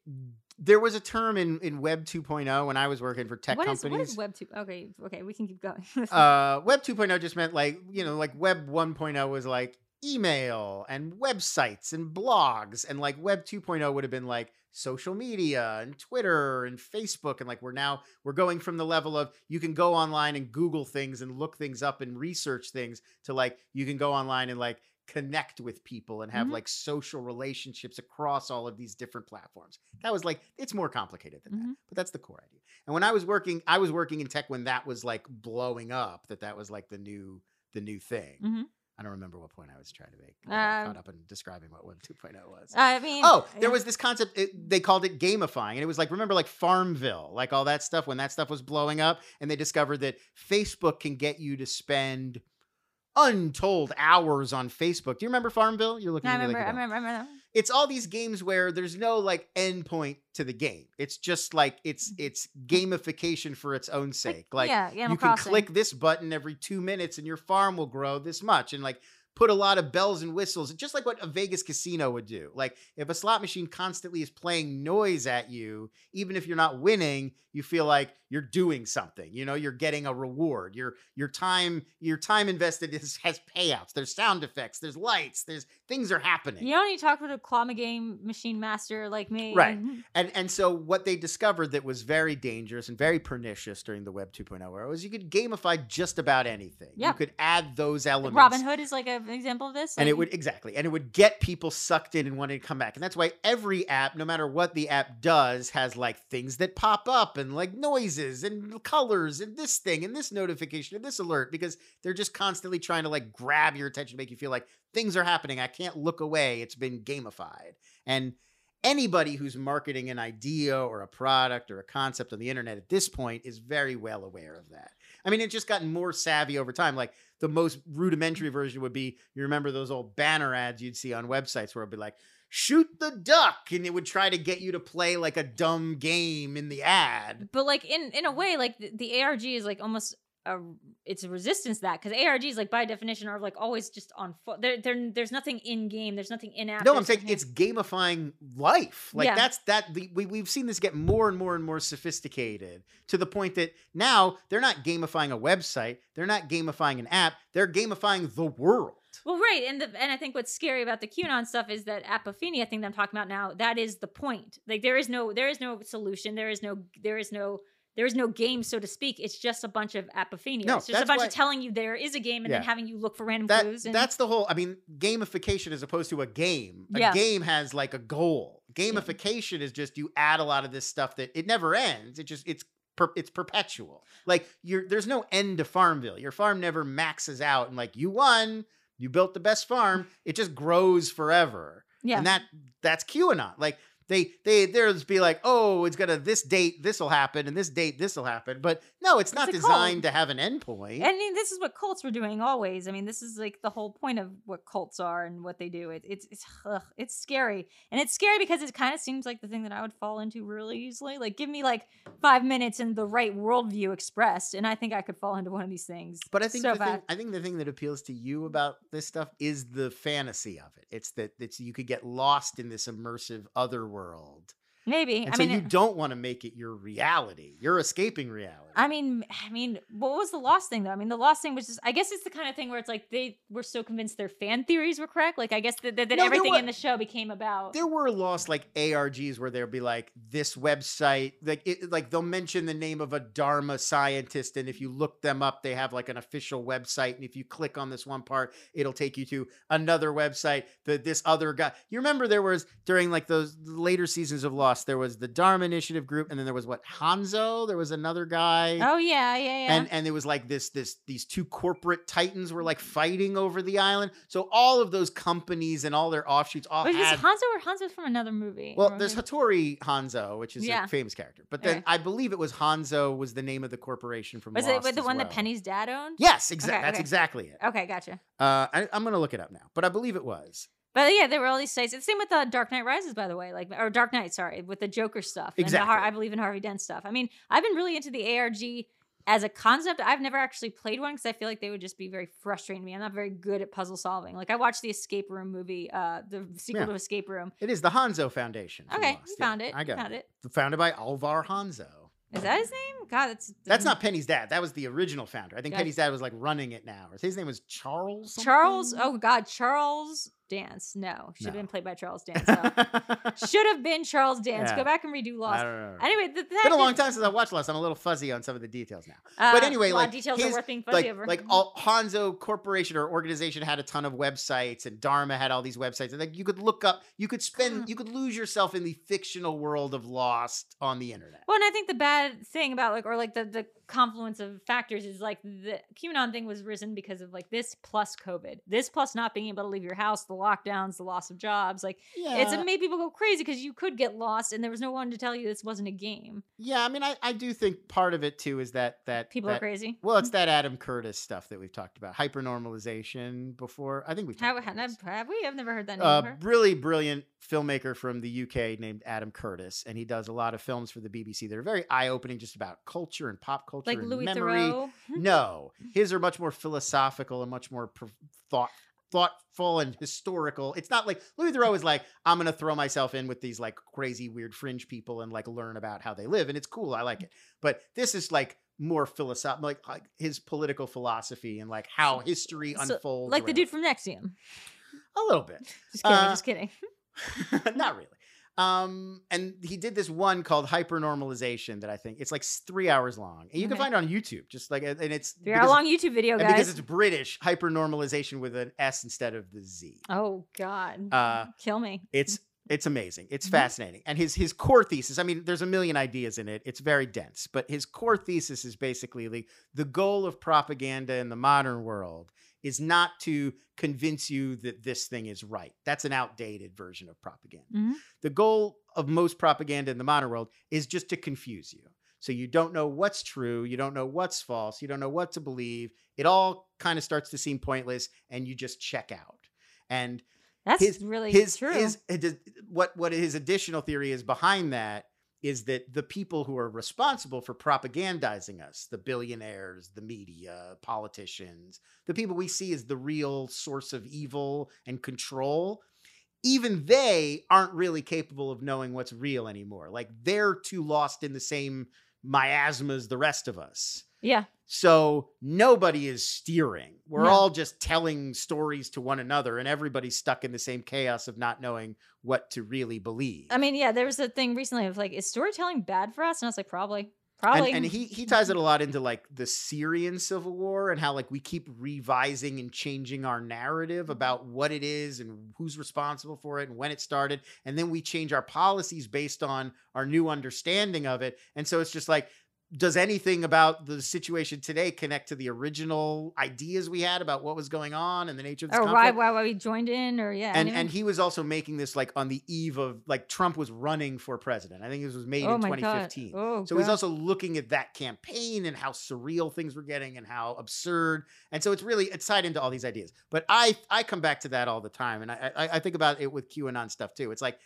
there was a term in in web 2.0 when i was working for tech What is companies what is web 2 okay okay we can keep going. Uh web 2.0 just meant like you know like web 1.0 was like email and websites and blogs and like web 2.0 would have been like social media and twitter and facebook and like we're now we're going from the level of you can go online and google things and look things up and research things to like you can go online and like connect with people and have Mhm. like social relationships across all of these different platforms that was like it's more complicated than that Mhm. but that's the core idea and when i was working i was working in tech when that was like blowing up that that was like the new the new thing Mhm. I don't remember what point i was trying to make I got Um, caught up in describing what web 2.0 was i mean Oh, there was this concept. It, they called it gamifying, and it was like remember like Farmville, like all that stuff when that stuff was blowing up, and they discovered that Facebook can get you to spend untold hours on Facebook. Do you remember Farmville? You're looking. I at me remember, like I remember, I remember. It's all these games where there's no like end point to the game. It's just like it's mm. it's gamification for its own sake. Like yeah, Animal you can Crossing. click this button every two minutes and your farm will grow this much and like put a lot of bells and whistles just like what a vegas casino would do like if a slot machine constantly is playing noise at you even if you're not winning you feel like you're doing something you know you're getting a reward your your time your time invested is, has payouts there's sound effects there's lights there's things are happening You know, when you talk with a claw game machine master like me, Right. and- And and so what they discovered that was very dangerous and very pernicious during the Web 2.0 era was you could gamify just about anything. Yeah. You could add those elements. Robin Hood is like a an example of this. and it would exactly and it would get people sucked in and wanting to come back. And that's why every app no matter what the app does has like things that pop up and like noises and colors and this thing and this notification and this alert because they're just constantly trying to like grab your attention make you feel like things are happening. I can't look away. It's been gamified. And anybody who's marketing an idea or a product or a concept on the internet at this point is very well aware of that. I mean it's just gotten more savvy over time. Like the most rudimentary version would be you remember those old banner ads you'd see on websites where it'd be like shoot the duck and it would try to get you to play like a dumb game in the ad. But like in in a way, like the, the ARG is like almost a it's a resistance to that because ARGs like by definition are like always just on foot. There, there there's nothing in game. There's nothing in app. no i'm saying it's gamifying life like Yeah. that's that the, we, we've seen this get more and more and more sophisticated to the point that now they're not gamifying a website they're not gamifying an app they're gamifying the world Well, right, and the and I think what's scary about the QAnon stuff is that apophenia thing that I'm talking about now. That is the point. Like there is no there is no solution. There is no there is no there is no game, so to speak. It's just a bunch of apophenia. No, it's just a bunch why- of telling you there is a game and then having you look for random that clues. And, that's the whole i mean gamification as opposed to a game a Yeah. game has like a goal gamification is just you add a lot of this stuff that it never ends it just it's per, it's perpetual like you're there's no end to farmville your farm never maxes out and like you won you built the best farm it just grows forever yeah. and that that's qanon like they they there's be like oh it's gonna this date this will happen and this date this will happen but no it's not It's designed cult. to have an endpoint I mean, this is what cults were doing always. I mean, this is like the whole point of what cults are and what they do. It, it's it's ugh, it's scary, and it's scary because it kind of seems like the thing that I would fall into really easily. Like, give me like five minutes and the right worldview expressed, and I think I could fall into one of these things. But I think so the thing. I think the thing that appeals to you about this stuff is the fantasy of it. It's that it's you could get lost in this immersive other world, maybe. and I so mean, you eh don't want to make it your reality. You're escaping reality. I mean, I mean, what was the lost thing though? I mean, the lost thing was just. I guess it's the kind of thing where it's like they were so convinced their fan theories were correct. Like, I guess that, that, that No, everything wa- in the show became about. there were lost like ARGs where they'll be like this website, like it, like they'll mention the name of a Dharma scientist, and if you look them up, they have like an official website, and if you click on this one part, it'll take you to another website. That this other guy, you remember there was during like those later seasons of Lost, there was the Dharma Initiative group, and then there was what Hanso, there was another guy. oh yeah, yeah, yeah. And and it was like this this these two corporate titans were like fighting over the island. So all of those companies and all their offshoots all Wait, is had Hanzo or Hanzo's from another movie? well, there's Hattori Hanzo, which is Yeah. a famous character. But then. I believe it was Hanso was the name of the corporation from Was it Lost with the one well. that Penny's dad owned? Yes, exactly. Okay, That's okay. exactly it. Okay, gotcha. Uh, I, I'm gonna look it up now, but I believe it was. But yeah, there were all these sites. It's the same with the Dark Knight Rises, by the way, like or Dark Knight, sorry, with the Joker stuff. And the Har- Exactly. I believe in Harvey Dent stuff. I mean, I've been really into the ARG as a concept. I've never actually played one because I feel like they would just be very frustrating to me. I'm not very good at puzzle solving. Like I watched the Escape Room movie, uh, the sequel Yeah. to Escape Room. It is the Hanso Foundation. Okay, Lost. we Yeah, found it. I got found it. it. Founded by Alvar Hanso. Is that his name? God, that's That's not Penny's dad. That was the original founder. I think Gotcha. Penny's dad was like running it now. His name was Charles. Charles. Oh God, Charles Dance. No, should have No. been played by Charles Dance. Should have been Charles Dance. Yeah. Go back and redo I Lost. Anyway, th- It's been a long time since I watched Lost. I'm a little fuzzy on some of the details now. but Uh, anyway, a lot of like details his- are worth being fuzzy like over. like all Hanso Corporation or organization had a ton of websites, and Dharma had all these websites, and like you could look up, you could spend, you could lose yourself in the fictional world of Lost on the internet. Well, and I think the bad thing about like, or like the the confluence of factors is like the QAnon thing was risen because of like this plus COVID, this plus not being able to leave your house, the lockdowns, the loss of jobs. Like Yeah, it's it made people go crazy because you could get lost and there was no one to tell you this wasn't a game. yeah. I mean, I, I do think part of it too is that that People are crazy. Well, it's mm. that Adam Curtis stuff that we've talked about, hypernormalization before. I think we've Have, talked about have, have we? I've never heard that name. a before. really brilliant filmmaker from the UK named Adam Curtis, and he does a lot of films for the BBC that are very eye-opening, just about culture and pop culture like and Louis memory. Theroux. No, his are much more philosophical and much more thought thoughtful and historical. It's not like Louis Theroux is like I'm gonna throw myself in with these like crazy weird fringe people and like learn about how they live, and it's cool. I like it. But this is like more philosophical, like, like his political philosophy and like how history So, unfolds. like the dude from NXIVM. a little bit. Just kidding. Uh, just kidding. not really. Um, and he did this one called hypernormalization that I think it's like three hours long. And you can find it on YouTube. Just like and it's three hour long YouTube video, and because it's British hypernormalization with an S instead of the Z. Oh God. Uh, Kill me. It's it's amazing. It's Mhm. fascinating. And his his core thesis, I mean, there's a million ideas in it. It's very dense, but his core thesis is basically the, the goal of propaganda in the modern world is not to convince you that this thing is right. That's an outdated version of propaganda. Mhm. The goal of most propaganda in the modern world is just to confuse you. So you don't know what's true, you don't know what's false, you don't know what to believe. It all kind of starts to seem pointless and you just check out. And That's his really his true. his his- what what his additional theory is behind that is that the people who are responsible for propagandizing us, the billionaires, the media, politicians, the people we see as the real source of evil and control, even they aren't really capable of knowing what's real anymore. Like they're too lost in the same miasma as the rest of us. Yeah. So nobody is steering. We're No. all just telling stories to one another, and everybody's stuck in the same chaos of not knowing what to really believe. I mean, yeah, there was a thing recently of like, is storytelling bad for us? And I was like, probably. Probably. and, and he he ties it a lot into like the Syrian civil war and how like we keep revising and changing our narrative mm-hmm. about what it is and who's responsible for it and when it started and then we change our policies based on our new understanding of it and so it's just like does anything about the situation today connect to the original ideas we had about what was going on and the nature of this or conflict? why, why why we joined in or yeah. and and he was also making this like on the eve of like Trump was running for president. I think this was made oh in my God. 2015. Oh, So he's also looking at that campaign and how surreal things were getting and how absurd. And so it's really it's tied into all these ideas. But I I come back to that all the time, and I I, I think about it with QAnon stuff too. It's like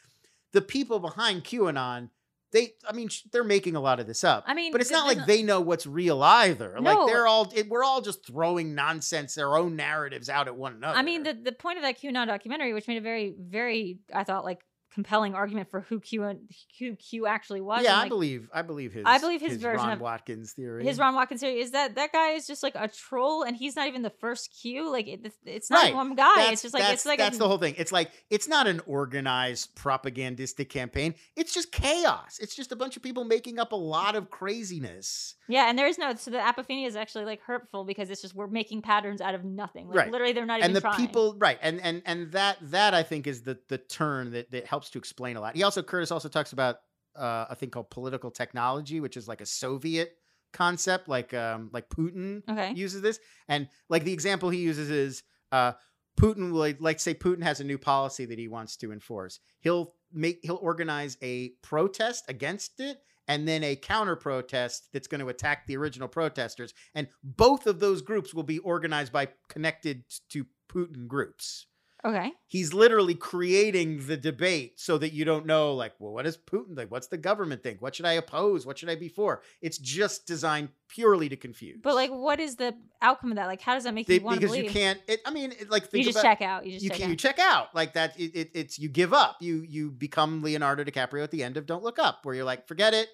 the people behind QAnon. They, I mean, sh- they're making a lot of this up. I mean, but it's not like they know what's real either. Like they're all, it, we're all just throwing nonsense, their own narratives out at one another. I mean, the, the point of that QAnon documentary, which made a very, very, I thought, like compelling argument for who Q who Q actually was. yeah, and, I believe, I believe his, I believe his version Ron of- Watkins theory. his Ron Watkins theory is that that guy is just like a troll, and he's not even the first Q. Like it, it's- not Right. one guy. That's, it's just like it's like that's a, the whole thing. It's like it's not an organized propagandistic campaign. It's just chaos. It's just a bunch of people making up a lot of craziness. yeah. And there is no so the apophenia is actually like hurtful because it's just we're making patterns out of nothing. Like Right. literally, they're not even and the trying. people right and and and that that i think is the the turn that that helps to explain a lot. He also curtis also talks about uh, a thing called political technology which is like a soviet concept like um like putin Okay. uses this. And like the example he uses is uh putin will like say putin has a new policy that he wants to enforce. He'll make he'll organize a protest against it and then a counter protest that's going to attack the original protesters. And both of those groups will be organized by connected to putin groups Okay. he's literally creating the debate so that you don't know like well what does putin think what's the government think? What should i oppose? What should i be for? It's just designed purely to confuse. But like, what is the outcome of that? Like, how does that make They- you want to because believe? you can't it, i mean it, like You just about, check out. You just you check can, out. you check out. Like that it, it, it's you give up. You you become leonardo dicaprio at the end of don't look up where you're like forget it.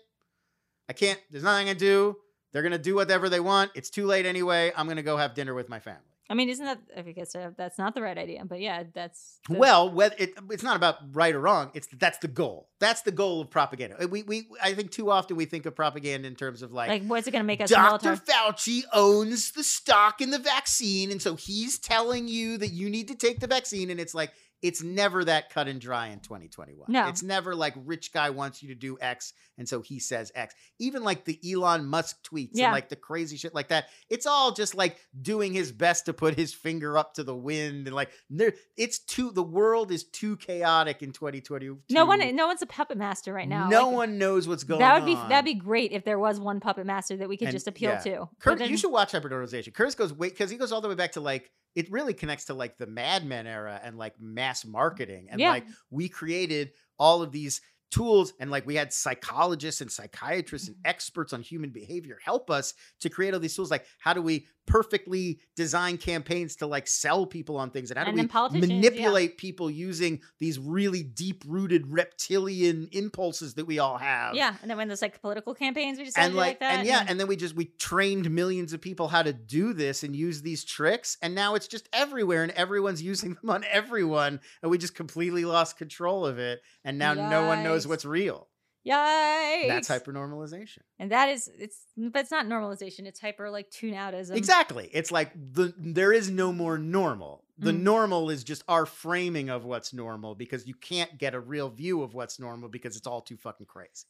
I can't there's nothing i can do. They're gonna do whatever they want. It's too late anyway. I'm gonna go have dinner with my family I mean, isn't that? I guess uh, that's not the right idea. But yeah, that's the- Well, whether it, it's not about right or wrong. It's that's the goal. That's the goal of propaganda. We we I think too often we think of propaganda in terms of like, like, what's it going to make us Dr. Fauci owns the stock in the vaccine, and so he's telling you that you need to take the vaccine. And it's like it's never that cut and dry in 2021. No. it's never like rich guy wants you to do X, and so he says X. Even like the Elon Musk tweets Yeah. and like the crazy shit like that. It's all just like doing his best to put his finger up to the wind and like there. It's too. The world is too chaotic in 2022. No one, no one's a puppet master right now. No Like, one knows what's going That would be on. that'd be great if there was one puppet master that we could And- just appeal yeah. to. Kurt, then- you should watch Hypernormalization. Curtis goes wait because he goes all the way back to like it really connects to like the Mad Men era and like mass mm, marketing and Yeah. like we created all of these tools and like we had psychologists and psychiatrists and mm-hmm. experts on human behavior help us to create all these tools like how do we perfectly designed campaigns to like sell people on things and how do And we politicians, yeah. manipulate people using these really deep rooted reptilian impulses that we all have Yeah, and then when there's like political campaigns, we just and like, like that. and yeah and then we just we trained millions of people how to do this and use these tricks and now it's just everywhere and everyone's using them on everyone and we just completely lost control of it and now no one knows what's real Yikes! that's hypernormalization And that is it's but it's not normalization, it's hyper like tune outism. exactly it's like the there is no more normal the Mm. normal is just our framing of what's normal because you can't get a real view of what's normal because it's all too fucking crazy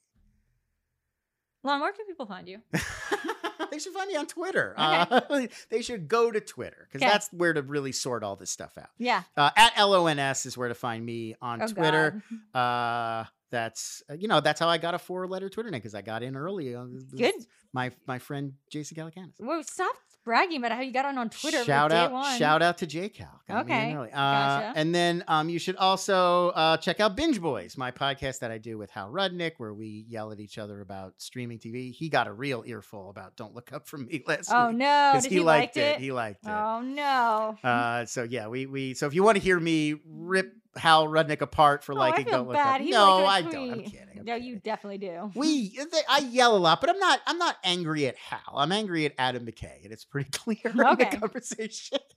Lon, where can people find you? they should find me on Twitter. Okay. Uh, they should go to Twitter because that's where to really sort all this stuff out. Yeah. Uh, at LONS is where to find me on Oh, Twitter. God. Uh, that's uh, you know that's how I got a four letter Twitter name because I got in early. It Good. My my friend Jason Calacanis. Well, stop bragging about how you got on on Twitter. Shout out, one. shout out to me in Okay. Uh, gotcha. And then um, you should also uh, check out Binge Boys, my podcast that I do with Hal Rudnick, where we yell at each other about streaming TV. He got a real earful about "Don't Look Up from Me" last Oh week no! because Did he, liked liked it. He liked it. Oh no! Uh, so yeah, we we so if you want to hear me rip Hal Rudnick apart for oh, liking feel "Don't Look bad. Up," He no, liked I don't. I'm kidding. I'm No, kidding. you definitely do. We they, I yell a lot, but I'm not I'm not angry at Hal. I'm angry at Adam McKay, and it's pretty clear in the conversation.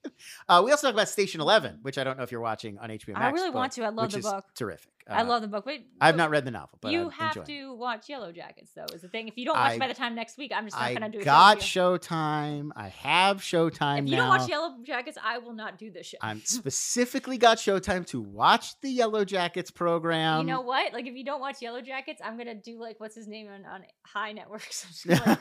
Uh, we also talk about Station Eleven, which I don't know if you're watching on HBO Max. I really but- want to. I love which the is book. Terrific. I Uh, love the book. But I've not read the novel, but you I'm have enjoying to watch Yellow Jackets, though. Is the thing. If you don't watch I- by the time next week, I'm just not I gonna do it. I got Showtime. I have Showtime If you now. don't watch Yellow Jackets, I will not do this show. I'm specifically got Showtime to watch the Yellow Jackets program. you know what? Like, if you don't watch Yellow Jackets, I'm gonna do like what's his name on, on HEI Networks. Like,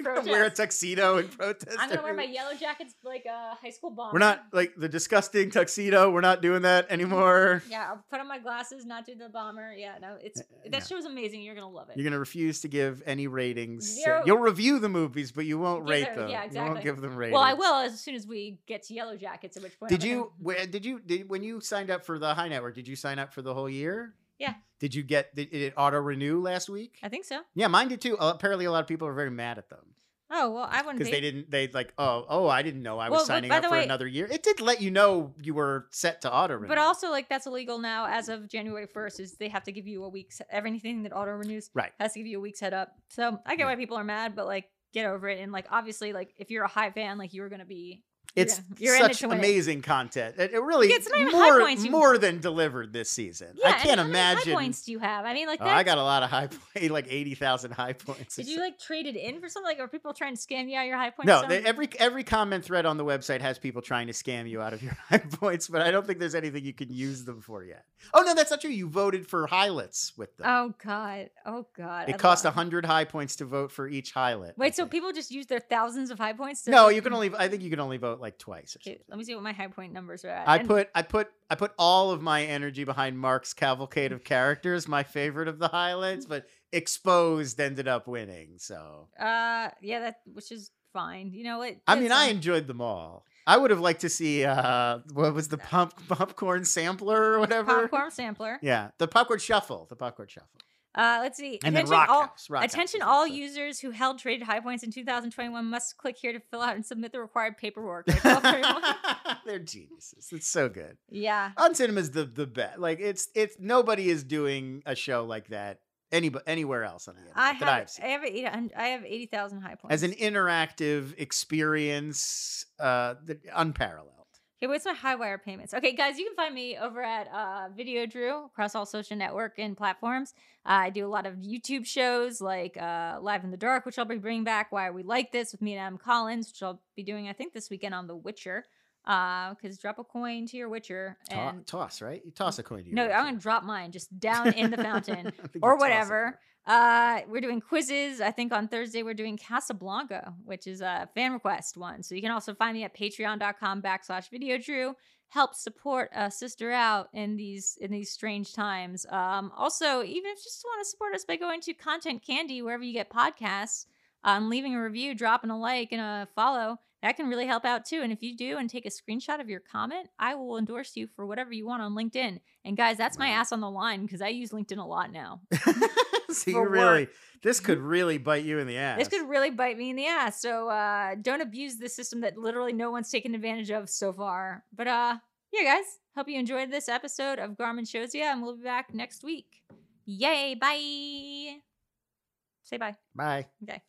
wear a tuxedo and protest. I'm gonna wear my Yellow Jackets like a high school bomber. We're not like the disgusting tuxedo. We're not doing that anymore. Yeah, I'll put on my glasses, not do the bomber. Yeah, no, it's Uh, that no. show's amazing. You're gonna love it. You're gonna refuse to give any ratings. Uh, Zero. You'll review the movies, but you won't Give rate them- yeah, You won't give them ratings. well, I will as soon as we get to Yellow Jackets. At which point, Did I'm you? gonna- Did you? Did when you signed up for the HEI Network? Did you sign up for the whole year? Yeah. Did you get? Did it auto renew last week? I think so. Yeah, mine did too. Uh, apparently, a lot of people are very mad at them Oh well, I wouldn't because they didn't. They like, oh, oh, I didn't know I was Well, signing up for way- another year. It did let you know you were set to auto renew. But also, like that's illegal now as of January first. Is they have to give you a week's everything that auto renews right. has to give you a week's head up. So I get Yeah. why people are mad, but like get over it. And like obviously, like if you're a HEI fan, like you're gonna be. It's it such to it. amazing content. It, it really Yeah, it's not more points, more than delivered this season. Yeah, I can't how many imagine. HEI points do you have? I mean, like Oh, I got a lot of HEI points, like eighty thousand HEI points. Did you like trade it in for something? Like, are people trying to scam you out of your HEI points? No, they, every every comment thread on the website has people trying to scam you out of your HEI points, but I don't think there's anything you can use them for yet. Oh no, that's not true. You voted for highlights with them. Oh god. Oh god. I it cost love- hundred HEI points to vote for each highlight. I Wait, so people just use their thousands of HEI points? To No, you can only. I think you can only vote like twice. Or something. let me see what my HEI point numbers are at. I And- put I put I put all of my energy behind Mark's cavalcade of characters, my favorite of the highlights, but exposed ended up winning. So Uh, yeah, that which is fine. You know what? I mean, I enjoyed them all. I would have liked to see uh what was the pump popcorn sampler or whatever. popcorn sampler. Yeah, the popcorn shuffle, the popcorn shuffle, Uh, let's see. and attention Rock all, House. Rock attention all users who held traded HEI points in 2021 must click here to fill out and submit the required paperwork. Like, well, very much- They're geniuses. It's so good. yeah. On Cinema is the the best. Like it's it's nobody is doing a show like that any anywhere else on the internet I that I've have seen. I have eight, I have eighty thousand HEI points. As an interactive experience, uh, unparalleled. Okay, what's my high wire payments? Okay, guys, you can find me over at uh, Video Drew across all social network and platforms. Uh, I do a lot of YouTube shows like uh, Live in the Dark, which I'll be bringing back. Why Are We Like This with me and Adam Collins, which I'll be doing, I think, this weekend on The Witcher. Uh, because drop a coin to your Witcher. And toss, right? You toss a coin to your no, Witcher. I'm to drop mine just down in the fountain or toss whatever. Uh, we're doing quizzes. I think on Thursday we're doing Casablanca, which is a fan request one. So you can also find me at patreon.com backslash video drew. Help support a sister out in these in these strange times. Um, also, even if you just want to support us by going to Content Candy wherever you get podcasts, um, leaving a review, dropping a like and a follow. that can really help out too. And if you do and take a screenshot of your comment, I will endorse you for whatever you want on LinkedIn. And guys, that's my ass on the line because I use LinkedIn a lot now. See, you really, work. this could really bite you in the ass. This could really bite me in the ass. So uh, don't abuse the system that literally no one's taken advantage of so far. But uh, yeah, guys, hope you enjoyed this episode of Garmin Shows Ya, and we'll be back next week. Yay! Bye. Say bye. Bye. Okay.